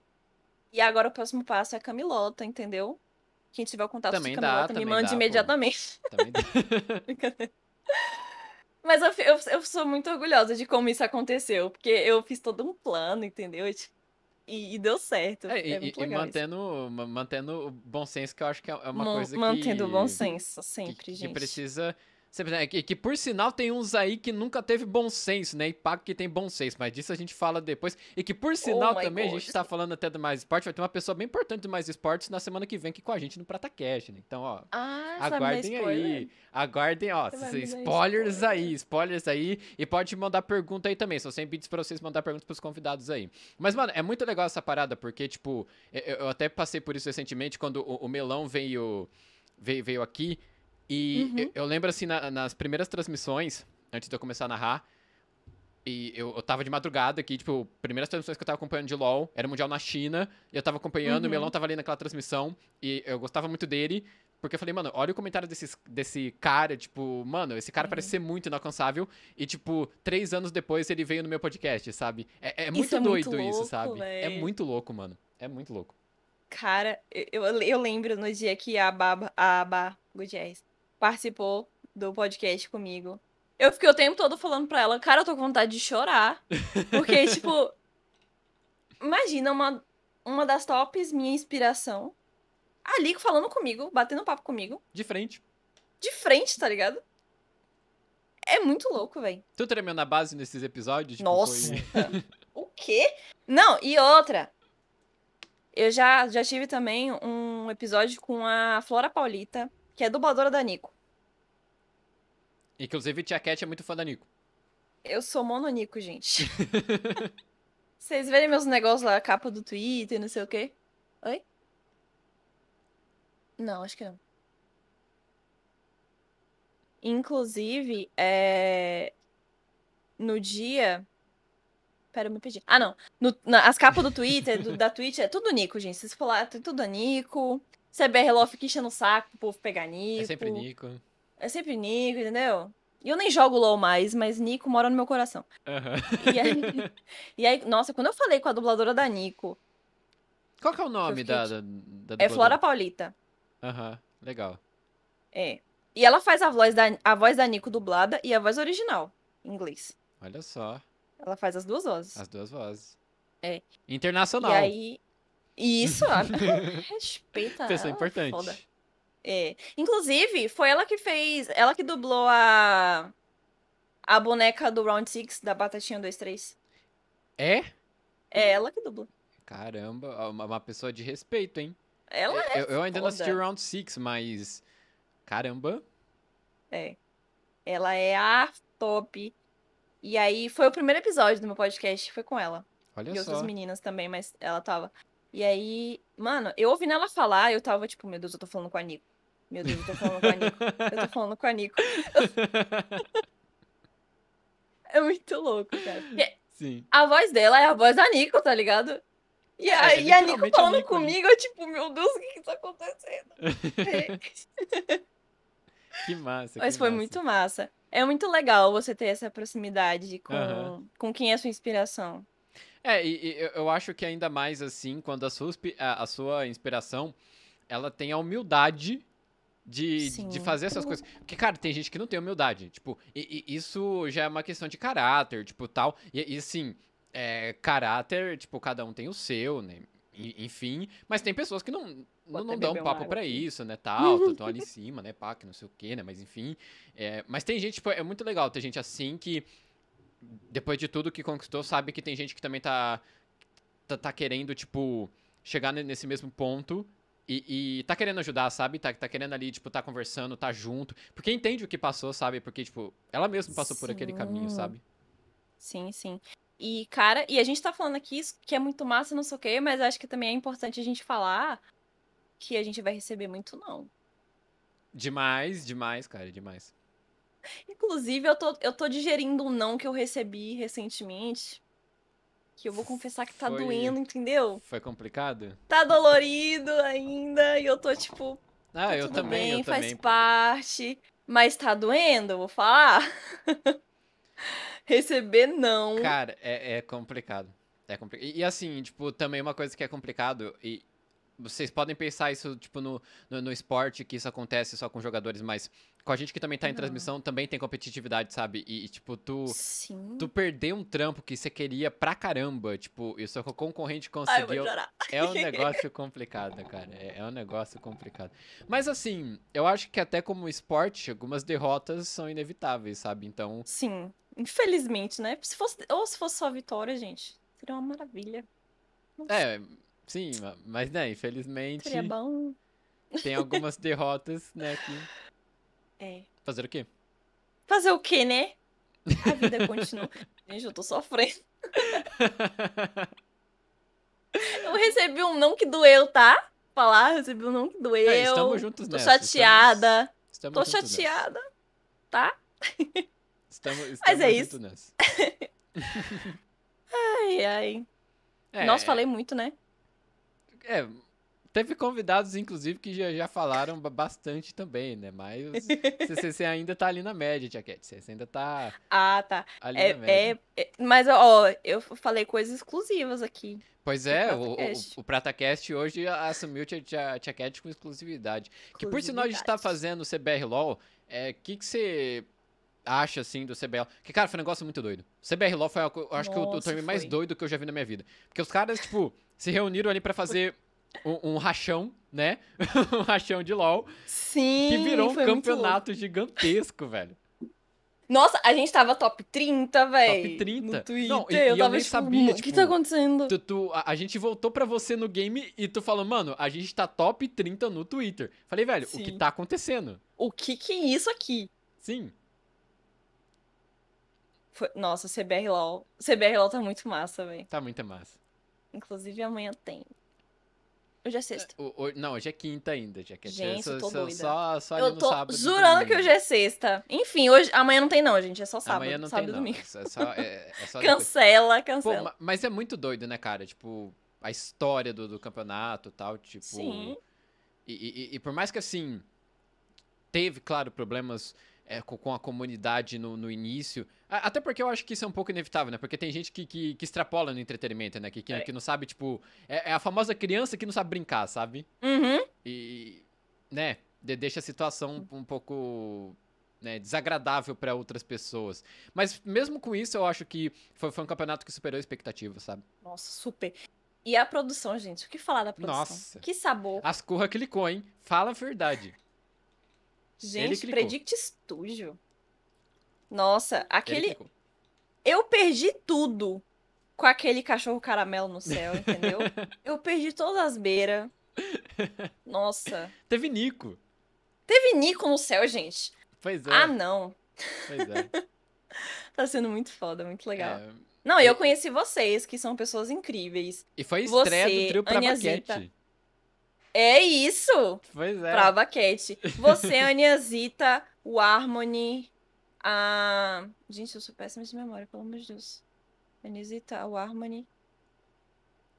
[SPEAKER 2] E agora o próximo passo é Camilota, entendeu? Quem tiver o contato
[SPEAKER 1] Também
[SPEAKER 2] de
[SPEAKER 1] dá,
[SPEAKER 2] Camilota, me mande
[SPEAKER 1] dá, pô.
[SPEAKER 2] imediatamente.
[SPEAKER 1] Também dá.
[SPEAKER 2] Mas eu, eu, eu sou muito orgulhosa de como isso aconteceu, porque eu fiz todo um plano, entendeu? E, e deu certo.
[SPEAKER 1] É,
[SPEAKER 2] É,
[SPEAKER 1] e, e- mantendo, ma- mantendo o bom senso, que eu acho que é é uma
[SPEAKER 2] Man-
[SPEAKER 1] coisa que...
[SPEAKER 2] Mantendo o bom senso,
[SPEAKER 1] que-
[SPEAKER 2] sempre,
[SPEAKER 1] que,
[SPEAKER 2] gente.
[SPEAKER 1] precisa. Né, Que, que por sinal tem uns aí que nunca teve bom senso, né? E pago que tem bom senso, mas disso a gente fala depois. E que por sinal
[SPEAKER 2] Oh
[SPEAKER 1] também, a
[SPEAKER 2] God.
[SPEAKER 1] gente tá falando até do Mais Esporte, vai ter uma pessoa bem importante do Mais Esportes na semana que vem aqui com a gente no PrataCast, né? Então, ó,
[SPEAKER 2] Ah,
[SPEAKER 1] aguardem aí. Aguardem, ó. Spoilers
[SPEAKER 2] spoiler.
[SPEAKER 1] aí, spoilers aí. E pode mandar pergunta aí também. São 100 bits pra vocês mandar perguntas pros convidados aí. Mas, mano, é muito legal essa parada, porque, tipo, eu, eu até passei por isso recentemente, quando o, o Melão veio, veio, veio aqui. E
[SPEAKER 2] Uhum.
[SPEAKER 1] eu, eu lembro, assim, na- nas primeiras transmissões, antes de eu começar a narrar, e eu, eu tava de madrugada aqui, tipo, primeiras transmissões que eu tava acompanhando de LoL, era Mundial na China, e eu tava acompanhando, o
[SPEAKER 2] Uhum.
[SPEAKER 1] Melão tava ali naquela transmissão, e eu gostava muito dele, porque eu falei, mano, olha o comentário desses, desse cara, tipo, mano, esse cara
[SPEAKER 2] Uhum.
[SPEAKER 1] parece ser muito inalcançável, e, tipo, três anos depois ele veio no meu podcast, sabe? É, é muito
[SPEAKER 2] é muito
[SPEAKER 1] doido isso,
[SPEAKER 2] louco,
[SPEAKER 1] sabe? É
[SPEAKER 2] véi.
[SPEAKER 1] muito louco, mano. É muito louco.
[SPEAKER 2] Cara, eu, eu- eu lembro no dia que a Baba, a Aba Gutierrez participou do podcast comigo. Eu fiquei o tempo todo falando pra ela, cara, eu tô com vontade de chorar. Porque, tipo, imagina uma, uma das tops, minha inspiração, ali falando comigo, batendo papo comigo,
[SPEAKER 1] De frente.
[SPEAKER 2] de frente, tá ligado? É muito louco, velho.
[SPEAKER 1] Tu tremeu na base nesses episódios? Tipo,
[SPEAKER 2] Nossa.
[SPEAKER 1] foi-
[SPEAKER 2] O quê? Não, e outra. Eu já, já tive também um episódio com a Flora Paulita, que é dubladora da Nico.
[SPEAKER 1] Inclusive, Tia Cat é muito fã da Nico.
[SPEAKER 2] Eu sou mononico, gente. Vocês verem meus negócios lá, capa do Twitter, não sei o quê. Oi? Não, acho que não. Inclusive, é... no dia. Pera, eu me perdi. Ah, não. No- na- as capas do Twitter, do- da Twitch, é tudo Nico, gente. Vocês falaram, tem tudo a Nico. CBR Law fica enchendo o saco pro povo pegar Nico.
[SPEAKER 1] É sempre Nico.
[SPEAKER 2] É sempre Nico, entendeu? E eu nem jogo LOL mais, mas Nico mora no meu coração.
[SPEAKER 1] Aham.
[SPEAKER 2] E aí, e aí, nossa, quando eu falei com a dubladora da Nico,
[SPEAKER 1] Qual que é o nome da, da, da
[SPEAKER 2] é
[SPEAKER 1] dubladora?
[SPEAKER 2] Flora Paulita.
[SPEAKER 1] Aham, legal.
[SPEAKER 2] É. E ela faz a voz da, a voz da Nico dublada e a voz original, em inglês.
[SPEAKER 1] Olha só,
[SPEAKER 2] Ela faz as duas vozes.
[SPEAKER 1] as duas vozes.
[SPEAKER 2] É.
[SPEAKER 1] Internacional.
[SPEAKER 2] E aí. Isso, a- respeita.
[SPEAKER 1] Pessoa importante.
[SPEAKER 2] foda. É. Inclusive, foi ela que fez. Ela que dublou a. A boneca do Round 6 da Batatinha 23.
[SPEAKER 1] É?
[SPEAKER 2] É ela que dubla.
[SPEAKER 1] Caramba, uma, uma pessoa de respeito, hein?
[SPEAKER 2] Ela é.
[SPEAKER 1] eu, eu ainda não assisti
[SPEAKER 2] foda.
[SPEAKER 1] Round 6, mas. Caramba.
[SPEAKER 2] É. Ela é a top. E aí, foi o primeiro episódio do meu podcast, foi com ela.
[SPEAKER 1] Olha
[SPEAKER 2] e
[SPEAKER 1] só.
[SPEAKER 2] outras meninas também, mas ela tava. E aí, mano, eu ouvindo ela falar, eu tava tipo, meu Deus, eu tô falando com a Nico. Meu Deus, eu tô falando com a Nico. Eu tô falando com a Nico. É muito louco, cara. Porque
[SPEAKER 1] Sim.
[SPEAKER 2] a voz dela é a voz da Nico, tá ligado? E a,
[SPEAKER 1] É,
[SPEAKER 2] e a Nico
[SPEAKER 1] literalmente a
[SPEAKER 2] falando
[SPEAKER 1] Nico
[SPEAKER 2] comigo, eu tipo, meu Deus, o que que tá acontecendo? É.
[SPEAKER 1] Que massa.
[SPEAKER 2] Mas
[SPEAKER 1] que
[SPEAKER 2] foi
[SPEAKER 1] massa.
[SPEAKER 2] muito massa. É muito legal você ter essa proximidade com,
[SPEAKER 1] Aham.
[SPEAKER 2] com quem é a sua inspiração.
[SPEAKER 1] É, e, e eu- acho que ainda mais assim, quando a sua, a, sua inspiração, ela tem a humildade de, de- fazer essas coisas. Porque, cara, tem gente que não tem humildade. Tipo, e, e isso já é uma questão de caráter, tipo, tal. E, e assim, é, caráter, tipo, cada um tem o seu, né? Enfim, mas tem pessoas que não, não, não dão
[SPEAKER 2] uma
[SPEAKER 1] papo
[SPEAKER 2] aqui.
[SPEAKER 1] isso, né, tal, estão ali em cima, né, pá, que não sei o quê, né, mas enfim. É, mas tem gente, tipo, é muito legal ter gente assim que, depois de tudo que conquistou, sabe que tem gente que também tá, tá, tá querendo, tipo, chegar ne- nesse mesmo ponto e, e tá querendo ajudar, sabe? Tá, tá querendo ali, tipo, tá conversando, tá junto. Porque entende o que passou, sabe? Porque, tipo, ela mesma passou por aquele caminho,
[SPEAKER 2] Sim.
[SPEAKER 1] sabe?
[SPEAKER 2] Sim, sim. E, cara, e a gente tá falando aqui isso, que é muito massa, não sei o quê, mas acho que também é importante a gente falar que a gente vai receber muito não.
[SPEAKER 1] Demais, demais, cara, demais.
[SPEAKER 2] Inclusive, eu tô, eu tô digerindo um não que eu recebi recentemente. Que eu vou confessar que tá
[SPEAKER 1] Foi-
[SPEAKER 2] doendo, entendeu?
[SPEAKER 1] Foi complicado?
[SPEAKER 2] Tá dolorido ainda. E eu tô tipo,
[SPEAKER 1] Ah,
[SPEAKER 2] tá
[SPEAKER 1] eu
[SPEAKER 2] tudo
[SPEAKER 1] também,
[SPEAKER 2] bem,
[SPEAKER 1] eu
[SPEAKER 2] faz
[SPEAKER 1] também.
[SPEAKER 2] parte. Mas tá doendo, eu vou falar. Receber não.
[SPEAKER 1] Cara, é, é complicado. É complicado. E, e assim, tipo, também uma coisa que é complicado, e vocês podem pensar isso, tipo, no, no, no esporte, que isso acontece só com jogadores, mas com a gente que também tá em
[SPEAKER 2] Não.
[SPEAKER 1] transmissão, também tem competitividade, sabe? E, e, tipo, tu,
[SPEAKER 2] Sim.
[SPEAKER 1] tu perder um trampo que você queria pra caramba, tipo, e o seu concorrente
[SPEAKER 2] Ai,
[SPEAKER 1] conseguiu.
[SPEAKER 2] chorar.
[SPEAKER 1] É um negócio complicado, cara. É, é um negócio complicado. Mas assim, eu acho que até como esporte, algumas derrotas são inevitáveis, sabe? Então,
[SPEAKER 2] Sim. Infelizmente, né? Se fosse, ou se fosse só vitória, gente, seria uma maravilha.
[SPEAKER 1] É, sim, ma- mas né, infelizmente
[SPEAKER 2] Seria bom.
[SPEAKER 1] tem algumas derrotas, né, que
[SPEAKER 2] É.
[SPEAKER 1] fazer o quê?
[SPEAKER 2] Fazer o quê, né? A vida continua. Gente, eu tô sofrendo. Eu recebi um não que doeu, tá? Falar, recebi um não que doeu.
[SPEAKER 1] É, estamos juntos
[SPEAKER 2] tô
[SPEAKER 1] nessa.
[SPEAKER 2] chateada.
[SPEAKER 1] Estamos,
[SPEAKER 2] Tô
[SPEAKER 1] estamos juntos
[SPEAKER 2] chateada, tá?
[SPEAKER 1] nessa. Estamos, estamos
[SPEAKER 2] Mas é isso. Ai, ai.
[SPEAKER 1] É,
[SPEAKER 2] Nossa, falei muito, né?
[SPEAKER 1] É, teve convidados, inclusive, que já, já falaram ba- bastante também, né? Mas você, ainda tá ali na média, Tia Cat. Você ainda tá
[SPEAKER 2] Ah, tá.
[SPEAKER 1] ali
[SPEAKER 2] É,
[SPEAKER 1] na média.
[SPEAKER 2] é, é- mas, ó, eu falei coisas exclusivas aqui.
[SPEAKER 1] Pois é, o, o,
[SPEAKER 2] PrataCast.
[SPEAKER 1] o PrataCast hoje assumiu Cat com exclusividade. Que por sinal a gente tá
[SPEAKER 2] Exclusividade.
[SPEAKER 1] fazendo o CBR LOL, o é, que que você acha, assim, do CBR LOL? Que, cara, foi um negócio muito doido. CBR LOL foi, eu acho que o, o
[SPEAKER 2] Nossa,
[SPEAKER 1] torneio mais doido que eu já vi na minha vida. Porque os caras, tipo, se reuniram ali pra fazer um, um rachão, né? um rachão de LOL,
[SPEAKER 2] Sim,
[SPEAKER 1] que virou um campeonato gigantesco, velho.
[SPEAKER 2] Nossa, a gente tava top 30, véi.
[SPEAKER 1] Top 30?
[SPEAKER 2] No Twitter.
[SPEAKER 1] Não, e-
[SPEAKER 2] eu
[SPEAKER 1] eu
[SPEAKER 2] tava
[SPEAKER 1] nem
[SPEAKER 2] tipo,
[SPEAKER 1] sabia,
[SPEAKER 2] "Mano, O que
[SPEAKER 1] tipo,
[SPEAKER 2] tá acontecendo?
[SPEAKER 1] Tu, tu- a, a gente voltou pra você no game e tu falou, mano, a gente tá top 30 no Twitter. Falei, velho, o que
[SPEAKER 2] Sim.
[SPEAKER 1] tá acontecendo?
[SPEAKER 2] O que que é isso aqui?
[SPEAKER 1] Sim.
[SPEAKER 2] Foi- Nossa, CBR LOL. CBR LOL tá muito massa, véi.
[SPEAKER 1] Tá muito massa.
[SPEAKER 2] Inclusive amanhã tem. Hoje é sexta.
[SPEAKER 1] O- o- não, hoje é quinta ainda, Jaquete.
[SPEAKER 2] Gente,
[SPEAKER 1] só,
[SPEAKER 2] eu tô
[SPEAKER 1] só-. Só, só
[SPEAKER 2] Eu tô
[SPEAKER 1] sábado.
[SPEAKER 2] jurando que
[SPEAKER 1] domingo.
[SPEAKER 2] hoje é sexta. Enfim, hoje, amanhã não tem não, gente. É só sábado.
[SPEAKER 1] Amanhã não
[SPEAKER 2] sábado
[SPEAKER 1] tem,
[SPEAKER 2] e
[SPEAKER 1] não.
[SPEAKER 2] domingo.
[SPEAKER 1] É só, é é, é.
[SPEAKER 2] Cancela,
[SPEAKER 1] Pô,
[SPEAKER 2] cancela.
[SPEAKER 1] ma- mas é muito doido, né, cara? Tipo, a história do, do campeonato e tal, tipo...
[SPEAKER 2] Sim.
[SPEAKER 1] E, e- e por mais que, assim, teve, claro, problemas é, co- com, a comunidade no, no início, até porque eu acho que isso é um pouco inevitável, né? Porque tem gente que, que, que extrapola no entretenimento, né? Que, que,
[SPEAKER 2] É.
[SPEAKER 1] que não sabe, tipo... É, é a famosa criança que não sabe brincar, sabe?
[SPEAKER 2] Uhum.
[SPEAKER 1] E, né, de- deixa a situação um pouco né, desagradável para outras pessoas. Mas mesmo com isso, eu acho que foi, foi um campeonato que superou a expectativa, sabe?
[SPEAKER 2] Nossa, super. E a produção, gente? O que falar da produção?
[SPEAKER 1] Nossa.
[SPEAKER 2] Que sabor.
[SPEAKER 1] As Corra clicou, hein? Fala a verdade.
[SPEAKER 2] Gente. Predict Studio. Nossa,
[SPEAKER 1] Ele
[SPEAKER 2] aquele. Eu perdi tudo com aquele cachorro caramelo no céu, entendeu? Eu perdi todas as beiras. Nossa.
[SPEAKER 1] Teve Nico.
[SPEAKER 2] Teve Nico no céu, gente.
[SPEAKER 1] Pois é.
[SPEAKER 2] Ah, não.
[SPEAKER 1] Pois é.
[SPEAKER 2] Tá sendo muito foda, muito legal.
[SPEAKER 1] É,
[SPEAKER 2] Não, eu conheci vocês, que são pessoas incríveis.
[SPEAKER 1] E foi estreia
[SPEAKER 2] Você,
[SPEAKER 1] do trio pra
[SPEAKER 2] Aniazita.
[SPEAKER 1] Baquete.
[SPEAKER 2] É isso!
[SPEAKER 1] Pois é.
[SPEAKER 2] Pra Baquete. Você, Aniazita, o Harmony, a. Gente, eu sou péssima de memória, pelo amor de Deus. Aniazita, o Harmony.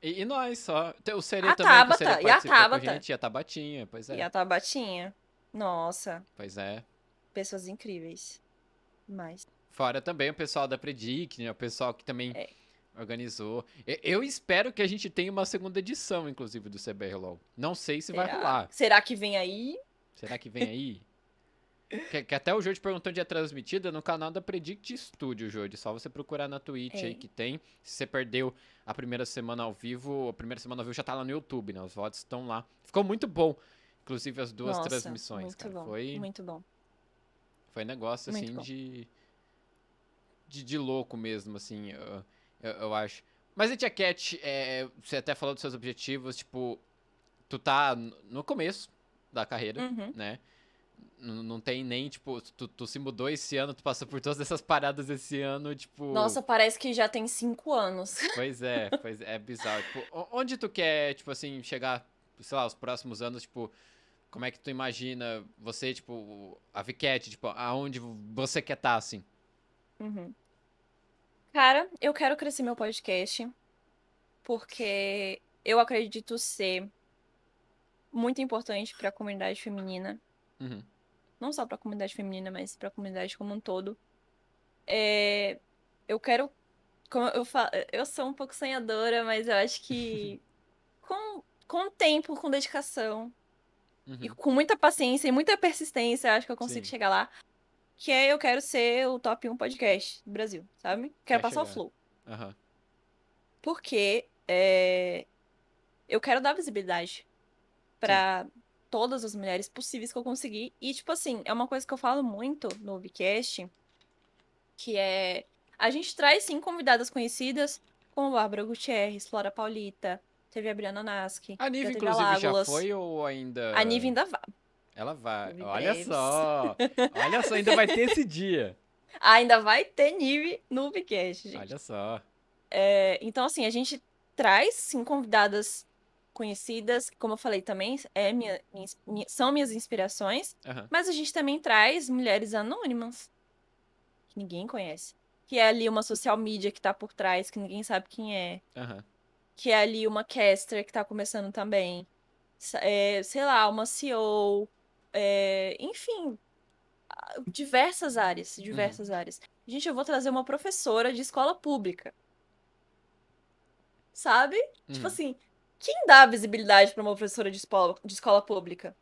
[SPEAKER 1] E, e nós só. O Serê
[SPEAKER 2] A
[SPEAKER 1] também, o
[SPEAKER 2] Tabata,
[SPEAKER 1] Serê
[SPEAKER 2] e a Tabata.
[SPEAKER 1] gente. E a Tabatinha, pois é.
[SPEAKER 2] E a Tabatinha. Nossa,
[SPEAKER 1] Pois é.
[SPEAKER 2] pessoas incríveis. Mas.
[SPEAKER 1] Fora também o pessoal da Predict, né? O pessoal que também
[SPEAKER 2] É.
[SPEAKER 1] organizou. Eu espero que a gente tenha uma segunda edição, inclusive, do CBR LOL. Não sei se vai
[SPEAKER 2] será?
[SPEAKER 1] rolar.
[SPEAKER 2] Será que vem aí?
[SPEAKER 1] Será que vem aí? que, que até o Jode perguntou onde é transmitida no canal da Predict Studio, Jode. Só você procurar na Twitch
[SPEAKER 2] É.
[SPEAKER 1] aí que tem. Se você perdeu a primeira semana ao vivo, a primeira semana ao vivo já tá lá no YouTube, né? Os votos estão lá. Ficou muito bom. Inclusive as duas
[SPEAKER 2] Nossa,
[SPEAKER 1] transmissões,
[SPEAKER 2] muito
[SPEAKER 1] cara.
[SPEAKER 2] bom.
[SPEAKER 1] Foi,
[SPEAKER 2] Muito bom.
[SPEAKER 1] foi negócio,
[SPEAKER 2] Muito
[SPEAKER 1] assim,
[SPEAKER 2] bom.
[SPEAKER 1] de, de. de louco mesmo, assim, eu, eu, eu acho. Mas a Tia Cat, é, você até falou dos seus objetivos, tipo, tu tá no começo da carreira,
[SPEAKER 2] Uhum.
[SPEAKER 1] né? Não tem nem, tipo, tu, tu se mudou esse ano, tu passou por todas essas paradas esse ano, tipo.
[SPEAKER 2] Nossa, parece que já tem cinco anos.
[SPEAKER 1] Pois é, pois é, é bizarro. Tipo, onde tu quer, tipo assim, chegar, sei lá, os próximos anos, tipo, como é que tu imagina você, tipo, a Vicat, tipo, aonde você quer estar, assim?
[SPEAKER 2] Uhum. Cara, eu quero crescer meu podcast porque eu acredito ser muito importante para a comunidade feminina,
[SPEAKER 1] Uhum.
[SPEAKER 2] não só para a comunidade feminina, mas para a comunidade como um todo. É, eu quero, como eu falo, eu sou um pouco sonhadora, mas eu acho que com com tempo, com dedicação e
[SPEAKER 1] Uhum.
[SPEAKER 2] com muita paciência e muita persistência, eu acho que eu consigo
[SPEAKER 1] Sim.
[SPEAKER 2] chegar lá. Que é eu quero ser o top 1 podcast do Brasil, sabe? Quero
[SPEAKER 1] Quer
[SPEAKER 2] passar o
[SPEAKER 1] chegar.
[SPEAKER 2] flow.
[SPEAKER 1] Aham.
[SPEAKER 2] Porque é, eu quero dar visibilidade pra todas as mulheres possíveis que eu conseguir. E, tipo assim, é uma coisa que eu falo muito no Vcast, que é... A gente traz, sim, convidadas conhecidas, como Bárbara Gutierrez, Flora Paulita, teve a Briana Nasky,
[SPEAKER 1] A Nive,
[SPEAKER 2] teve a
[SPEAKER 1] inclusive, já foi ou ainda.
[SPEAKER 2] A Nive ainda vai.
[SPEAKER 1] Ela vai.
[SPEAKER 2] Nive
[SPEAKER 1] Olha só. Olha só, ainda vai ter esse dia.
[SPEAKER 2] Ainda vai ter Nive no Vcast, gente.
[SPEAKER 1] Olha só.
[SPEAKER 2] É, então, assim, a gente traz, sim, convidadas conhecidas, como eu falei também, é minha, minha- são minhas inspirações,
[SPEAKER 1] Aham.
[SPEAKER 2] mas a gente também traz mulheres anônimas, que ninguém conhece. Que é ali uma social media que tá por trás, que ninguém sabe quem é.
[SPEAKER 1] Aham.
[SPEAKER 2] Que é ali uma caster que tá começando também. É, sei lá, uma CEO. é, enfim, diversas áreas, diversas áreas. Gente, eu vou trazer uma professora de escola pública. Sabe? Tipo
[SPEAKER 1] Uhum.
[SPEAKER 2] assim, quem dá visibilidade pra uma professora de escola, de escola pública?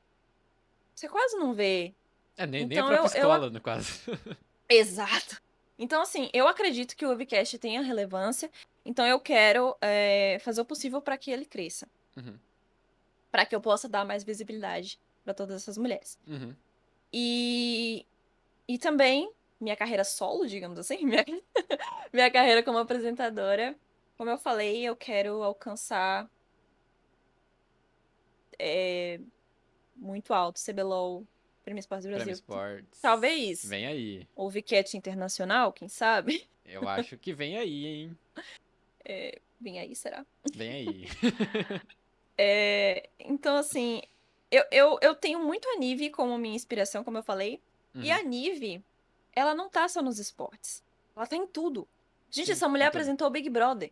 [SPEAKER 2] Você quase não vê.
[SPEAKER 1] É, nem, nem
[SPEAKER 2] Então,
[SPEAKER 1] a própria
[SPEAKER 2] eu- eu-
[SPEAKER 1] escola, no caso.
[SPEAKER 2] Exato. Então, assim, eu acredito que o Webcast tenha relevância. Então, eu quero é, fazer o possível para que ele cresça.
[SPEAKER 1] Uhum.
[SPEAKER 2] Para que eu possa dar mais visibilidade para todas essas mulheres.
[SPEAKER 1] Uhum.
[SPEAKER 2] E, e também, minha carreira solo, digamos assim, minha, minha carreira como apresentadora. Como eu falei, eu quero alcançar é, muito alto, CBLOL, Prêmio Esporte do
[SPEAKER 1] Prêmio
[SPEAKER 2] Brasil.
[SPEAKER 1] Sports.
[SPEAKER 2] Talvez
[SPEAKER 1] Vem aí.
[SPEAKER 2] o Vicat Internacional, quem sabe?
[SPEAKER 1] Eu acho que vem aí, hein?
[SPEAKER 2] Vem aí, será?
[SPEAKER 1] Vem aí.
[SPEAKER 2] É, então, assim, eu, eu, eu tenho muito a Nive como minha inspiração, como eu falei. E
[SPEAKER 1] Uhum.
[SPEAKER 2] a Nive, ela não tá só nos esportes. Ela tá em tudo. Gente,
[SPEAKER 1] Sim,
[SPEAKER 2] essa mulher apresentou o Big Brother.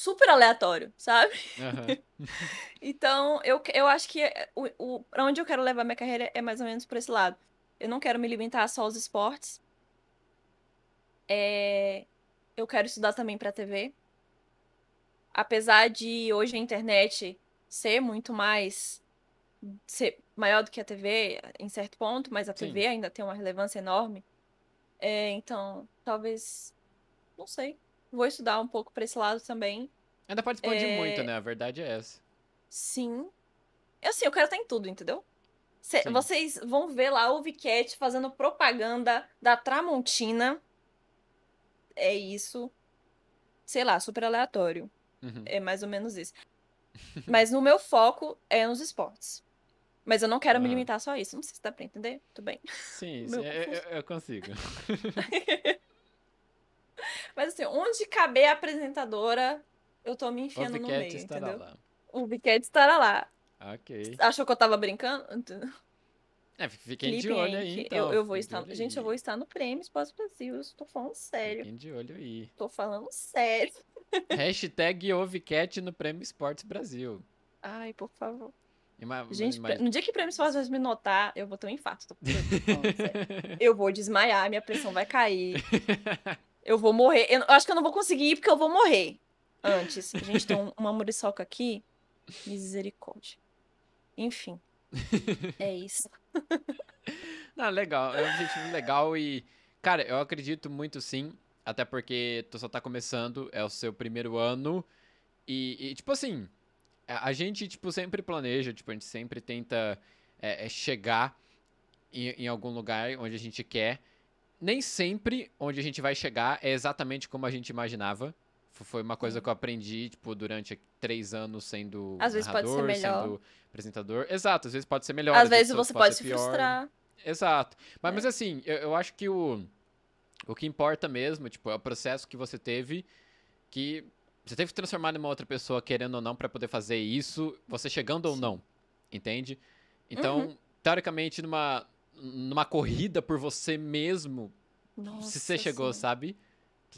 [SPEAKER 2] Super aleatório, sabe?
[SPEAKER 1] Aham.
[SPEAKER 2] Então, eu, eu acho que o, o, pra onde eu quero levar minha carreira é mais ou menos por esse lado. Eu não quero me limitar só aos esportes. É, eu quero estudar também pra TV. Apesar de hoje a internet ser muito mais. ser maior do que a TV em certo ponto, mas a
[SPEAKER 1] Sim.
[SPEAKER 2] TV ainda tem uma relevância enorme. É, então, talvez. Não sei. Vou estudar um pouco pra esse lado também.
[SPEAKER 1] Ainda pode expandir
[SPEAKER 2] É,
[SPEAKER 1] muito, né? A verdade é essa.
[SPEAKER 2] Sim. Eu assim, eu quero estar em tudo, entendeu? Cê- vocês vão ver lá o Vicat fazendo propaganda da Tramontina. É isso. Sei lá, super aleatório.
[SPEAKER 1] Uhum.
[SPEAKER 2] É mais ou menos isso. Mas no meu foco é nos esportes. Mas eu não quero me
[SPEAKER 1] Ah.
[SPEAKER 2] limitar só a isso. Não sei se dá pra entender. Tudo bem.
[SPEAKER 1] Sim, sim, eu, eu- eu consigo.
[SPEAKER 2] Mas assim, onde caber a apresentadora, eu tô me enfiando no meio,
[SPEAKER 1] estará
[SPEAKER 2] entendeu?
[SPEAKER 1] lá.
[SPEAKER 2] O Vicat estará lá.
[SPEAKER 1] Ok.
[SPEAKER 2] Achou que eu tava brincando?
[SPEAKER 1] É, fiquem de olho
[SPEAKER 2] aí,
[SPEAKER 1] então.
[SPEAKER 2] eu, eu vou estar. Gente, eu vou estar no Prêmio Esporte Brasil. Eu estou falando sério.
[SPEAKER 1] Fiquem de olho aí.
[SPEAKER 2] Tô falando sério.
[SPEAKER 1] Hashtag OVCat no Prêmio Esportes Brasil.
[SPEAKER 2] Ai, por favor.
[SPEAKER 1] Ima-
[SPEAKER 2] Gente,
[SPEAKER 1] ima-
[SPEAKER 2] no dia que o Prêmio Esporte Brasil me notar, eu vou ter um infarto. Tô falando sério. Eu vou desmaiar, minha pressão vai cair. Eu vou morrer. Eu acho que eu não vou conseguir ir porque eu vou morrer antes. Gente, tem um- uma muriçoca aqui. Misericórdia. Enfim. É isso.
[SPEAKER 1] Não, legal, é um objetivo legal e, cara, eu acredito muito sim, até porque tu só tá começando, é o seu primeiro ano e, e, tipo assim, a, a gente, tipo, sempre planeja, tipo, a gente sempre tenta é, é, chegar em, em algum lugar onde a gente quer. Nem sempre onde a gente vai chegar é exatamente como a gente imaginava. Foi uma coisa
[SPEAKER 2] Sim.
[SPEAKER 1] que eu aprendi, tipo, durante três anos sendo
[SPEAKER 2] Às vezes pode ser melhor.
[SPEAKER 1] sendo apresentador. Exato, às vezes pode ser melhor.
[SPEAKER 2] Às vezes você
[SPEAKER 1] pode
[SPEAKER 2] pode se
[SPEAKER 1] pior.
[SPEAKER 2] frustrar.
[SPEAKER 1] Exato. Mas,
[SPEAKER 2] É.
[SPEAKER 1] mas assim, eu, eu acho que o, o que importa mesmo, tipo, é o processo que você teve, que você teve que transformar numa outra pessoa, querendo ou não, pra poder fazer isso, você chegando ou não, entende? Então,
[SPEAKER 2] Uhum.
[SPEAKER 1] teoricamente, numa, numa corrida por você mesmo,
[SPEAKER 2] Nossa,
[SPEAKER 1] se você chegou,
[SPEAKER 2] sim.
[SPEAKER 1] sabe?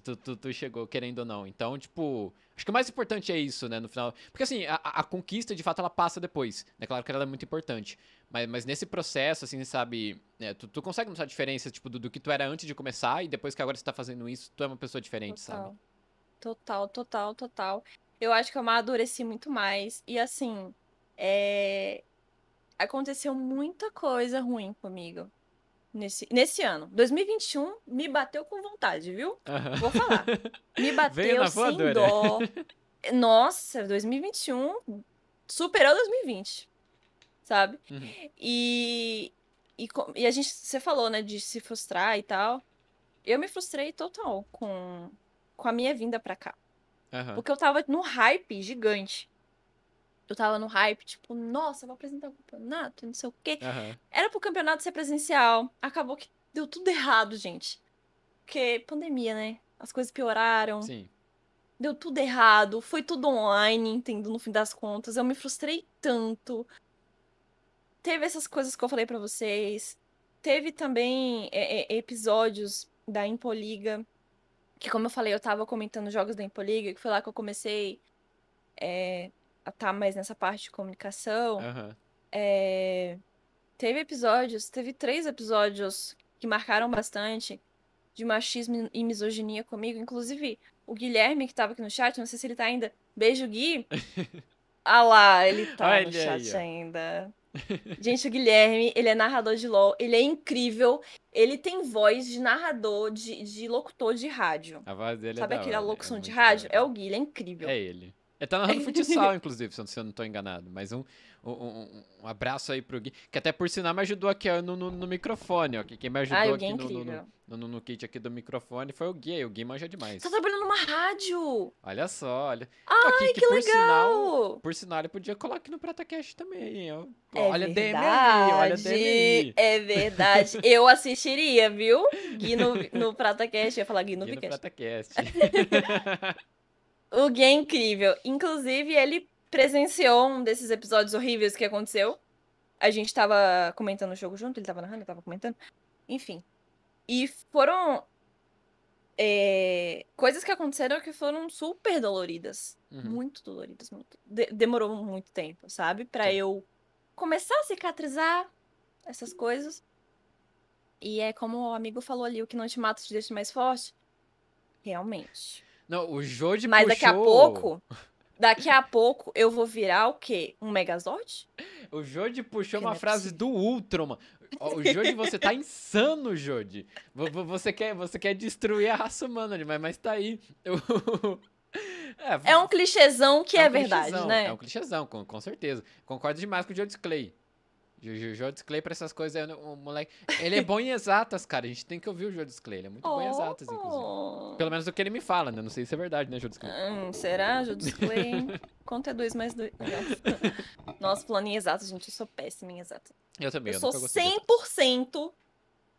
[SPEAKER 1] Tu, tu, tu- chegou, querendo ou não. Então, tipo, acho que o mais importante é isso, né, no final. Porque assim, a, a conquista, de fato, ela passa depois. É claro que ela é muito importante. Mas, mas nesse processo, assim, sabe, né, tu, tu consegue notar a diferença, tipo, do, do que tu era antes de começar e depois que agora você tá fazendo isso, tu é uma pessoa diferente, sabe?
[SPEAKER 2] Total, total, total. Eu acho que eu amadureci muito mais. E assim, é... aconteceu muita coisa ruim comigo nesse, nesse ano. 2021 me bateu com vontade, viu?
[SPEAKER 1] Aham.
[SPEAKER 2] Vou falar. Me bateu sem dó. Nossa, 2021 superou 2020, sabe?
[SPEAKER 1] Uhum.
[SPEAKER 2] E, e, e a gente, você falou, né, de se frustrar e tal. Eu me frustrei total com, com a minha vinda pra cá.
[SPEAKER 1] Aham.
[SPEAKER 2] Porque eu tava no hype gigante. Eu tava no hype, tipo, nossa, vou apresentar o campeonato, não sei o quê.
[SPEAKER 1] Aham.
[SPEAKER 2] Era pro campeonato ser presencial. Acabou que deu tudo errado, gente. Porque pandemia, né? As coisas pioraram.
[SPEAKER 1] Sim.
[SPEAKER 2] Deu tudo errado. Foi tudo online, entendo, no fim das contas. Eu me frustrei tanto. Teve essas coisas que eu falei pra vocês. Teve também é, é, episódios da Impoliga. Que, como eu falei, eu tava comentando jogos da Impoliga, que foi lá que eu comecei é, estar mais nessa parte de comunicação.
[SPEAKER 1] Aham.
[SPEAKER 2] É, Teve episódios, teve três episódios que marcaram bastante de machismo e misoginia comigo. Inclusive, o Guilherme, que tava aqui no chat, não sei se ele tá ainda. Beijo, Gui. Ah lá, ele tá
[SPEAKER 1] Olha
[SPEAKER 2] no chat
[SPEAKER 1] aí,
[SPEAKER 2] ainda. Gente, o Guilherme, ele é narrador de LOL, ele é incrível. Ele tem voz de narrador, de, de locutor de rádio.
[SPEAKER 1] A voz dele
[SPEAKER 2] Sabe
[SPEAKER 1] é
[SPEAKER 2] aquela
[SPEAKER 1] hora, é
[SPEAKER 2] locução de rádio?
[SPEAKER 1] hora.
[SPEAKER 2] É o Gui, ele é incrível.
[SPEAKER 1] É ele. Ele tá narrando futsal, inclusive, se eu- não tô enganado. Mas um, um, um- abraço aí pro Gui, que até por sinal me ajudou aqui no, no, no microfone, ó. que Quem me ajudou
[SPEAKER 2] Ai, é
[SPEAKER 1] aqui no, no, no, no, kit aqui do microfone foi o Gui. aí O Gui manja demais.
[SPEAKER 2] Tá trabalhando numa rádio!
[SPEAKER 1] Olha só, olha.
[SPEAKER 2] Ai,
[SPEAKER 1] aqui,
[SPEAKER 2] que
[SPEAKER 1] por Sinal,
[SPEAKER 2] legal!
[SPEAKER 1] por sinal, ele podia colar aqui no PrataCast também, ó.
[SPEAKER 2] É
[SPEAKER 1] olha a DM aí, olha a DM aí.
[SPEAKER 2] É verdade. Eu assistiria, viu? Gui no, no PrataCast. Eu ia falar Gui no
[SPEAKER 1] Gui. PrataCast.
[SPEAKER 2] O Gui é incrível. Inclusive, ele presenciou um desses episódios horríveis que aconteceu. A gente tava comentando o jogo junto, ele tava narrando, eu tava comentando. Enfim. E foram é, coisas que aconteceram que foram super doloridas.
[SPEAKER 1] Uhum.
[SPEAKER 2] Muito doloridas. Muito. De- demorou muito tempo, sabe? Pra
[SPEAKER 1] Sim.
[SPEAKER 2] eu começar a cicatrizar essas coisas. E é como o amigo falou ali, o que não te mata te deixa mais forte. Realmente.
[SPEAKER 1] Não, o Jode
[SPEAKER 2] Mas
[SPEAKER 1] puxou...
[SPEAKER 2] daqui a pouco, daqui a pouco eu vou virar o quê? Um Megazord?
[SPEAKER 1] O Jode puxou
[SPEAKER 2] Que
[SPEAKER 1] uma
[SPEAKER 2] é
[SPEAKER 1] frase do Ultron, mano. Ó, O Jode, você tá insano, Jode. Vo- vo- Você quer, você quer destruir a raça humana, mas, mas tá aí. O-
[SPEAKER 2] É um clichêzão que é,
[SPEAKER 1] um
[SPEAKER 2] verdade,
[SPEAKER 1] clichêzão,
[SPEAKER 2] né?
[SPEAKER 1] É um clichêzão, com, com certeza. Concordo demais com o Jodes Clay. O Jo- Jodes Clay pra essas coisas, é um moleque... Ele é bom em exatas, cara. A gente tem que ouvir o Jodes Clay. Ele é muito bom em exatas, inclusive.
[SPEAKER 2] Oh.
[SPEAKER 1] Pelo menos do que ele me fala, né? Não sei se é verdade, né, Jodes Clay?
[SPEAKER 2] Hum, será? Judis Clay? Quanto é 2 mais 2? Nossa, falando em exatas, gente, eu sou péssima em exatas.
[SPEAKER 1] Eu também,
[SPEAKER 2] Eu
[SPEAKER 1] eu,
[SPEAKER 2] sou
[SPEAKER 1] nunca gostei de exatas.
[SPEAKER 2] 100%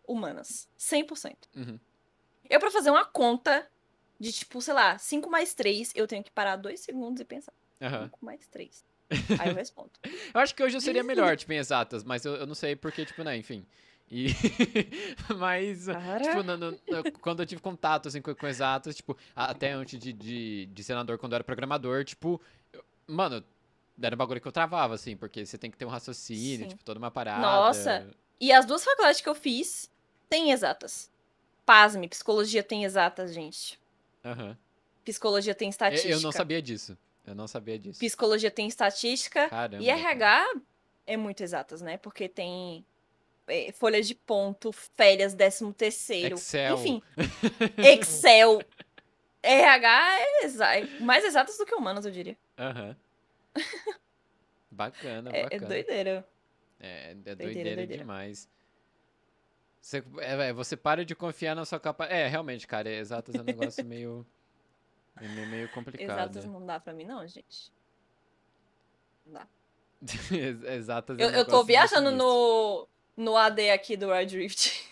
[SPEAKER 2] humanas. 100%.
[SPEAKER 1] Uhum.
[SPEAKER 2] Eu, pra fazer uma conta de, tipo, sei lá, 5 mais 3, eu tenho que parar 2 segundos e pensar.
[SPEAKER 1] Aham.
[SPEAKER 2] 5 mais 3. Aí eu respondo.
[SPEAKER 1] Eu acho que hoje eu seria melhor, tipo, em exatas, mas eu, eu não sei porque, tipo, né, enfim. E... mas,
[SPEAKER 2] Cara.
[SPEAKER 1] tipo, no- no- quando eu tive contato, assim, com, com exatas, tipo, até antes de, de, de senador, quando eu era programador, tipo, eu- mano, era um bagulho que eu travava, assim, porque você tem que ter um raciocínio,
[SPEAKER 2] Sim.
[SPEAKER 1] tipo, toda uma parada.
[SPEAKER 2] Nossa. E as duas faculdades que eu fiz têm exatas. Pasme, psicologia tem exatas, gente.
[SPEAKER 1] Aham.
[SPEAKER 2] Psicologia tem estatística.
[SPEAKER 1] eu não sabia disso. Eu não sabia disso.
[SPEAKER 2] Psicologia tem estatística.
[SPEAKER 1] Caramba.
[SPEAKER 2] E RH é muito exatas, né? Porque tem é, folha de ponto, férias, décimo terceiro.
[SPEAKER 1] Excel.
[SPEAKER 2] Enfim, Excel. RH é exa- é mais exatas do que humanas, eu diria.
[SPEAKER 1] Aham. Bacana,
[SPEAKER 2] É, é
[SPEAKER 1] bacana.
[SPEAKER 2] doideira.
[SPEAKER 1] É, é doideira,
[SPEAKER 2] Doideira, doideira.
[SPEAKER 1] demais. Você, é, você para de confiar na sua capa. É, realmente, cara, exatas é um negócio meio. É meio, complicado.
[SPEAKER 2] Exatas não dá pra mim, não, gente. Não dá.
[SPEAKER 1] Ex- exatas é
[SPEAKER 2] Eu,
[SPEAKER 1] um
[SPEAKER 2] eu tô viajando no, no AD aqui do Wild Rift.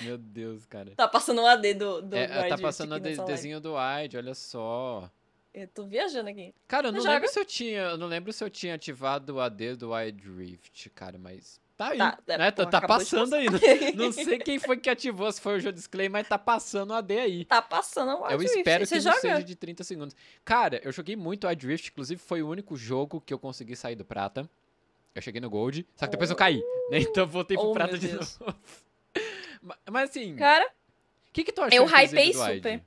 [SPEAKER 1] Meu Deus, cara.
[SPEAKER 2] Tá passando o AD do, do
[SPEAKER 1] É,
[SPEAKER 2] Wild
[SPEAKER 1] tá passando o de- desenho do Wide, olha só.
[SPEAKER 2] Eu tô viajando aqui.
[SPEAKER 1] Cara, eu não lembro
[SPEAKER 2] joga?
[SPEAKER 1] se eu tinha. Eu não lembro se eu tinha ativado o AD do Wild Rift, cara, mas. Tá aí.
[SPEAKER 2] Tá, é,
[SPEAKER 1] né? Tá, tá passando aí. Não, não sei quem foi que ativou, se foi o Joe Display, mas tá passando o AD aí.
[SPEAKER 2] Tá passando o Wild
[SPEAKER 1] Eu espero
[SPEAKER 2] Você
[SPEAKER 1] que não
[SPEAKER 2] joga?
[SPEAKER 1] seja de 30 segundos. Cara, eu joguei muito Wild Rift, inclusive foi o único jogo que eu consegui sair do prata. Eu cheguei no Gold, só que depois eu caí, né? Então eu voltei pro
[SPEAKER 2] Oh,
[SPEAKER 1] prata de
[SPEAKER 2] Deus.
[SPEAKER 1] novo. Ma- Mas assim, o
[SPEAKER 2] Cara,
[SPEAKER 1] que, que tu achou
[SPEAKER 2] eu hypei super.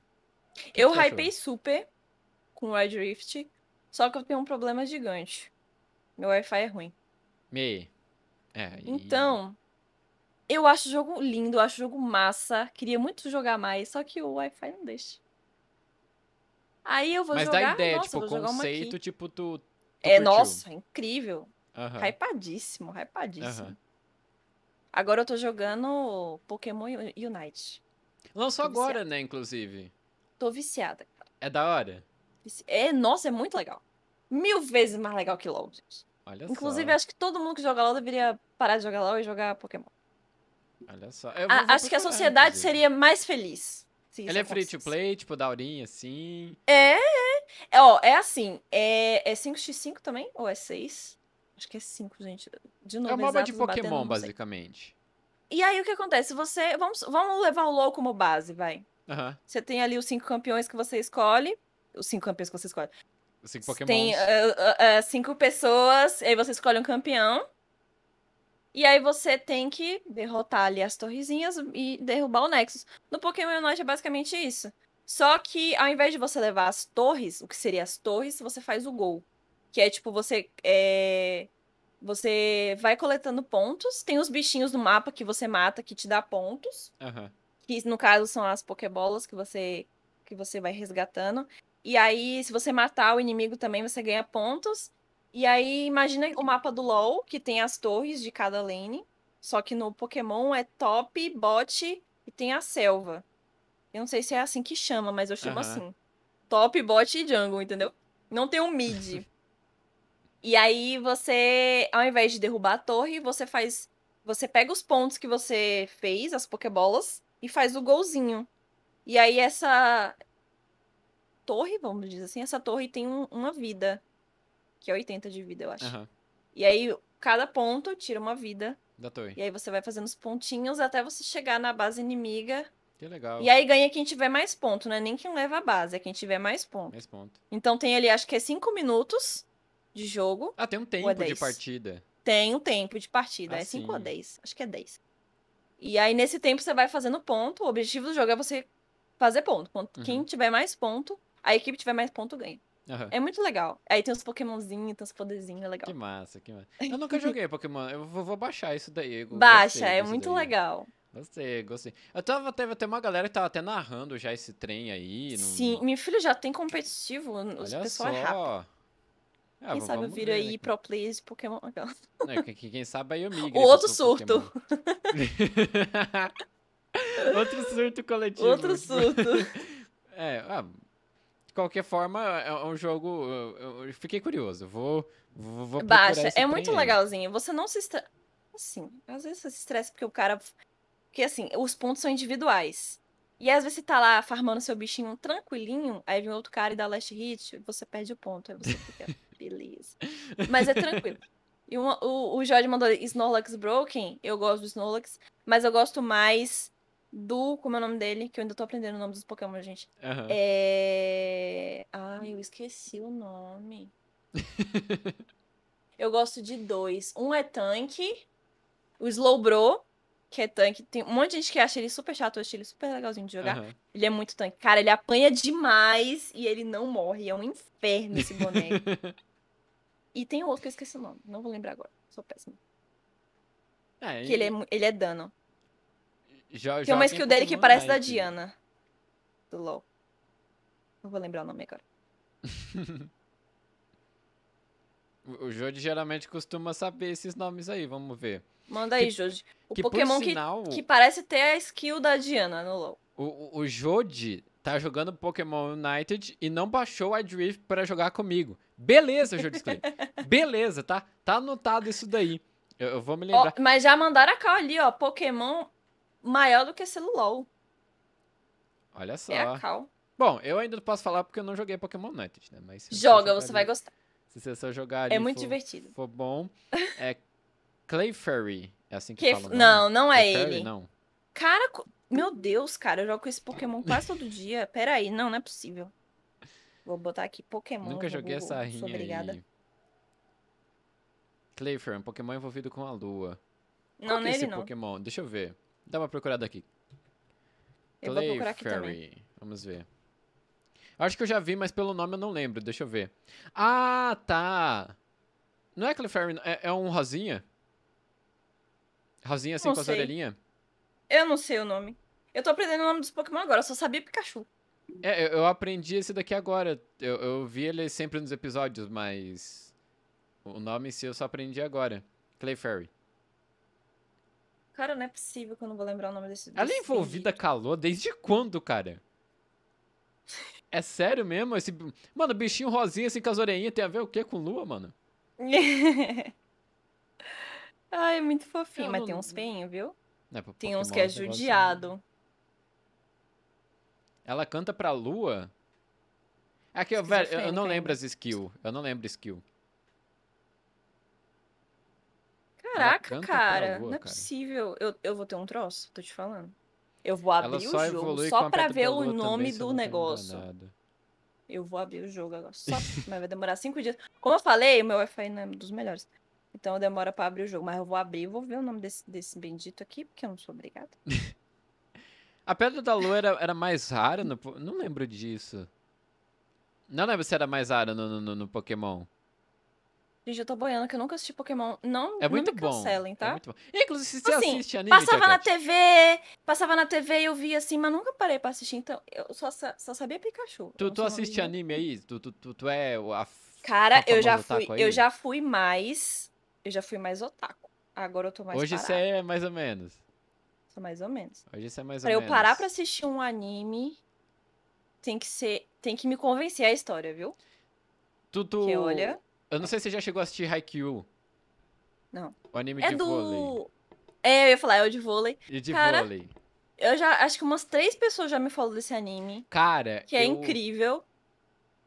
[SPEAKER 1] Que que
[SPEAKER 2] eu
[SPEAKER 1] achou?
[SPEAKER 2] hypei super com o Wild Rift, só que eu tenho um problema gigante. Meu Wi-Fi é ruim.
[SPEAKER 1] Me. É, e-
[SPEAKER 2] Então, eu acho o jogo lindo, eu acho o jogo massa. Queria muito jogar mais, só que o Wi-Fi não deixa. Aí eu vou
[SPEAKER 1] Mas
[SPEAKER 2] jogar,
[SPEAKER 1] dá ideia,
[SPEAKER 2] nossa,
[SPEAKER 1] tipo, o conceito, tipo, tu. tu
[SPEAKER 2] É,
[SPEAKER 1] curtiu.
[SPEAKER 2] nossa, incrível.
[SPEAKER 1] Aham,
[SPEAKER 2] Hypadíssimo, hypadíssimo. Agora eu tô jogando Pokémon Unite.
[SPEAKER 1] Lançou
[SPEAKER 2] Tô
[SPEAKER 1] agora, né, inclusive.
[SPEAKER 2] Tô viciada.
[SPEAKER 1] É da hora.
[SPEAKER 2] É, nossa, é muito legal. Mil vezes mais legal que LoL, gente.
[SPEAKER 1] Olha
[SPEAKER 2] Inclusive,
[SPEAKER 1] só.
[SPEAKER 2] acho que todo mundo que joga LoL deveria parar de jogar LoL e jogar Pokémon.
[SPEAKER 1] Olha só.
[SPEAKER 2] A- acho que a sociedade
[SPEAKER 1] inclusive.
[SPEAKER 2] seria mais feliz.
[SPEAKER 1] Ele é free to play, tipo, daorinha, assim.
[SPEAKER 2] É, é. É, ó, é assim. É, é 5x5 também? Ou é 6? Acho que é 5, gente. De novo,
[SPEAKER 1] É uma moba de
[SPEAKER 2] batendo,
[SPEAKER 1] Pokémon,
[SPEAKER 2] sei.
[SPEAKER 1] basicamente.
[SPEAKER 2] E aí, o que acontece? Você... Vamos, vamos levar o LoL como base, vai. Você tem ali os cinco campeões que você escolhe. Os cinco campeões que você escolhe.
[SPEAKER 1] Os cinco Pokémon.
[SPEAKER 2] Tem ah, ah, ah, cinco pessoas, aí você escolhe um campeão. E aí você tem que derrotar ali as torrezinhas e derrubar o Nexus. No Pokémon Unite é basicamente isso. Só que ao invés de você levar as torres, o que seria as torres, você faz o gol. Que é tipo, você. É... Você vai coletando pontos. Tem os bichinhos no mapa que você mata que te dá pontos
[SPEAKER 1] Aham.
[SPEAKER 2] que no caso são as Pokébolas que você que você vai resgatando. E aí, se você matar o inimigo também, você ganha pontos. E aí, imagina o mapa do LoL, que tem as torres de cada lane. Só que no Pokémon é top, bot e tem a selva. Eu não sei se é assim que chama, mas eu chamo
[SPEAKER 1] Aham.
[SPEAKER 2] assim. Top, bot e jungle, entendeu? Não tem um mid. e aí você, ao invés de derrubar a torre, você faz. Você pega os pontos que você fez, as Pokébolas, e faz o golzinho. E aí essa. torre, vamos dizer assim. Essa torre tem um- uma vida. Que é 80 de vida, eu acho.
[SPEAKER 1] Aham.
[SPEAKER 2] E aí, cada ponto tira uma vida.
[SPEAKER 1] Da torre.
[SPEAKER 2] E aí você vai fazendo os pontinhos até você chegar na base inimiga.
[SPEAKER 1] Que legal.
[SPEAKER 2] E aí ganha quem tiver mais ponto, não é nem quem leva a base, é quem tiver mais ponto.
[SPEAKER 1] Mais ponto.
[SPEAKER 2] Então tem ali, acho que é 5 minutos de jogo.
[SPEAKER 1] Ah, tem um tempo de
[SPEAKER 2] 10?
[SPEAKER 1] partida.
[SPEAKER 2] Tem um tempo de partida.
[SPEAKER 1] Ah,
[SPEAKER 2] é 5 ou
[SPEAKER 1] sim.
[SPEAKER 2] 10. Acho que é 10. E aí, nesse tempo, você vai fazendo ponto. O objetivo do jogo é você fazer ponto. Quanto- Quem
[SPEAKER 1] Uhum.
[SPEAKER 2] tiver mais ponto, a equipe tiver mais ponto ganha.
[SPEAKER 1] Aham.
[SPEAKER 2] É muito legal. Aí tem os Pokémonzinhos, tem os poderzinhos, é legal.
[SPEAKER 1] Que massa, que massa. Eu nunca joguei Pokémon. Eu vou, vou baixar isso daí.
[SPEAKER 2] Baixa, é muito
[SPEAKER 1] daí.
[SPEAKER 2] legal.
[SPEAKER 1] Gostei, gostei. Eu tava, teve até uma galera que tava até narrando já esse trem aí. não-
[SPEAKER 2] Sim, meu filho já tem competitivo. O pessoal
[SPEAKER 1] só.
[SPEAKER 2] é rápido.
[SPEAKER 1] Ah,
[SPEAKER 2] Quem sabe eu viro aí
[SPEAKER 1] né?
[SPEAKER 2] pro players de Pokémon.
[SPEAKER 1] É, quem- quem, sabe aí eu migre.
[SPEAKER 2] O outro surto.
[SPEAKER 1] Outro surto coletivo.
[SPEAKER 2] Outro surto.
[SPEAKER 1] É, ah, qualquer forma, é é um jogo. Eu, fiquei curioso. Vou, vou,
[SPEAKER 2] Baixa, é muito
[SPEAKER 1] aí.
[SPEAKER 2] legalzinho. Você não se estressa. Assim, às vezes você se estressa porque o cara. Porque assim, os pontos são individuais. E às vezes você tá lá farmando seu bichinho tranquilinho, aí vem outro cara e dá last hit, você perde o ponto. Aí você fica, beleza. Mas é tranquilo. E uma- o, o Jorge mandou Snorlax Broken, eu gosto do Snorlax, mas eu gosto mais do. Como é o nome dele? Que eu ainda tô aprendendo o nome dos Pokémon, gente.
[SPEAKER 1] Aham.
[SPEAKER 2] É. Ai, eu esqueci o nome. eu gosto de dois. Um é tanque, o Slowbro, que é tanque. Tem um monte de gente que acha ele super chato, eu achei ele super legalzinho de jogar.
[SPEAKER 1] aham.
[SPEAKER 2] Ele é muito tanque. Cara, ele apanha demais e ele não morre. É um inferno esse boneco. e tem outro que eu esqueci o nome. Não vou lembrar agora. Sou péssima.
[SPEAKER 1] É,
[SPEAKER 2] Que ele é, ele é dano.
[SPEAKER 1] Jo-
[SPEAKER 2] Tem uma skill dele que parece da. Diana. Do LoL. Não vou lembrar o nome agora.
[SPEAKER 1] O Jody geralmente costuma saber esses nomes aí, vamos ver.
[SPEAKER 2] Manda aí, Joji. O
[SPEAKER 1] que
[SPEAKER 2] Pokémon
[SPEAKER 1] por
[SPEAKER 2] que
[SPEAKER 1] sinal,
[SPEAKER 2] Que parece ter a skill da Diana no LoL.
[SPEAKER 1] o, o, Jody tá jogando Pokémon United e não baixou a Drift pra jogar comigo. Beleza, Jody Clay. Beleza, tá? Tá anotado isso daí. Eu, eu vou me lembrar.
[SPEAKER 2] mas já mandaram a cal ali, ó. Pokémon maior do que esse LoL.
[SPEAKER 1] Olha só.
[SPEAKER 2] É a cal.
[SPEAKER 1] Bom, eu ainda não posso falar porque eu não joguei Pokémon United, né? Mas
[SPEAKER 2] Joga, você vai gostar.
[SPEAKER 1] Se você só jogar ali
[SPEAKER 2] É muito
[SPEAKER 1] for,
[SPEAKER 2] divertido.
[SPEAKER 1] for bom. É Clefairy. É assim que,
[SPEAKER 2] Que...
[SPEAKER 1] fala?
[SPEAKER 2] Não, não é ele.
[SPEAKER 1] Não.
[SPEAKER 2] Cara, meu Deus, cara, eu jogo com esse Pokémon quase todo dia. Pera aí, não, não é possível. Vou botar aqui Pokémon.
[SPEAKER 1] Nunca joguei
[SPEAKER 2] Google,
[SPEAKER 1] essa
[SPEAKER 2] sou
[SPEAKER 1] rinha
[SPEAKER 2] obrigada.
[SPEAKER 1] aí. Clefairy, um Pokémon envolvido com a lua.
[SPEAKER 2] Não,
[SPEAKER 1] Qual é esse
[SPEAKER 2] não.
[SPEAKER 1] Pokémon? Deixa eu ver. Dá uma procurada aqui.
[SPEAKER 2] Eu vou procurar aqui também.
[SPEAKER 1] Vamos ver. Acho que eu já vi, mas pelo nome eu não lembro. Deixa eu ver. Ah, tá. Não é Clefairy, é, é um rosinha? Rosinha assim
[SPEAKER 2] Não
[SPEAKER 1] com as
[SPEAKER 2] sei.
[SPEAKER 1] orelhinhas?
[SPEAKER 2] Eu não sei o nome. Eu tô aprendendo o nome dos Pokémon agora, eu só sabia Pikachu.
[SPEAKER 1] É, eu, eu aprendi esse daqui agora. Eu, eu vi ele sempre nos episódios, mas. O nome em si eu só aprendi agora. Clefairy.
[SPEAKER 2] Cara, não é possível que eu não vou lembrar o nome desse.
[SPEAKER 1] Ela é
[SPEAKER 2] desse
[SPEAKER 1] envolvida calor desde quando, cara? É sério mesmo? Esse... Mano, bichinho rosinha assim com as orelhinhas tem a ver o quê com lua, mano?
[SPEAKER 2] Ai, é muito fofinho,
[SPEAKER 1] Eu
[SPEAKER 2] mas
[SPEAKER 1] não-
[SPEAKER 2] tem uns feinhos, viu?
[SPEAKER 1] Pro
[SPEAKER 2] Tem uns que é judiado.
[SPEAKER 1] Ela canta pra lua? É que, velho, eu- não lembro as skill. Eu não lembro skill.
[SPEAKER 2] Caraca,
[SPEAKER 1] canta
[SPEAKER 2] cara,
[SPEAKER 1] lua,
[SPEAKER 2] não é
[SPEAKER 1] cara.
[SPEAKER 2] possível. Eu, eu vou ter um troço, tô te falando. Eu vou abrir o jogo só pra ver o
[SPEAKER 1] também,
[SPEAKER 2] nome
[SPEAKER 1] eu
[SPEAKER 2] do negócio. Eu vou abrir o jogo agora. Só, mas vai demorar cinco dias. Como eu falei, o meu Wi-Fi não é dos melhores. Então demora pra abrir o jogo. Mas eu vou abrir e vou ver o nome desse, desse bendito aqui, porque eu não sou obrigada.
[SPEAKER 1] A Pedra da Lua era, era mais rara no... Não lembro disso. Não lembro se era mais rara no- no, no Pokémon.
[SPEAKER 2] Gente, eu tô boiando que eu nunca assisti Pokémon. Não,
[SPEAKER 1] É muito
[SPEAKER 2] não me
[SPEAKER 1] bom.
[SPEAKER 2] cancelem,
[SPEAKER 1] É
[SPEAKER 2] tá?
[SPEAKER 1] muito bom. Inclusive, se você
[SPEAKER 2] Assim,
[SPEAKER 1] assiste anime,
[SPEAKER 2] Passava na
[SPEAKER 1] Cat,
[SPEAKER 2] TV, passava na TV e eu via assim, mas nunca parei pra assistir. Então, eu só, só sabia Pikachu. Eu
[SPEAKER 1] Tu, tu assiste anime aí? Tu, tu, tu, tu é a...
[SPEAKER 2] Cara,
[SPEAKER 1] Qual
[SPEAKER 2] eu já fui, eu já fui mais. Eu já fui mais otaku. Agora eu tô mais
[SPEAKER 1] Hoje você é mais ou menos.
[SPEAKER 2] Sou mais ou menos.
[SPEAKER 1] Hoje você é mais
[SPEAKER 2] Pra
[SPEAKER 1] ou
[SPEAKER 2] eu
[SPEAKER 1] menos.
[SPEAKER 2] parar pra assistir um anime, tem que ser, tem que me convencer a história, viu?
[SPEAKER 1] Tu, tu...
[SPEAKER 2] Porque olha,
[SPEAKER 1] Eu não sei se você já chegou a assistir Haikyuu.
[SPEAKER 2] Não.
[SPEAKER 1] O anime
[SPEAKER 2] é
[SPEAKER 1] de vôlei.
[SPEAKER 2] do É, eu ia falar, é o de vôlei.
[SPEAKER 1] E de
[SPEAKER 2] Cara,
[SPEAKER 1] vôlei.
[SPEAKER 2] Eu já acho que umas três pessoas já me falaram desse anime,
[SPEAKER 1] Cara,
[SPEAKER 2] que é
[SPEAKER 1] eu-
[SPEAKER 2] incrível.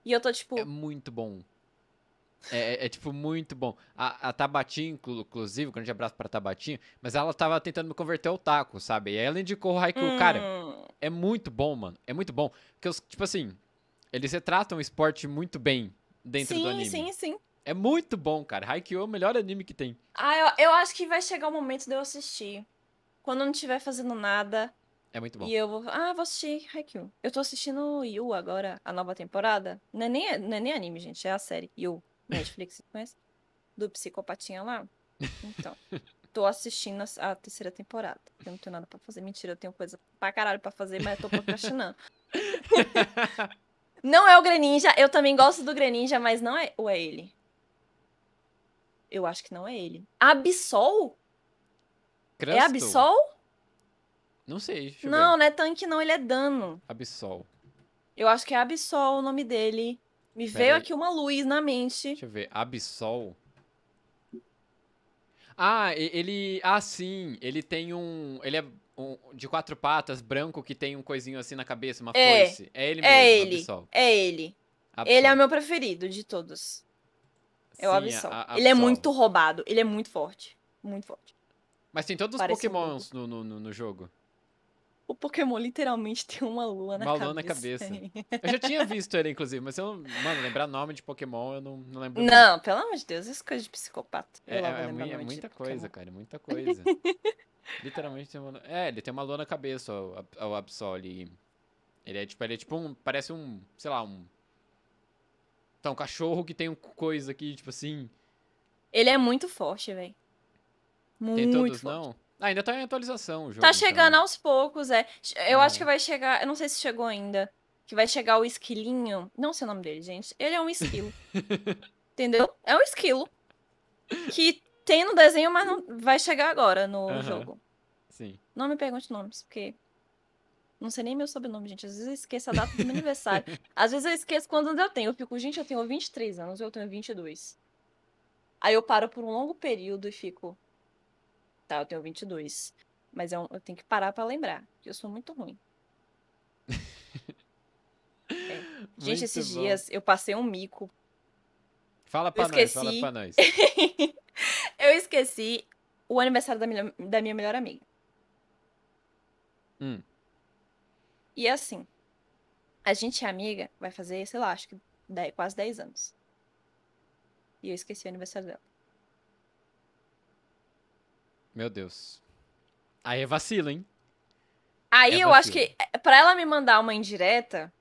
[SPEAKER 2] E eu tô tipo.
[SPEAKER 1] É muito bom. É, é, é, tipo, muito bom. A, a Tabatinha, inclusive, grande abraço pra Tabatinha, mas ela tava tentando me converter ao taco, sabe? E aí ela indicou o Haikyuu. Hum. Cara, é muito bom, mano. É muito bom. Porque, os, tipo assim, eles retratam o esporte muito bem dentro
[SPEAKER 2] sim,
[SPEAKER 1] do anime.
[SPEAKER 2] Sim, sim, sim.
[SPEAKER 1] É muito bom, cara. Haikyuu é o melhor anime que tem.
[SPEAKER 2] Ah, eu, eu acho que vai chegar o momento de eu assistir. Quando eu não estiver fazendo nada.
[SPEAKER 1] É muito bom.
[SPEAKER 2] E eu vou. Ah, vou assistir Haikyuu. Eu tô assistindo Yu agora, a nova temporada. Não é nem, não é nem anime, gente. É a série. Yu. Netflix, você conhece? Do psicopatinha lá. Então. tô assistindo a, a, terceira temporada. Eu não tenho nada pra fazer. Mentira, eu tenho coisa pra caralho pra fazer, mas eu tô procrastinando. não é o Greninja. Eu também gosto do Greninja, mas não é. Ou é ele? Eu acho que não é ele. Absol? Crusto? É Absol?
[SPEAKER 1] Não sei.
[SPEAKER 2] não, ver. não é tanque, não. Ele é dano.
[SPEAKER 1] Absol.
[SPEAKER 2] Eu acho que é Absol o nome dele. Me Pera veio aí. aqui uma luz na mente.
[SPEAKER 1] Deixa eu ver. Absol. Ah, ele. Ah, sim. Ele tem um. Ele é um, de quatro patas, branco, que tem um coisinho assim na cabeça, uma é, foice. É ele é mesmo. É ele. Absol.
[SPEAKER 2] É ele. Absol. Ele é o meu preferido de todos. É o Absol. A, a ele é muito roubado. Ele é muito forte. Muito forte.
[SPEAKER 1] Mas tem todos Parece os pokémons um no, no, no jogo.
[SPEAKER 2] O Pokémon literalmente tem uma lua na uma cabeça.
[SPEAKER 1] Uma lua na cabeça. eu já tinha visto ele, inclusive, mas eu, mano, lembrar nome de Pokémon, eu não, não lembro.
[SPEAKER 2] Não, muito. pelo amor de Deus, isso é coisa de psicopata.
[SPEAKER 1] É, é, é, muita coisa, cara, muita coisa. literalmente tem uma. É, ele tem uma lua na cabeça, o, o Absol. Ele é tipo, ele é tipo um. Parece um. Sei lá, um. Então, um cachorro que tem um coisa aqui, tipo assim.
[SPEAKER 2] Ele é muito forte, velho. Muito
[SPEAKER 1] Tem todos,
[SPEAKER 2] forte.
[SPEAKER 1] não? Ah, ainda tá em atualização o jogo.
[SPEAKER 2] Tá então. chegando aos poucos, é. Eu acho que vai chegar. Eu não sei se chegou ainda. Que vai chegar o esquilinho. Não sei o nome dele, gente. Ele é um esquilo. Entendeu? É um esquilo. Que tem no desenho, mas não vai chegar agora no uhum. jogo.
[SPEAKER 1] Sim.
[SPEAKER 2] Não me pergunte nomes, porque. Não sei nem meu sobrenome, gente. Às vezes eu esqueço a data do meu aniversário. Às vezes eu esqueço quantos anos eu tenho. Eu fico, gente, eu tenho 23 anos, eu tenho 22. Aí eu paro por um longo período e fico, Tá, eu tenho 22. Mas eu, eu tenho que parar para lembrar, que eu sou muito ruim. é. Gente, esses bom. dias eu passei um mico.
[SPEAKER 1] Fala pra eu nós, esqueci... fala pra nós.
[SPEAKER 2] eu esqueci o aniversário da minha, da minha melhor amiga.
[SPEAKER 1] Hum.
[SPEAKER 2] E assim, a gente é amiga, vai fazer, sei lá, acho que 10, quase 10 anos. E eu esqueci o aniversário dela.
[SPEAKER 1] Meu Deus. Aí é vacilo, hein?
[SPEAKER 2] Aí é eu vacilo. acho que é, pra ela me mandar uma indireta,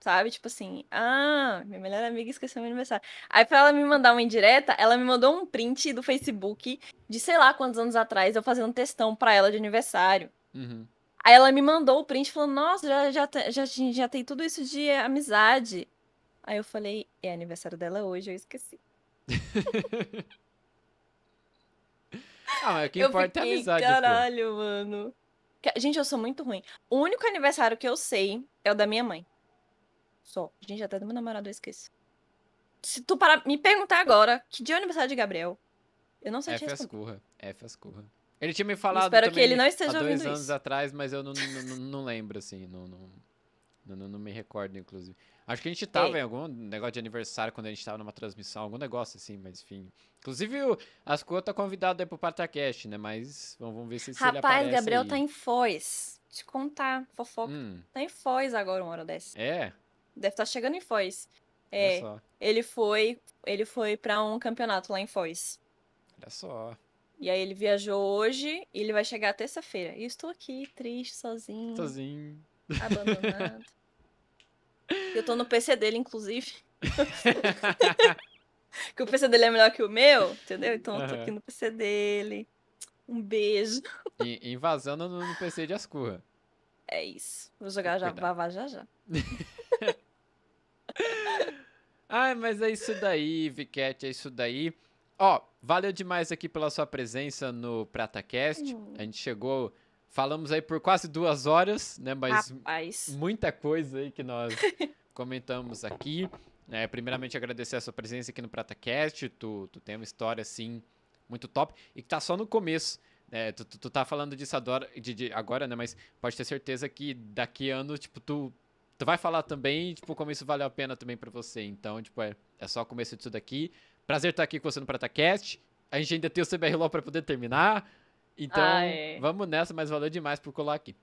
[SPEAKER 2] sabe? Tipo assim, ah, minha melhor amiga esqueceu meu aniversário. Aí pra ela me mandar uma indireta, ela me mandou um print do Facebook de sei lá quantos anos atrás, eu fazendo um textão pra ela de aniversário.
[SPEAKER 1] Uhum.
[SPEAKER 2] Aí ela me mandou o print falando, nossa, já, já, já, já tem tudo isso de amizade. Aí eu falei, é aniversário dela hoje, eu esqueci.
[SPEAKER 1] Ah, mas o que importa é a amizade.
[SPEAKER 2] Caralho,
[SPEAKER 1] pô.
[SPEAKER 2] mano. Gente, eu sou muito ruim. O único aniversário que eu sei é o da minha mãe. Só. Gente, até do meu namorado eu esqueço. Se tu parar, me perguntar agora que dia é o aniversário de Gabriel, eu não sei
[SPEAKER 1] F
[SPEAKER 2] te
[SPEAKER 1] responder. F Ascurra. Ele tinha me falado
[SPEAKER 2] espero que ele não esteja
[SPEAKER 1] há dois
[SPEAKER 2] anos
[SPEAKER 1] isso. atrás, mas eu não, não, não, lembro, assim. Não, não, não, me recordo, inclusive. Acho que a gente tava Ei. em algum negócio de aniversário quando a gente tava numa transmissão, algum negócio assim, mas enfim. Inclusive, o Asco tá convidado aí pro Partacast, né? Mas vamos, vamos ver se,
[SPEAKER 2] Rapaz,
[SPEAKER 1] ele aparece
[SPEAKER 2] Rapaz, Gabriel
[SPEAKER 1] aí.
[SPEAKER 2] tá em Foz. Te contar, fofoca.
[SPEAKER 1] Hum.
[SPEAKER 2] Tá em Foz agora, uma hora dessa.
[SPEAKER 1] É?
[SPEAKER 2] Deve estar tá chegando em Foz. É, ele foi, ele foi para um campeonato lá em Foz.
[SPEAKER 1] Olha só.
[SPEAKER 2] E aí ele viajou hoje e ele vai chegar terça-feira. E estou aqui, triste, sozinho.
[SPEAKER 1] Sozinho.
[SPEAKER 2] Abandonado. Eu tô no PC dele, inclusive. que o PC dele é melhor que o meu, entendeu? Então eu tô aqui no PC dele. Um beijo.
[SPEAKER 1] E, invasando no, no PC de Ascurra.
[SPEAKER 2] É isso. Vou jogar já, Vavá já já.
[SPEAKER 1] Ai, mas é isso daí, Viquete, é isso daí. Ó, valeu demais aqui pela sua presença no PrataCast. Hum. A gente chegou Falamos aí por quase duas horas, né? Mas
[SPEAKER 2] Rapaz.
[SPEAKER 1] muita coisa aí que nós comentamos aqui. É, primeiramente, agradecer a sua presença aqui no PrataCast. Tu, tu tem uma história, assim, muito top e que tá só no começo. É, tu, tu, tu, tá falando disso agora, de, de, agora, né? Mas pode ter certeza que daqui a ano, tipo, tu, tu vai falar também, tipo, como isso valeu a pena também pra você. Então, tipo, é, é só o começo disso daqui. Prazer estar aqui com você no PrataCast. A gente ainda tem o CBR Law pra poder terminar. Então,
[SPEAKER 2] Ah, é.
[SPEAKER 1] vamos nessa, mas valeu demais por colar aqui.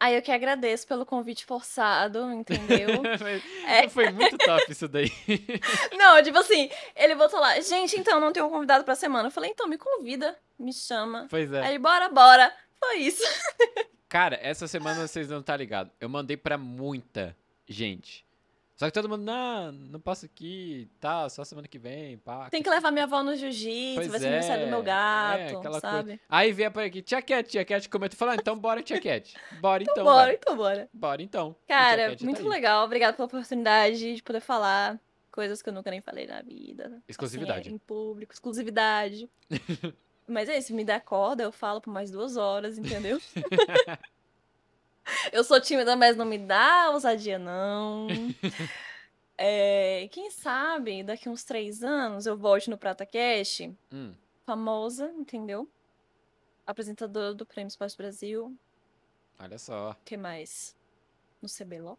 [SPEAKER 2] Aí eu que agradeço pelo convite forçado, entendeu?
[SPEAKER 1] Foi-
[SPEAKER 2] É.
[SPEAKER 1] Foi muito top isso daí.
[SPEAKER 2] não, tipo assim, ele botou lá, gente, então não tem um convidado pra semana. Eu falei, então me convida, me chama.
[SPEAKER 1] Pois é.
[SPEAKER 2] Aí, bora, bora. Foi isso.
[SPEAKER 1] Cara, essa semana vocês não tá ligado. Eu mandei pra muita gente. Só que todo mundo, não, não passa aqui, tá, só semana que vem, pá.
[SPEAKER 2] Tem que levar minha avó no jiu-jitsu, vai ser aniversário do meu
[SPEAKER 1] é,
[SPEAKER 2] gato,
[SPEAKER 1] é,
[SPEAKER 2] sabe?
[SPEAKER 1] Aí vem por aqui, tia Cat, tia Cat comenta fala, ah, então bora, tia Cat. Bora então,
[SPEAKER 2] bora,
[SPEAKER 1] vai.
[SPEAKER 2] então bora.
[SPEAKER 1] Bora então. E tia
[SPEAKER 2] Cara,
[SPEAKER 1] tá
[SPEAKER 2] muito
[SPEAKER 1] aí.
[SPEAKER 2] legal. Obrigada pela oportunidade de poder falar coisas que eu nunca nem falei na vida.
[SPEAKER 1] Exclusividade.
[SPEAKER 2] Assim, é, em público, exclusividade. Mas é isso, me dá corda, eu falo por mais duas horas, entendeu? eu sou tímida, mas não me dá ousadia, não. É, quem sabe daqui uns três anos eu volte no Prata Cash,
[SPEAKER 1] Hum,
[SPEAKER 2] famosa, entendeu? Apresentadora do Prêmio Esporte Brasil.
[SPEAKER 1] olha só.
[SPEAKER 2] O que mais? No CBLOL?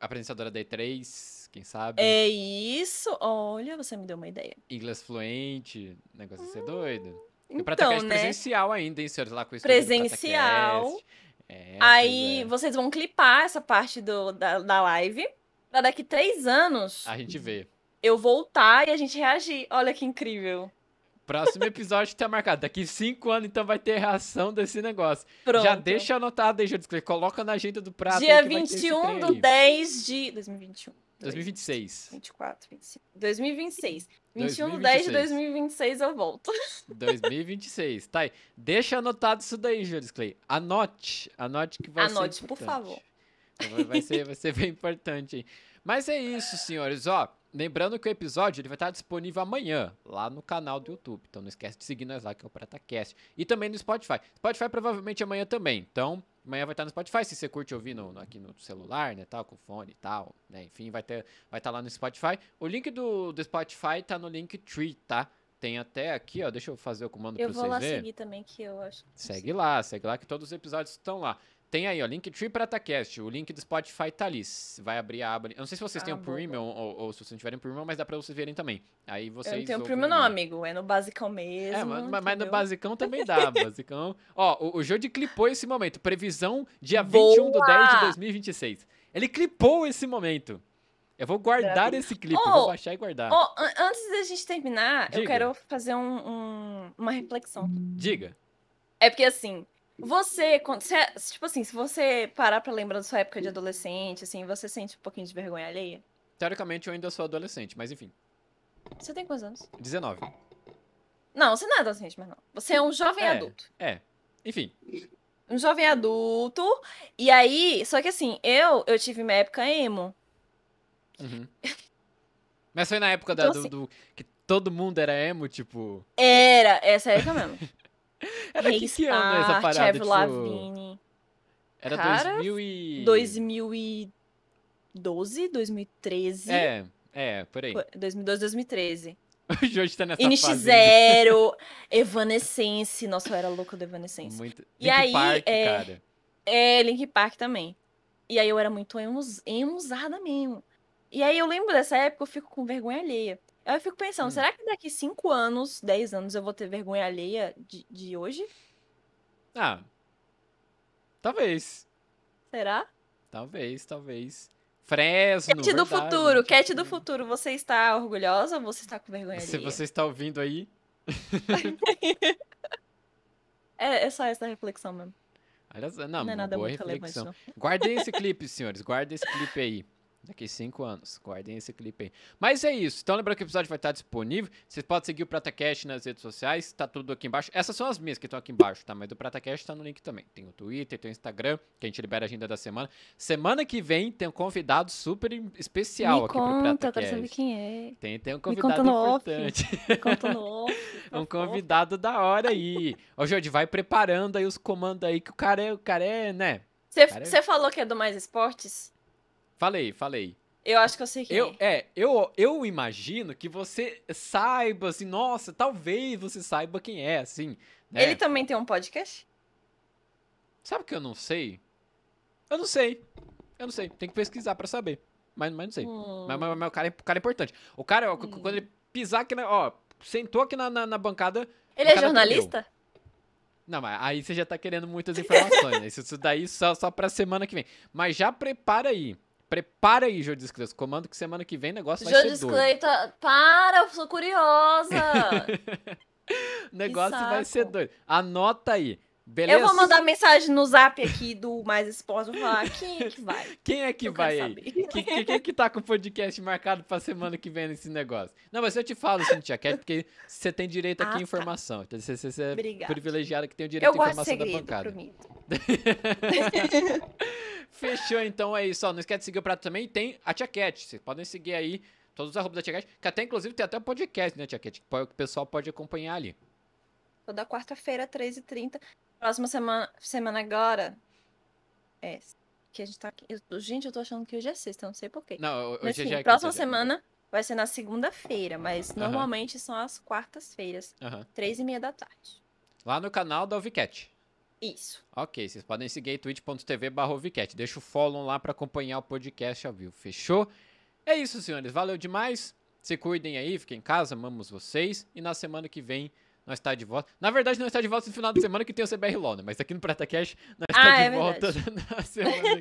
[SPEAKER 1] Apresentadora da E3, quem sabe.
[SPEAKER 2] É isso. Olha, você me deu uma ideia.
[SPEAKER 1] Inglês fluente, negócio de ser doido. E o
[SPEAKER 2] Então,
[SPEAKER 1] Pratacast
[SPEAKER 2] né?
[SPEAKER 1] presencial ainda, hein, senhores? Lá com o do
[SPEAKER 2] Presencial.
[SPEAKER 1] Pratacast. É,
[SPEAKER 2] Aí
[SPEAKER 1] é.
[SPEAKER 2] vocês vão clipar essa parte do, da, da live. Pra daqui três anos
[SPEAKER 1] A gente vê.
[SPEAKER 2] eu voltar e a gente reagir. Olha que incrível.
[SPEAKER 1] Próximo episódio tá marcado. Daqui cinco anos, então, vai ter reação desse negócio.
[SPEAKER 2] Pronto.
[SPEAKER 1] Já deixa anotado aí, descreve. Coloca na agenda do prato.
[SPEAKER 2] Dia
[SPEAKER 1] aí que vai ter esse
[SPEAKER 2] 21
[SPEAKER 1] trem
[SPEAKER 2] do
[SPEAKER 1] aí.
[SPEAKER 2] 10 de. 2021.
[SPEAKER 1] 2026.
[SPEAKER 2] 24, 25. 2026. 21 do 10 de
[SPEAKER 1] 2026.
[SPEAKER 2] 2026 eu volto.
[SPEAKER 1] 2026. Tá aí. Deixa anotado isso daí, Júlio Clay. Anote. Anote que vai
[SPEAKER 2] Anote,
[SPEAKER 1] ser
[SPEAKER 2] por
[SPEAKER 1] importante.
[SPEAKER 2] favor.
[SPEAKER 1] Então Vai, vai ser, vai ser bem importante, hein? Mas é isso, senhores. Ó, lembrando que o episódio ele vai estar disponível amanhã, lá no canal do YouTube. Então não esquece de seguir nós lá, que é o PrataCast. E também no Spotify. Spotify provavelmente amanhã também. Então, amanhã vai estar no Spotify. Se você curte ouvir no, no- aqui no celular, né, tal, com fone e tal, né? Enfim, vai ter, vai estar lá no Spotify. O link do, do Spotify tá no Linktree, tá? Tem até aqui, ó. Deixa eu fazer o comando
[SPEAKER 2] Eu
[SPEAKER 1] pra
[SPEAKER 2] vou
[SPEAKER 1] vocês
[SPEAKER 2] lá
[SPEAKER 1] verem.
[SPEAKER 2] seguir também, que eu acho.
[SPEAKER 1] Segue lá, segue lá que todos os episódios estão lá. Tem aí, ó, Linktree PrataCast. O link do Spotify tá ali. Vai abrir a aba. Eu não sei se vocês têm
[SPEAKER 2] Ah,
[SPEAKER 1] o
[SPEAKER 2] boa,
[SPEAKER 1] Premium ou, ou se vocês não tiverem Premium, mas dá pra vocês verem também. Aí vocês.
[SPEAKER 2] Eu não tenho
[SPEAKER 1] ouvem
[SPEAKER 2] primo, não, amigo. É no basicão mesmo.
[SPEAKER 1] É, mas, mas- mas no basicão também dá, basicão. Ó, o, o Jody clipou esse momento. Previsão dia 21 do 10 de
[SPEAKER 2] Boa!
[SPEAKER 1] 2026. Ele clipou esse momento. Eu vou guardar esse clipe,
[SPEAKER 2] Oh,
[SPEAKER 1] vou baixar e guardar.
[SPEAKER 2] Ó, an- antes da gente terminar, eu
[SPEAKER 1] Diga.
[SPEAKER 2] quero fazer um- um- uma reflexão.
[SPEAKER 1] Diga.
[SPEAKER 2] É porque assim, você, quando você, tipo assim, se você parar pra lembrar da sua época de adolescente, assim, você sente um pouquinho de vergonha alheia?
[SPEAKER 1] Teoricamente eu ainda sou adolescente, mas enfim.
[SPEAKER 2] Você tem quantos anos?
[SPEAKER 1] 19.
[SPEAKER 2] Não, você não é adolescente, mas não. Você é um jovem
[SPEAKER 1] É.
[SPEAKER 2] adulto.
[SPEAKER 1] É. Enfim.
[SPEAKER 2] Um jovem adulto. E aí, só que assim, eu, eu tive minha época emo.
[SPEAKER 1] Uhum. Mas foi na época da-
[SPEAKER 2] Então,
[SPEAKER 1] do,
[SPEAKER 2] assim-
[SPEAKER 1] do- que todo mundo era emo, tipo.
[SPEAKER 2] Era, essa época mesmo.
[SPEAKER 1] Era que, que ano essa
[SPEAKER 2] Restart,
[SPEAKER 1] parada?
[SPEAKER 2] Avril
[SPEAKER 1] Tipo,
[SPEAKER 2] Lavigne.
[SPEAKER 1] era
[SPEAKER 2] Cara,
[SPEAKER 1] 2000 e...
[SPEAKER 2] 2012, 2013.
[SPEAKER 1] É, é, por aí.
[SPEAKER 2] Foi 2012, 2013.
[SPEAKER 1] O Jorge tá nessa
[SPEAKER 2] NX. Zero, Evanescence. Nossa, eu era louca do Evanescence.
[SPEAKER 1] Muito...
[SPEAKER 2] E
[SPEAKER 1] Linkin
[SPEAKER 2] aí,
[SPEAKER 1] Park,
[SPEAKER 2] é,
[SPEAKER 1] cara.
[SPEAKER 2] É, Link Park também. E aí eu era muito emos- emusada mesmo. E aí eu lembro dessa época, eu fico com vergonha alheia. Aí eu fico pensando,
[SPEAKER 1] Hum.
[SPEAKER 2] será que daqui 5 anos, 10 anos, eu vou ter vergonha alheia de, de hoje?
[SPEAKER 1] Ah, talvez.
[SPEAKER 2] Será?
[SPEAKER 1] Talvez, talvez. Fresno,
[SPEAKER 2] Cat do
[SPEAKER 1] verdade,
[SPEAKER 2] futuro, Cat do futuro, você está orgulhosa ou você está com vergonha
[SPEAKER 1] Se
[SPEAKER 2] alheia?
[SPEAKER 1] você está ouvindo aí,
[SPEAKER 2] É, é só essa reflexão mesmo.
[SPEAKER 1] não,
[SPEAKER 2] Não, é nada
[SPEAKER 1] boa
[SPEAKER 2] muito relevante,
[SPEAKER 1] reflexão. Guardem esse clipe, senhores. Guardem esse clipe aí. Daqui cinco anos. Guardem esse clipe aí. Mas é isso. Então lembrando que o episódio vai estar disponível. Vocês podem seguir o PrataCast nas redes sociais. Tá tudo aqui embaixo. Essas são as minhas que estão aqui embaixo, tá? Mas do PrataCast tá no link também. Tem o Twitter, tem o Instagram, que a gente libera a agenda da semana. Semana que vem tem um convidado super especial
[SPEAKER 2] Me
[SPEAKER 1] aqui pro
[SPEAKER 2] conta, eu quero
[SPEAKER 1] PrataCast.
[SPEAKER 2] saber quem é.
[SPEAKER 1] Tem, tem um
[SPEAKER 2] Me
[SPEAKER 1] convidado
[SPEAKER 2] conta no off.
[SPEAKER 1] importante.
[SPEAKER 2] Me conta no off,
[SPEAKER 1] um convidado da hora aí. Ô, Jorge, vai preparando aí os comandos aí, que o cara é, o cara é, né?
[SPEAKER 2] Você você falou que é do Mais Esportes?
[SPEAKER 1] Falei, falei.
[SPEAKER 2] Eu acho que eu sei quem
[SPEAKER 1] Eu,
[SPEAKER 2] é.
[SPEAKER 1] é, eu, eu imagino que você saiba, assim, nossa, talvez você saiba quem é, assim. Né?
[SPEAKER 2] Ele também tem um podcast?
[SPEAKER 1] Sabe que eu não sei? Eu não sei. Eu não sei, tem que pesquisar pra saber. Mas, mas não sei.
[SPEAKER 2] Hum.
[SPEAKER 1] Mas, mas- mas o, cara é, o cara é importante. O cara,
[SPEAKER 2] Hum.
[SPEAKER 1] quando ele pisar aqui na. Ó, sentou aqui na, na, na bancada.
[SPEAKER 2] Ele
[SPEAKER 1] o
[SPEAKER 2] é jornalista?
[SPEAKER 1] Não, mas aí você já tá querendo muitas informações, né? Isso, isso daí só, só pra semana que vem. Mas já prepara aí. Prepara aí, Jô Discreto. Comando que semana que vem o negócio vai
[SPEAKER 2] Jô
[SPEAKER 1] ser doido.
[SPEAKER 2] Discleita, para, eu sou curiosa.
[SPEAKER 1] O negócio vai ser doido. Anota aí. Beleza?
[SPEAKER 2] eu vou mandar mensagem no zap aqui do Mais Esporte, vou falar quem é que vai.
[SPEAKER 1] Quem é que
[SPEAKER 2] eu
[SPEAKER 1] vai aí?
[SPEAKER 2] saber.
[SPEAKER 1] Que- que- Quem que tá com o podcast marcado pra semana que vem nesse negócio? Não, mas eu te falo, Cintia Cat, porque você tem direito aqui
[SPEAKER 2] Ah,
[SPEAKER 1] à
[SPEAKER 2] tá.
[SPEAKER 1] informação. Então você, você, é
[SPEAKER 2] Obrigada.
[SPEAKER 1] privilegiado que tem o direito
[SPEAKER 2] Eu
[SPEAKER 1] à informação da bancada.
[SPEAKER 2] prometo.
[SPEAKER 1] Fechou, então é isso. Ó, não esquece de seguir o prato também. Tem a Tia Cat. Vocês podem seguir aí todos os arrobas da Tia Cat. Que até, inclusive, tem até o podcast, né, Tia Cat? Que o pessoal pode acompanhar ali.
[SPEAKER 2] Toda quarta-feira, 13h30. Próxima semana, semana agora. É. Que a gente tá aqui. eu tô- gente, eu tô achando que hoje é sexta, não sei porquê.
[SPEAKER 1] Não,
[SPEAKER 2] Mas,
[SPEAKER 1] hoje
[SPEAKER 2] enfim,
[SPEAKER 1] já é
[SPEAKER 2] próxima
[SPEAKER 1] já.
[SPEAKER 2] semana vai ser na segunda-feira, mas normalmente são as quartas-feiras, três e meia da tarde.
[SPEAKER 1] Lá no canal da Ovicat.
[SPEAKER 2] Isso.
[SPEAKER 1] Ok, vocês podem seguir twitch.tv barra. Deixa o follow lá pra acompanhar o podcast ao vivo. Fechou? É isso, senhores. Valeu demais. Se cuidem aí, fiquem em casa, amamos vocês. E na semana que vem nós está de volta. Na verdade, nós está de volta no final de semana que tem o CBR LOL, né? Mas aqui no PrataCast nós está
[SPEAKER 2] Ah,
[SPEAKER 1] de
[SPEAKER 2] é
[SPEAKER 1] volta
[SPEAKER 2] verdade.
[SPEAKER 1] na semana